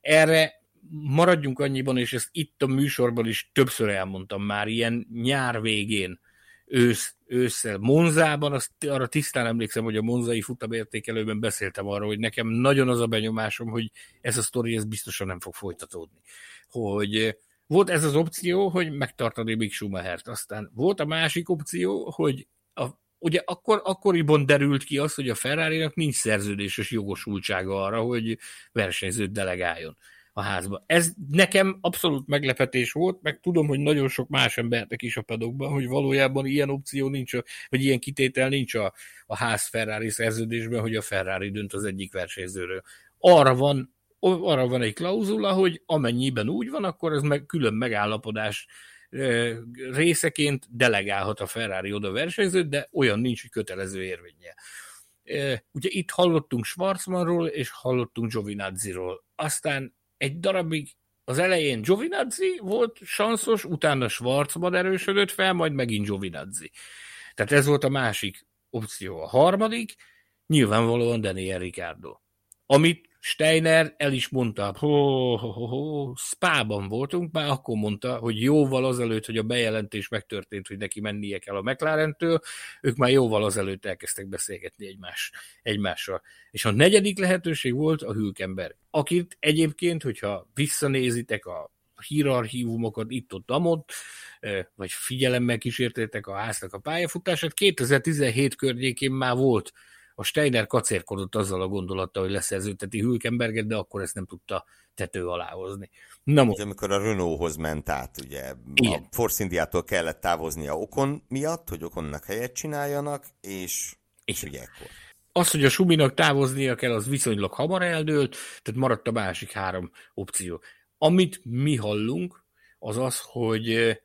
[SPEAKER 2] Erre maradjunk annyiban, és ezt itt a műsorban is többször elmondtam már, ilyen nyár végén ősz, ősszel Monzában, azt, arra tisztán emlékszem, hogy a monzai futamértékelőben beszéltem arról, hogy nekem nagyon az a benyomásom, hogy ez a sztori ez biztosan nem fog folytatódni. Hogy volt ez az opció, hogy megtartani Mick Schumachert. Aztán volt a másik opció, hogy a, ugye akkor, akkoriban derült ki az, hogy a ferrari nincs szerződéses jogosultsága arra, hogy versenyzőt delegáljon. a házba. Ez nekem abszolút meglepetés volt, meg tudom, hogy nagyon sok más embernek is a padokban, hogy valójában ilyen opció nincs, vagy ilyen kitétel nincs a, a ház Ferrari szerződésben, hogy a Ferrari dönt az egyik versenyzőről. Arra van, arra van egy klauzula, hogy amennyiben úgy van, akkor ez meg külön megállapodás részeként delegálhat a Ferrari oda versenyzőt, de olyan nincs, hogy kötelező érvénye. Ugye itt hallottunk Schwarzmanról, és hallottunk Giovinazziról. Aztán egy darabig az elején Giovinazzi volt sanszos, utána Schwarzman erősödött fel, majd megint Giovinazzi. Tehát ez volt a másik opció. A harmadik, nyilvánvalóan Daniel Ricciardo. Amit Steiner el is mondta, ho, ho, ho, Spában voltunk, már akkor mondta, hogy jóval azelőtt, hogy a bejelentés megtörtént, hogy neki mennie kell a McLaren-től, ők már jóval azelőtt elkezdtek beszélgetni egymás, egymással. És a negyedik lehetőség volt a Hülkenberg, akit egyébként, hogyha visszanézitek a hierarchívumokat itt-ott, amott, vagy figyelemmel kísértétek a háznak a pályafutását, 2017 környékén már volt a Steiner kacérkodott azzal a gondolattal, hogy leszerződteti Hülkenberget, de akkor ezt nem tudta tető alá hozni.
[SPEAKER 1] Na most. Amikor a Renaulthoz ment át, ugye Igen. a Force Indiától kellett távoznia Okon miatt, hogy Okonnak helyet csináljanak, és, és ugye ekkor.
[SPEAKER 2] Az, hogy a Suminak távoznia kell, az viszonylag hamar eldőlt, tehát maradt a másik három opció. Amit mi hallunk, az az, hogy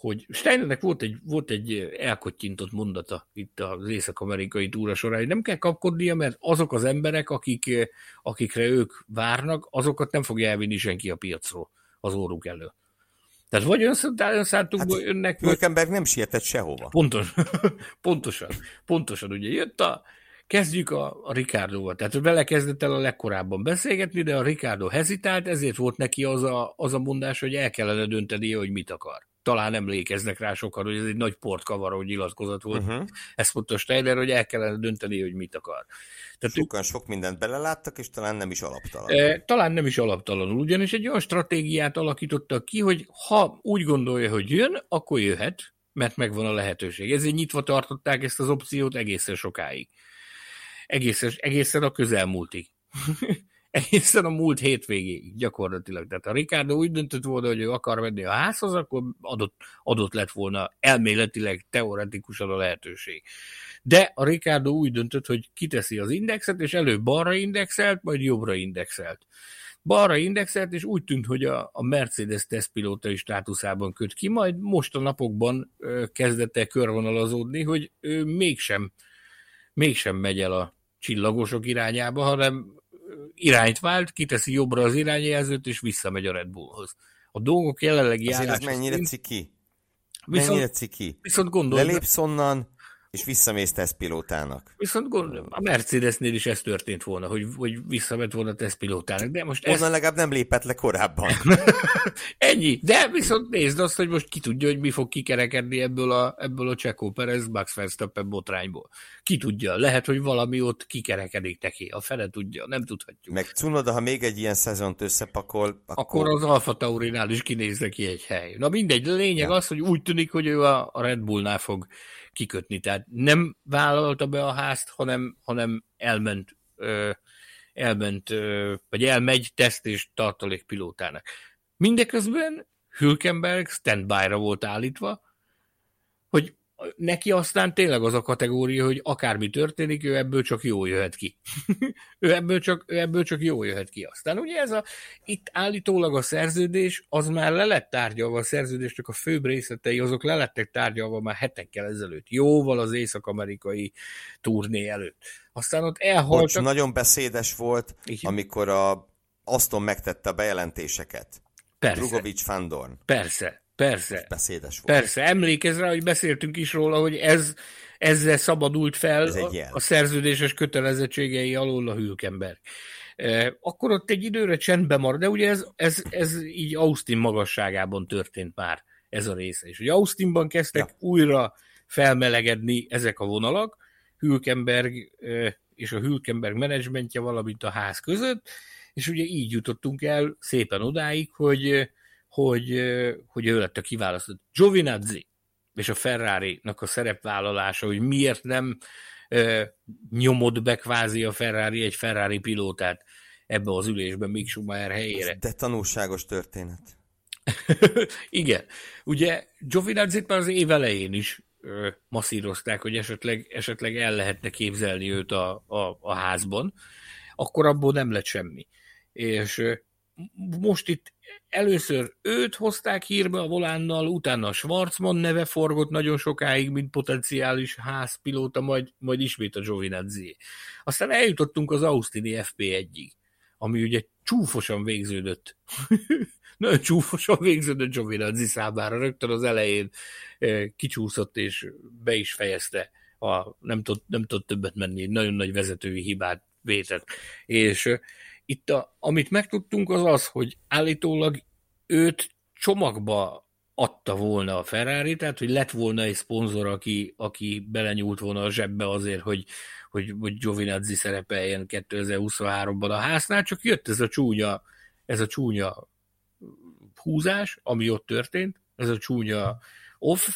[SPEAKER 2] hogy Steinernek volt egy, volt egy elkottyintott mondata itt az észak-amerikai túra során, hogy nem kell kapkodnia, mert azok az emberek, akik, akikre ők várnak, azokat nem fogja elvinni senki a piacról az óruk elő. Tehát vagy önszántukból hát, önnek...
[SPEAKER 1] Hülkenberg nem sietett sehova.
[SPEAKER 2] Pontos, pontosan, pontosan, ugye jött a, Kezdjük a, a Ricardo-val. Tehát vele kezdett el a legkorábban beszélgetni, de a Ricardo hezitált, ezért volt neki az a, az a mondás, hogy el kellene döntenie, hogy mit akar talán emlékeznek rá sokan, hogy ez egy nagy portkavaró nyilatkozat volt. Uh-huh. Ezt mondta Steiner, hogy el kellene dönteni, hogy mit akar.
[SPEAKER 1] Tehát, Sokan sok mindent beleláttak, és talán nem is alaptalan.
[SPEAKER 2] E, talán nem is alaptalanul, ugyanis egy olyan stratégiát alakítottak ki, hogy ha úgy gondolja, hogy jön, akkor jöhet, mert megvan a lehetőség. Ezért nyitva tartották ezt az opciót egészen sokáig. Egészen, egészen a közelmúltig. egészen a múlt hétvégéig gyakorlatilag. Tehát a Ricardo úgy döntött volna, hogy ő akar menni a házhoz, akkor adott, adott lett volna elméletileg, teoretikusan a lehetőség. De a Ricardo úgy döntött, hogy kiteszi az indexet, és előbb balra indexelt, majd jobbra indexelt. Balra indexelt, és úgy tűnt, hogy a, a Mercedes tesztpilótai státuszában köt ki, majd most a napokban ö, kezdett el körvonalazódni, hogy ő mégsem, mégsem megy el a csillagosok irányába, hanem irányt vált, kiteszi jobbra az irányjelzőt, és visszamegy a Red Bullhoz. A dolgok jelenlegi
[SPEAKER 1] állása... Ez mennyire ciki? Viszont, mennyire ciki?
[SPEAKER 2] Viszont gondolj...
[SPEAKER 1] Lelépsz onnan, és visszamész tesztpilótának.
[SPEAKER 2] Viszont gondolom, a Mercedesnél is ez történt volna, hogy, hogy visszament volna tesztpilótának, de most.
[SPEAKER 1] Onnan legalább nem lépett le korábban.
[SPEAKER 2] Ennyi, de viszont nézd azt, hogy most ki tudja, hogy mi fog kikerekedni ebből a, ebből a Csekó Perez Max Verstappen botrányból. Ki tudja, lehet, hogy valami ott kikerekedik neki, a fele tudja, nem tudhatjuk.
[SPEAKER 1] Meg Cunoda, ha még egy ilyen szezont összepakol,
[SPEAKER 2] akkor... Akkor az Alfa Taurinál is kinéz ki egy hely. Na mindegy, a lényeg ja. az, hogy úgy tűnik, hogy ő a Red Bullnál fog kikötni. Tehát nem vállalta be a házt, hanem, hanem elment, ö, elment ö, vagy elmegy teszt és tartalék pilótának. Mindeközben Hülkenberg standby-ra volt állítva, hogy neki aztán tényleg az a kategória, hogy akármi történik, ő ebből csak jó jöhet ki. ő, ebből csak, ő ebből csak jó jöhet ki. Aztán ugye ez a, itt állítólag a szerződés, az már le lett tárgyalva, a szerződésnek a főbb részletei, azok le lettek tárgyalva már hetekkel ezelőtt, jóval az észak-amerikai turné előtt. Aztán ott elhaltak. Bocs,
[SPEAKER 1] nagyon beszédes volt, Igen. amikor a Aston megtette a bejelentéseket. Persze. Drugovic Fandorn.
[SPEAKER 2] Persze, Persze.
[SPEAKER 1] Beszédes volt.
[SPEAKER 2] Persze, emlékezz rá, hogy beszéltünk is róla, hogy ez, ezzel szabadult fel ez a, a szerződéses kötelezettségei alól a Hülkenberg. E, akkor ott egy időre csendbe marad, de ugye ez, ez, ez így Austin magasságában történt már ez a része is. Ugye Austinban kezdtek ja. újra felmelegedni ezek a vonalak, Hülkenberg e, és a Hülkenberg menedzsmentje, valamint a ház között, és ugye így jutottunk el szépen odáig, hogy hogy, hogy ő lett a kiválasztott. Giovinazzi és a Ferrari-nak a szerepvállalása, hogy miért nem nyomod be kvázi a Ferrari egy Ferrari pilótát ebbe az ülésben Mick Schumacher helyére.
[SPEAKER 1] De tanulságos történet.
[SPEAKER 2] Igen. Ugye Giovinazzi már az év elején is ö, masszírozták, hogy esetleg, esetleg el lehetne képzelni őt a, a, a házban, akkor abból nem lett semmi. És ö, most itt először őt hozták hírbe a volánnal, utána a Schwarzman neve forgott nagyon sokáig, mint potenciális házpilóta, majd, majd ismét a Giovinazzi. Aztán eljutottunk az Austini FP1-ig, ami ugye csúfosan végződött. nagyon csúfosan végződött Giovinazzi számára. Rögtön az elején kicsúszott és be is fejezte a, nem tud, nem tud többet menni, nagyon nagy vezetői hibát vétett. És itt a, amit megtudtunk az az, hogy állítólag őt csomagba adta volna a Ferrari, tehát hogy lett volna egy szponzor, aki, aki belenyúlt volna a zsebbe azért, hogy, hogy, hogy Giovinazzi szerepeljen 2023-ban a háznál, csak jött ez a csúnya, ez a csúnya húzás, ami ott történt, ez a csúnya off,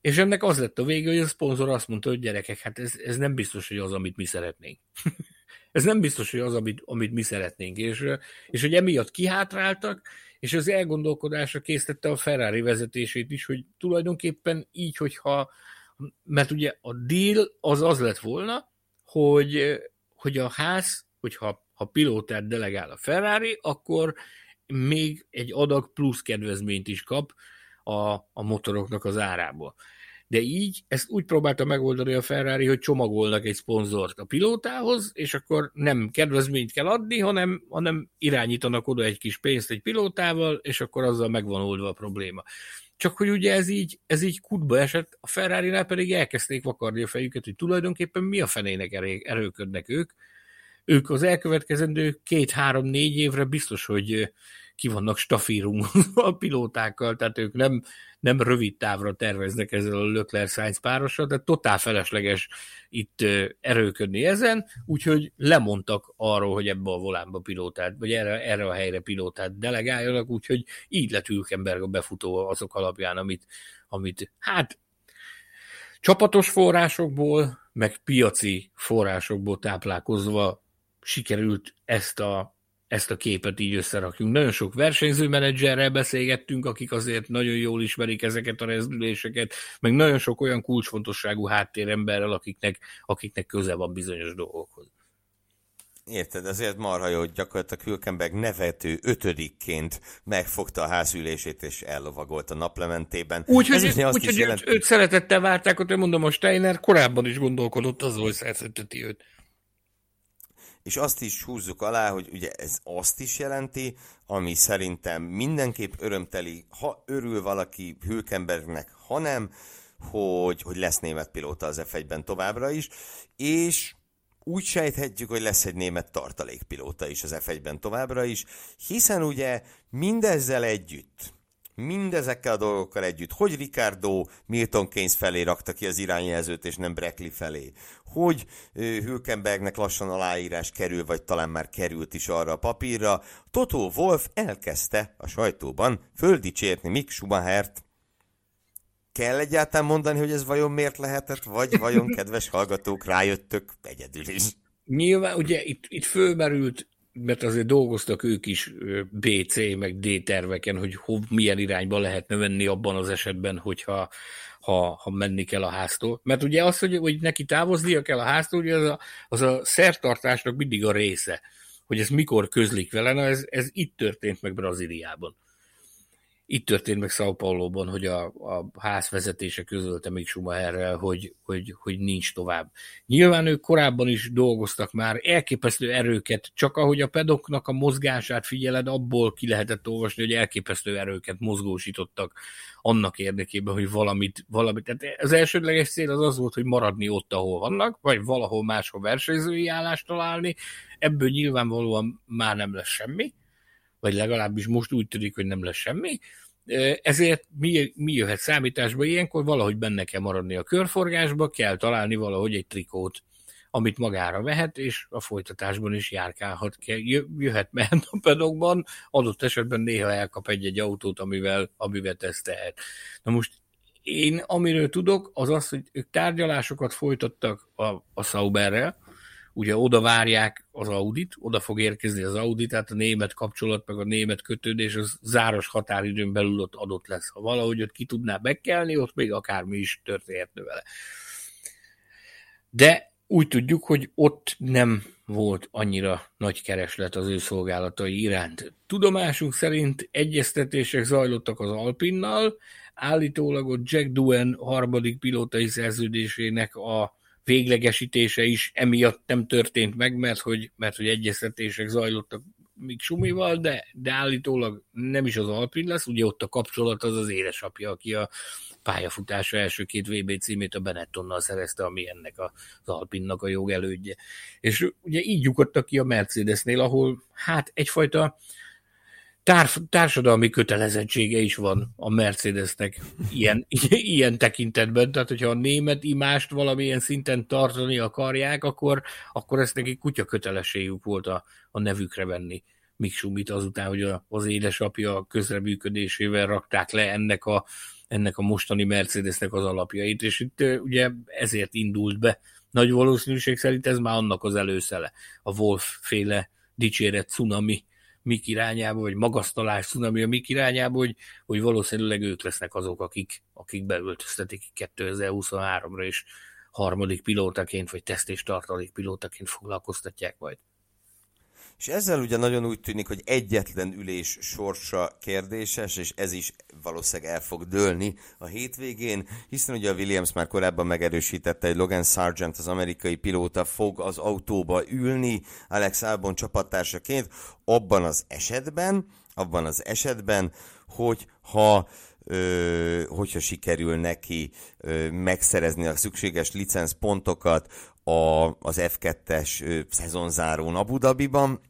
[SPEAKER 2] és ennek az lett a vége, hogy a szponzor azt mondta, hogy gyerekek, hát ez, ez nem biztos, hogy az, amit mi szeretnénk. Ez nem biztos, hogy az, amit, amit mi szeretnénk, és, és hogy emiatt kihátráltak, és az elgondolkodásra készítette a Ferrari vezetését is, hogy tulajdonképpen így, hogyha, mert ugye a deal az az lett volna, hogy, hogy a ház, hogyha ha pilótát delegál a Ferrari, akkor még egy adag plusz kedvezményt is kap a, a motoroknak az árából de így ezt úgy próbálta megoldani a Ferrari, hogy csomagolnak egy szponzort a pilótához, és akkor nem kedvezményt kell adni, hanem, hanem irányítanak oda egy kis pénzt egy pilótával, és akkor azzal megvan oldva a probléma. Csak hogy ugye ez így, ez így kutba esett, a ferrari pedig elkezdték vakarni a fejüket, hogy tulajdonképpen mi a fenének erőködnek ők. Ők az elkövetkezendő két-három-négy évre biztos, hogy ki vannak stafírunk a pilótákkal, tehát ők nem, nem rövid távra terveznek ezzel a Leclerc Sainz párossal, tehát totál felesleges itt erőködni ezen, úgyhogy lemondtak arról, hogy ebbe a volánba pilótát, vagy erre, erre a helyre pilótát delegáljanak, úgyhogy így lett Hülkenberg a befutó azok alapján, amit, amit hát csapatos forrásokból, meg piaci forrásokból táplálkozva sikerült ezt a ezt a képet így összerakjunk. Nagyon sok versenyzőmenedzserrel beszélgettünk, akik azért nagyon jól ismerik ezeket a rezdüléseket, meg nagyon sok olyan kulcsfontosságú háttéremberrel, akiknek, akiknek köze van bizonyos dolgokhoz.
[SPEAKER 1] Érted, azért marha jó, hogy gyakorlatilag Hülkenberg nevető ötödikként megfogta a házülését és ellovagolt a naplementében.
[SPEAKER 2] Úgyhogy úgy, úgy, hogy jelent... őt, szeretettel várták, hogy mondom, a Steiner korábban is gondolkodott az, hogy szerződteti őt
[SPEAKER 1] és azt is húzzuk alá, hogy ugye ez azt is jelenti, ami szerintem mindenképp örömteli, ha örül valaki Hülkenbergnek, ha nem, hogy, hogy lesz német pilóta az F1-ben továbbra is, és úgy sejthetjük, hogy lesz egy német tartalékpilóta is az F1-ben továbbra is, hiszen ugye mindezzel együtt, mindezekkel a dolgokkal együtt, hogy Ricardo Milton Keynes felé rakta ki az irányjelzőt, és nem Breckley felé, hogy Hülkenbergnek lassan aláírás kerül, vagy talán már került is arra a papírra, Toto Wolf elkezdte a sajtóban földicsérni Mick Schumachert. Kell egyáltalán mondani, hogy ez vajon miért lehetett, vagy vajon, kedves hallgatók, rájöttök egyedül is?
[SPEAKER 2] Nyilván, ugye itt, itt fölmerült mert azért dolgoztak ők is B, C, meg D terveken, hogy hov, milyen irányba lehetne venni abban az esetben, hogyha ha, ha menni kell a háztól. Mert ugye az, hogy, hogy neki távoznia kell a háztól, ugye az a, az a szertartásnak mindig a része, hogy ez mikor közlik vele, na ez, ez itt történt meg Brazíliában itt történt meg São Paulo-ban, hogy a, a ház vezetése közölte még Schumacherrel, hogy, hogy, hogy nincs tovább. Nyilván ők korábban is dolgoztak már elképesztő erőket, csak ahogy a pedoknak a mozgását figyeled, abból ki lehetett olvasni, hogy elképesztő erőket mozgósítottak annak érdekében, hogy valamit, valamit. Tehát az elsődleges cél az az volt, hogy maradni ott, ahol vannak, vagy valahol máshol versenyzői állást találni. Ebből nyilvánvalóan már nem lesz semmi vagy legalábbis most úgy tűnik, hogy nem lesz semmi. Ezért mi, mi jöhet számításba ilyenkor? Valahogy benne kell maradni a körforgásba, kell találni valahogy egy trikót, amit magára vehet, és a folytatásban is járkálhat, jöhet, mehet a pedokban, adott esetben néha elkap egy-egy autót, amivel, amivel ezt tehet. Na most én amiről tudok, az az, hogy ők tárgyalásokat folytattak a, a Sauberrel, ugye oda várják az Audit, oda fog érkezni az Audit, tehát a német kapcsolat, meg a német kötődés az záros határidőn belül ott adott lesz. Ha valahogy ott ki tudná bekelni, ott még akármi is történhetne vele. De úgy tudjuk, hogy ott nem volt annyira nagy kereslet az ő szolgálatai iránt. Tudomásunk szerint egyeztetések zajlottak az Alpinnal, állítólag ott Jack Duen harmadik pilótai szerződésének a véglegesítése is emiatt nem történt meg, mert hogy, mert hogy egyeztetések zajlottak még Sumival, de, de állítólag nem is az Alpin lesz, ugye ott a kapcsolat az az édesapja, aki a pályafutása első két VB címét a Benettonnal szerezte, ami ennek az Alpinnak a jogelődje. És ugye így lyukadtak ki a Mercedesnél, ahol hát egyfajta tár- társadalmi kötelezettsége is van a Mercedesnek ilyen, ilyen tekintetben, tehát hogyha a német imást valamilyen szinten tartani akarják, akkor, akkor ezt neki kutya kötelességük volt a, a nevükre venni. Mik Sumit azután, hogy a, az édesapja közreműködésével rakták le ennek a, ennek a mostani Mercedesnek az alapjait, és itt ugye ezért indult be. Nagy valószínűség szerint ez már annak az előszele. A Wolf féle dicséret cunami mik irányába, vagy magasztalás cunami a mik irányába, hogy, hogy valószínűleg ők lesznek azok, akik, akik beöltöztetik 2023-ra, és harmadik pilótaként, vagy teszt és tartalék pilótaként foglalkoztatják majd.
[SPEAKER 1] És ezzel ugye nagyon úgy tűnik, hogy egyetlen ülés sorsa kérdéses, és ez is valószínűleg el fog dőlni a hétvégén, hiszen ugye a Williams már korábban megerősítette, hogy Logan Sargent, az amerikai pilóta fog az autóba ülni Alex Albon csapattársaként, abban az esetben, abban az esetben, hogy ha ö, hogyha sikerül neki ö, megszerezni a szükséges licenszpontokat a, az F2-es szezonzárón Abu Dhabiban,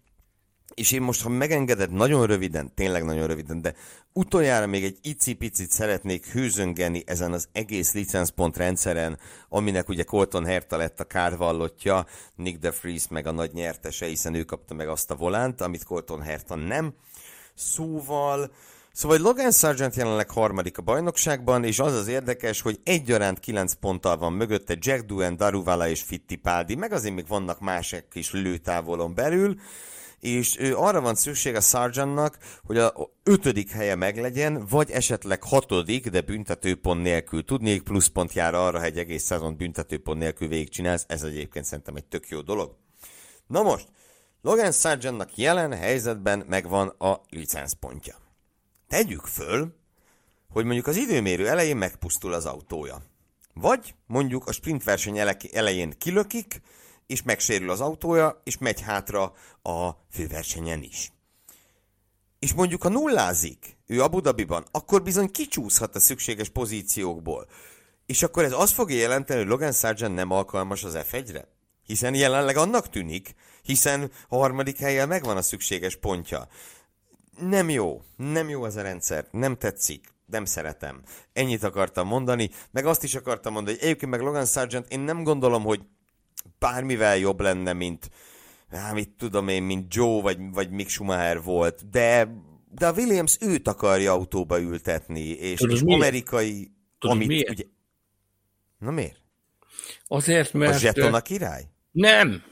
[SPEAKER 1] és én most, ha megengeded, nagyon röviden, tényleg nagyon röviden, de utoljára még egy icipicit szeretnék hőzöngeni ezen az egész licenszpont rendszeren, aminek ugye Colton Herta lett a kárvallottja, Nick de Vries meg a nagy nyertese, hiszen ő kapta meg azt a volánt, amit Colton Herta nem. Szóval, Szóval Logan Sargent jelenleg harmadik a bajnokságban, és az az érdekes, hogy egyaránt 9 ponttal van mögötte Jack Duen, Daruvala és Fittipaldi, meg azért még vannak mások is lőtávolon belül, és ő arra van szükség a Sargentnak, hogy a ötödik helye meglegyen, vagy esetleg hatodik, de büntetőpont nélkül. Tudnék pluszpont jár arra, hogy egy egész szezon büntetőpont nélkül végigcsinálsz, ez egyébként szerintem egy tök jó dolog. Na most, Logan Sargentnak jelen helyzetben megvan a licenszpontja. Tegyük föl, hogy mondjuk az időmérő elején megpusztul az autója. Vagy mondjuk a sprint verseny elején kilökik, és megsérül az autója, és megy hátra a főversenyen is. És mondjuk, ha nullázik ő Abu Dhabiban, akkor bizony kicsúszhat a szükséges pozíciókból. És akkor ez azt fogja jelenteni, hogy Logan Sargent nem alkalmas az F1-re? Hiszen jelenleg annak tűnik, hiszen a harmadik helyen megvan a szükséges pontja. Nem jó, nem jó az a rendszer, nem tetszik, nem szeretem. Ennyit akartam mondani, meg azt is akartam mondani, hogy egyébként meg Logan Sargent én nem gondolom, hogy bármivel jobb lenne, mint hát mit tudom én, mint Joe vagy, vagy Mick Schumacher volt, de, de a Williams őt akarja autóba ültetni, és, Tudod, és amerikai,
[SPEAKER 2] Tudod, amit miért? ugye...
[SPEAKER 1] Na miért?
[SPEAKER 2] Azért, mert...
[SPEAKER 1] A zseton a király?
[SPEAKER 2] Nem,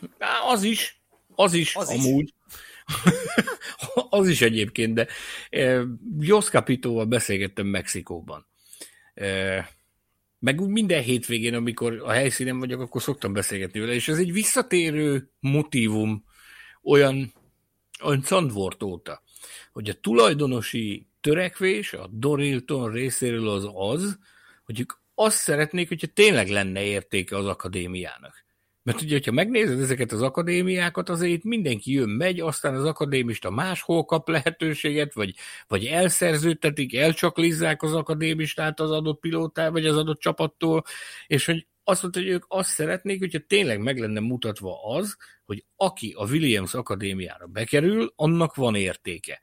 [SPEAKER 2] az is, az is, az amúgy. Is. az is egyébként, de eh, Jos Capitóval beszélgettem Mexikóban. Eh, meg úgy minden hétvégén, amikor a helyszínen vagyok, akkor szoktam beszélgetni vele, és ez egy visszatérő motivum olyan, olyan Sandvort óta, hogy a tulajdonosi törekvés a Dorilton részéről az az, hogy ők azt szeretnék, hogyha tényleg lenne értéke az akadémiának. Mert ugye, hogyha megnézed ezeket az akadémiákat, azért itt mindenki jön, megy, aztán az akadémista máshol kap lehetőséget, vagy, vagy elszerződtetik, elcsaklizzák az akadémistát az adott pilótá, vagy az adott csapattól, és hogy azt mondta, hogy ők azt szeretnék, hogyha tényleg meg lenne mutatva az, hogy aki a Williams Akadémiára bekerül, annak van értéke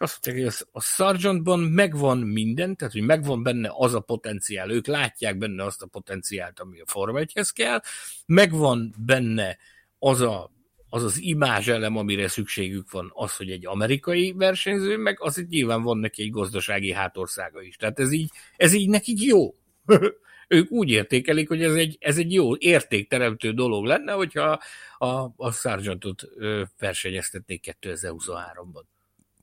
[SPEAKER 2] azt mondják, hogy a Sargentban megvan minden, tehát hogy megvan benne az a potenciál, ők látják benne azt a potenciált, ami a Forma 1 kell, megvan benne az a az az imázs elem, amire szükségük van, az, hogy egy amerikai versenyző, meg az, hogy nyilván van neki egy gazdasági hátországa is. Tehát ez így, ez így nekik jó. ők úgy értékelik, hogy ez egy, ez egy jó értékteremtő dolog lenne, hogyha a, a Sargentot versenyeztetnék 2023-ban.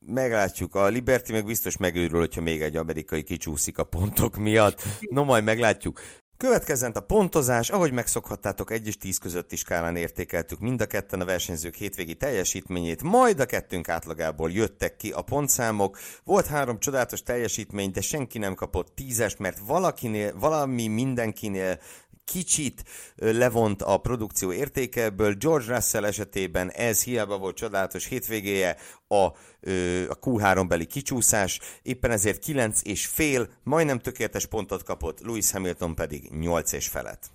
[SPEAKER 1] Meglátjuk, a Liberty meg biztos megőrül, hogyha még egy amerikai kicsúszik a pontok miatt. No, majd meglátjuk. Következzen a pontozás, ahogy megszokhattátok, 1 és 10 közötti skálán értékeltük mind a ketten a versenyzők hétvégi teljesítményét, majd a kettőnk átlagából jöttek ki a pontszámok. Volt három csodálatos teljesítmény, de senki nem kapott tízest, mert valakinél, valami mindenkinél kicsit levont a produkció értékeből. George Russell esetében ez hiába volt csodálatos hétvégéje, a, a Q3 beli kicsúszás, éppen ezért 9 és fél, majdnem tökéletes pontot kapott, Lewis Hamilton pedig 8 és felett.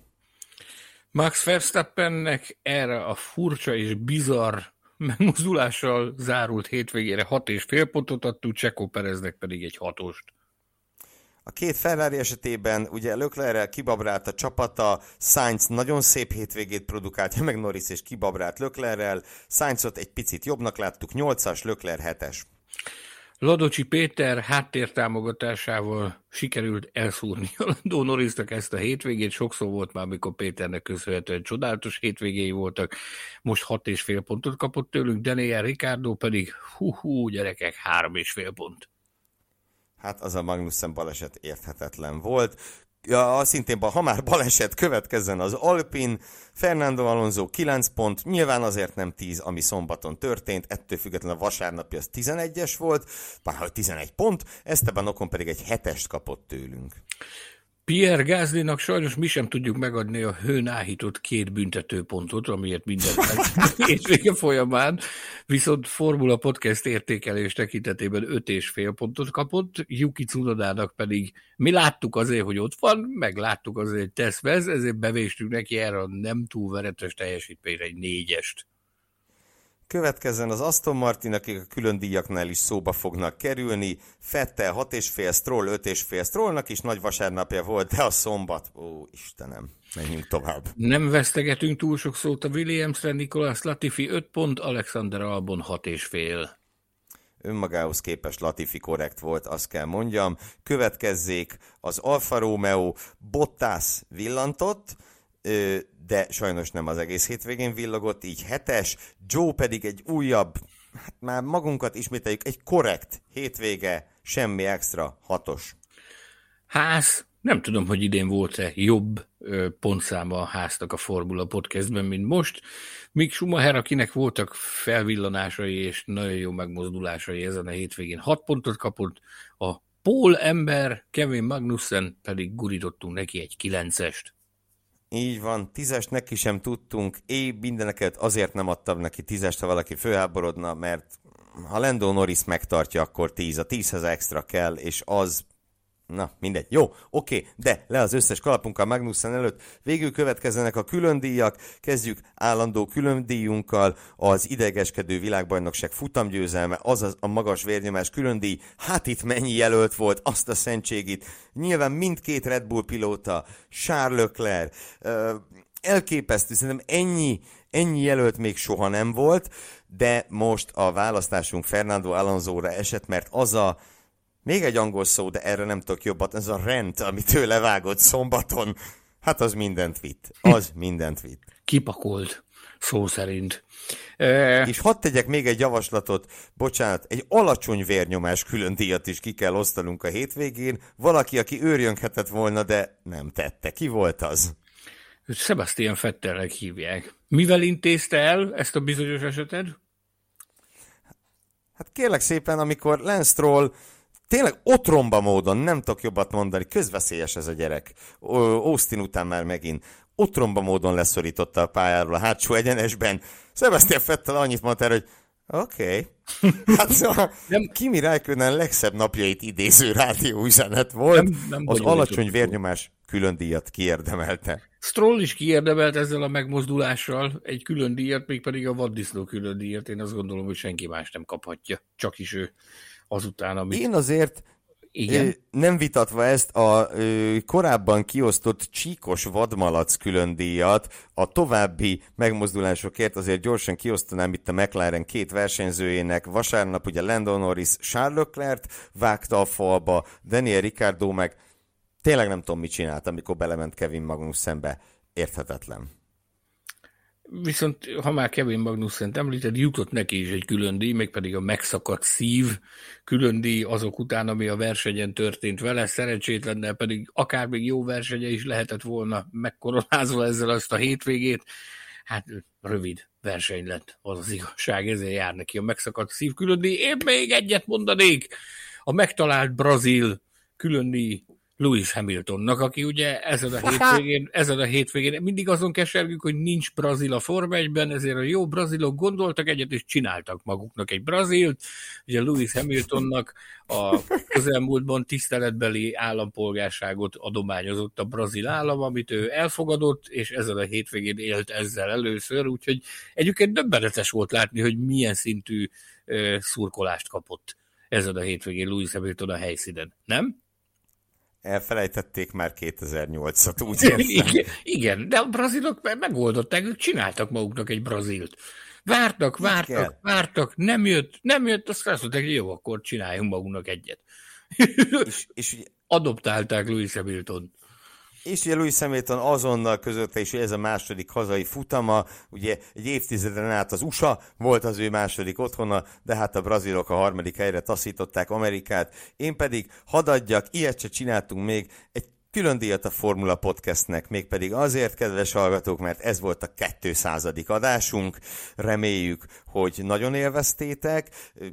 [SPEAKER 2] Max Verstappennek erre a furcsa és bizarr megmozdulással zárult hétvégére 6 és fél pontot adtuk, Csekó Pereznek pedig egy hatost.
[SPEAKER 1] A két Ferrari esetében ugye Löklerrel kibabrált a csapata, Sainz nagyon szép hétvégét produkált, meg Norris és kibabrált Löklerrel, Sainzot egy picit jobbnak láttuk, 8-as, Lökler 7-es.
[SPEAKER 2] Ladocsi Péter háttértámogatásával sikerült elszúrni a Landó Norrisnak ezt a hétvégét. Sokszor volt már, amikor Péternek köszönhetően csodálatos hétvégéi voltak. Most hat és fél pontot kapott tőlünk, Daniel Ricardo pedig hú, hú gyerekek, három és fél pont
[SPEAKER 1] hát az a Magnussen baleset érthetetlen volt. Ja, szintén, ha már baleset következzen az Alpin, Fernando Alonso 9 pont, nyilván azért nem 10, ami szombaton történt, ettől függetlenül a vasárnapi az 11-es volt, bár 11 pont, Esteban Okon pedig egy 7-est kapott tőlünk.
[SPEAKER 2] Pierre Gázlinak sajnos mi sem tudjuk megadni a hőn áhított két büntetőpontot, amiért minden hétvége folyamán, viszont Formula Podcast értékelés tekintetében öt és fél pontot kapott, Yuki Tsunodának pedig mi láttuk azért, hogy ott van, meg láttuk azért, hogy tesz vez, ezért bevéstünk neki erre a nem túl veretes teljesítményre egy négyest.
[SPEAKER 1] Következzen az Aston Martin, akik a külön díjaknál is szóba fognak kerülni. Fettel 6,5, Stroll 5,5. Strollnak is nagy vasárnapja volt, de a szombat, ó Istenem, menjünk tovább.
[SPEAKER 2] Nem vesztegetünk túl sok szót a Williamsre, Nikolás Latifi 5 pont, Alexander Albon 6,5
[SPEAKER 1] önmagához képest Latifi korrekt volt, azt kell mondjam. Következzék az Alfa Romeo, Bottas villantott, de sajnos nem az egész hétvégén villogott, így hetes, Joe pedig egy újabb, hát már magunkat ismételjük, egy korrekt hétvége, semmi extra, hatos.
[SPEAKER 2] Ház, nem tudom, hogy idén volt-e jobb pontszáma a háztak a Formula Podcastben, mint most. Míg Schumacher, akinek voltak felvillanásai és nagyon jó megmozdulásai ezen a hétvégén, hat pontot kapott, a Paul ember, Kevin Magnussen pedig gurítottunk neki egy kilencest.
[SPEAKER 1] Így van, tízest neki sem tudtunk, én mindeneket azért nem adtam neki tízest, ha valaki főháborodna, mert ha Lando Norris megtartja, akkor tíz, a tízhez extra kell, és az Na, mindegy. Jó, oké, de le az összes kalapunkkal Magnussen előtt. Végül következzenek a külön díjak. Kezdjük állandó külön díjunkkal. Az idegeskedő világbajnokság futamgyőzelme, azaz a magas vérnyomás külön díj. Hát itt mennyi jelölt volt, azt a szentségit. Nyilván mindkét Red Bull pilóta, Charles Leclerc, elképesztő, szerintem ennyi, ennyi jelölt még soha nem volt, de most a választásunk Fernando Alonso-ra esett, mert az a még egy angol szó, de erre nem tudok jobbat, ez a rent, amit ő levágott szombaton, hát az mindent vitt. Az mindent vitt.
[SPEAKER 2] Kipakolt, szó szerint.
[SPEAKER 1] E... És hadd tegyek még egy javaslatot, bocsánat, egy alacsony vérnyomás külön díjat is ki kell osztanunk a hétvégén. Valaki, aki őrjönkhetett volna, de nem tette. Ki volt az?
[SPEAKER 2] Sebastian Fettelnek hívják. Mivel intézte el ezt a bizonyos esetet?
[SPEAKER 1] Hát kérlek szépen, amikor Lance Stroll tényleg otromba módon, nem tudok jobbat mondani, közveszélyes ez a gyerek. Austin után már megint otromba módon leszorította a pályáról a hátsó egyenesben. Sebastian Fettel annyit mondta hogy oké. Okay. Hát szóval nem. Kimi Räikkönen legszebb napjait idéző rádióüzenet volt. Nem, nem az alacsony vérnyomás külön díjat kiérdemelte.
[SPEAKER 2] Stroll is kiérdemelt ezzel a megmozdulással egy külön díjat, még pedig a vaddisznó külön díjat. Én azt gondolom, hogy senki más nem kaphatja, csak is ő azután, amit...
[SPEAKER 1] Én azért igen. Nem vitatva ezt a ö, korábban kiosztott csíkos vadmalac külön díjat, a további megmozdulásokért azért gyorsan kiosztanám itt a McLaren két versenyzőjének. Vasárnap ugye Lando Norris Charles Leclerc vágta a falba, Daniel Ricciardo meg Tényleg nem tudom, mit csinált, amikor belement Kevin Magnussen-be. Érthetetlen.
[SPEAKER 2] Viszont ha már Kevin magnussen említed, jutott neki is egy külön díj, mégpedig a megszakadt szív külön díj azok után, ami a versenyen történt vele. Szerencsétlennel pedig akár még jó versenye is lehetett volna megkoronázva ezzel azt a hétvégét. Hát rövid verseny lett, az az igazság, ezért jár neki a megszakadt szív külön díj. Én még egyet mondanék, a megtalált brazil külön díj Lewis Hamiltonnak, aki ugye ezen a hétvégén, ezen a hétvégén mindig azon kesergünk, hogy nincs brazil a Forma 1-ben, ezért a jó brazilok gondoltak egyet, és csináltak maguknak egy brazilt. Ugye Lewis Hamiltonnak a közelmúltban tiszteletbeli állampolgárságot adományozott a brazil állam, amit ő elfogadott, és ezen a hétvégén élt ezzel először, úgyhogy egyébként döbbenetes volt látni, hogy milyen szintű szurkolást kapott ezen a hétvégén Lewis Hamilton a helyszínen, nem?
[SPEAKER 1] Elfelejtették már 2008-at, úgy
[SPEAKER 2] értem. Igen, igen, de a brazilok megoldották, ők csináltak maguknak egy brazilt. Vártak, vártak, Igen. vártak, nem jött, nem jött, azt azt mondták, hogy jó, akkor csináljunk magunknak egyet. És, és Adoptálták Louis Hamilton.
[SPEAKER 1] És ugye Louis Hamilton azonnal közötte is, hogy ez a második hazai futama, ugye egy évtizeden át az USA volt az ő második otthona, de hát a brazilok a harmadik helyre taszították Amerikát. Én pedig hadadjak, ilyet se csináltunk még, egy Külön díjat a Formula Podcastnek, mégpedig azért, kedves hallgatók, mert ez volt a 200. adásunk. Reméljük, hogy nagyon élveztétek.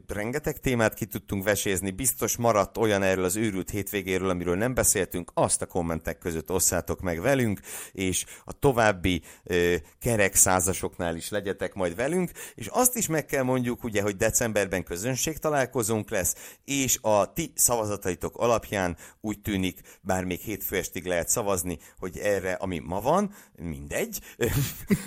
[SPEAKER 1] Rengeteg témát ki tudtunk vesézni, biztos maradt olyan erről az őrült hétvégéről, amiről nem beszéltünk, azt a kommentek között osszátok meg velünk, és a további ö, kerek százasoknál is legyetek majd velünk, és azt is meg kell mondjuk, ugye, hogy decemberben közönség találkozónk lesz, és a ti szavazataitok alapján úgy tűnik, bár még hétfő hétfő estig lehet szavazni, hogy erre, ami ma van, mindegy.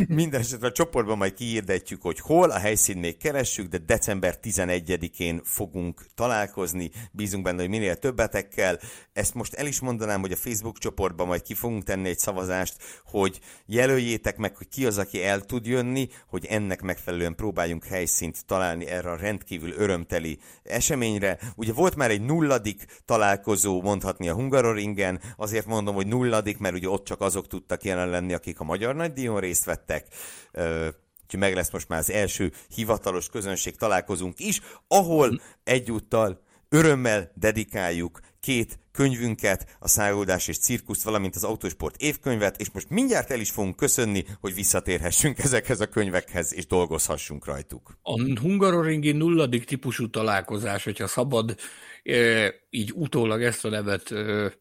[SPEAKER 1] Minden esetre a csoportban majd kiirdetjük, hogy hol, a helyszín még keressük, de december 11-én fogunk találkozni, bízunk benne, hogy minél többetekkel. Ezt most el is mondanám, hogy a Facebook csoportban majd ki fogunk tenni egy szavazást, hogy jelöljétek meg, hogy ki az, aki el tud jönni, hogy ennek megfelelően próbáljunk helyszínt találni erre a rendkívül örömteli eseményre. Ugye volt már egy nulladik találkozó, mondhatni a Hungaroringen, az azért mondom, hogy nulladik, mert ugye ott csak azok tudtak jelen lenni, akik a Magyar Nagydíjon részt vettek. Úgyhogy meg lesz most már az első hivatalos közönség találkozunk is, ahol egyúttal örömmel dedikáljuk két könyvünket, a Szágoldás és Cirkusz, valamint az Autosport évkönyvet, és most mindjárt el is fogunk köszönni, hogy visszatérhessünk ezekhez a könyvekhez, és dolgozhassunk rajtuk.
[SPEAKER 2] A Hungaroringi nulladik típusú találkozás, hogyha szabad így utólag ezt a nevet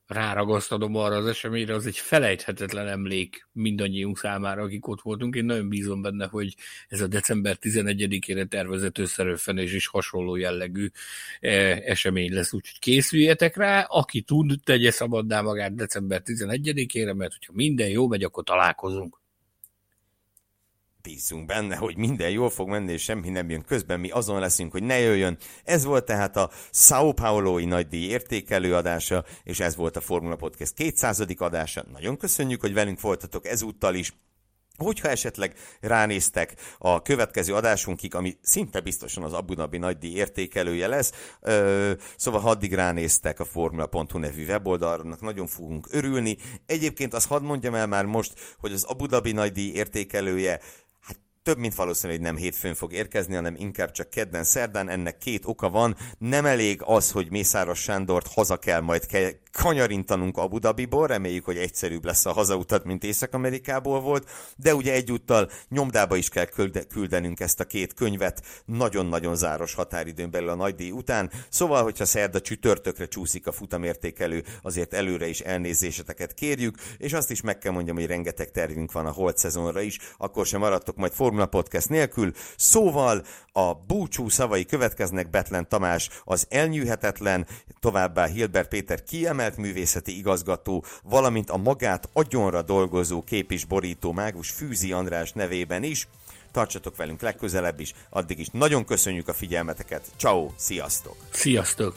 [SPEAKER 2] ráragasztanom arra az eseményre, az egy felejthetetlen emlék mindannyiunk számára, akik ott voltunk. Én nagyon bízom benne, hogy ez a december 11-ére tervezett összerőfenés is hasonló jellegű esemény lesz, úgyhogy készüljetek rá, aki tud, tegye szabaddá magát december 11-ére, mert hogyha minden jó megy, akkor találkozunk
[SPEAKER 1] bízunk benne, hogy minden jól fog menni, és semmi nem jön közben, mi azon leszünk, hogy ne jöjjön. Ez volt tehát a Sao Paulo-i nagydíj értékelő adása, és ez volt a Formula Podcast 200. adása. Nagyon köszönjük, hogy velünk voltatok ezúttal is. Hogyha esetleg ránéztek a következő adásunkig, ami szinte biztosan az Abu Dhabi nagydíj értékelője lesz, ö, szóval addig ránéztek a formula.hu nevű weboldalnak, nagyon fogunk örülni. Egyébként azt hadd mondjam el már most, hogy az Abu Dhabi nagydíj értékelője több mint valószínű, hogy nem hétfőn fog érkezni, hanem inkább csak kedden, szerdán. Ennek két oka van. Nem elég az, hogy Mészáros Sándort haza kell majd ke- kanyarintanunk Abu Dhabiból, reméljük, hogy egyszerűbb lesz a hazautat, mint Észak-Amerikából volt, de ugye egyúttal nyomdába is kell küldenünk ezt a két könyvet. Nagyon-nagyon záros határidőn belül a nagydíj után, szóval, hogyha szerda csütörtökre csúszik a futamértékelő, azért előre is elnézéseteket kérjük, és azt is meg kell mondjam, hogy rengeteg tervünk van a holt szezonra is, akkor sem maradtok majd Formula Podcast nélkül. Szóval a búcsú szavai következnek Betlen Tamás, az elnyűhetetlen, továbbá Hilbert Péter kiemelt művészeti igazgató, valamint a magát agyonra dolgozó kép és borító mágus Fűzi András nevében is. Tartsatok velünk legközelebb is, addig is nagyon köszönjük a figyelmeteket. Ciao, sziasztok!
[SPEAKER 2] Sziasztok!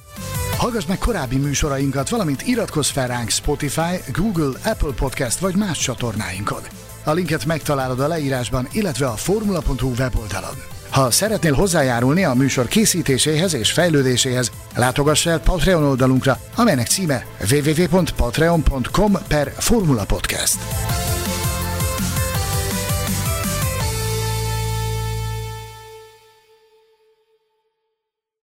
[SPEAKER 3] Hallgass meg korábbi műsorainkat, valamint iratkozz fel ránk Spotify, Google, Apple Podcast vagy más csatornáinkon. A linket megtalálod a leírásban, illetve a formula.hu weboldalon. Ha szeretnél hozzájárulni a műsor készítéséhez és fejlődéséhez, Látogass el Patreon oldalunkra, amelynek címe www.patreon.com per Formula Podcast.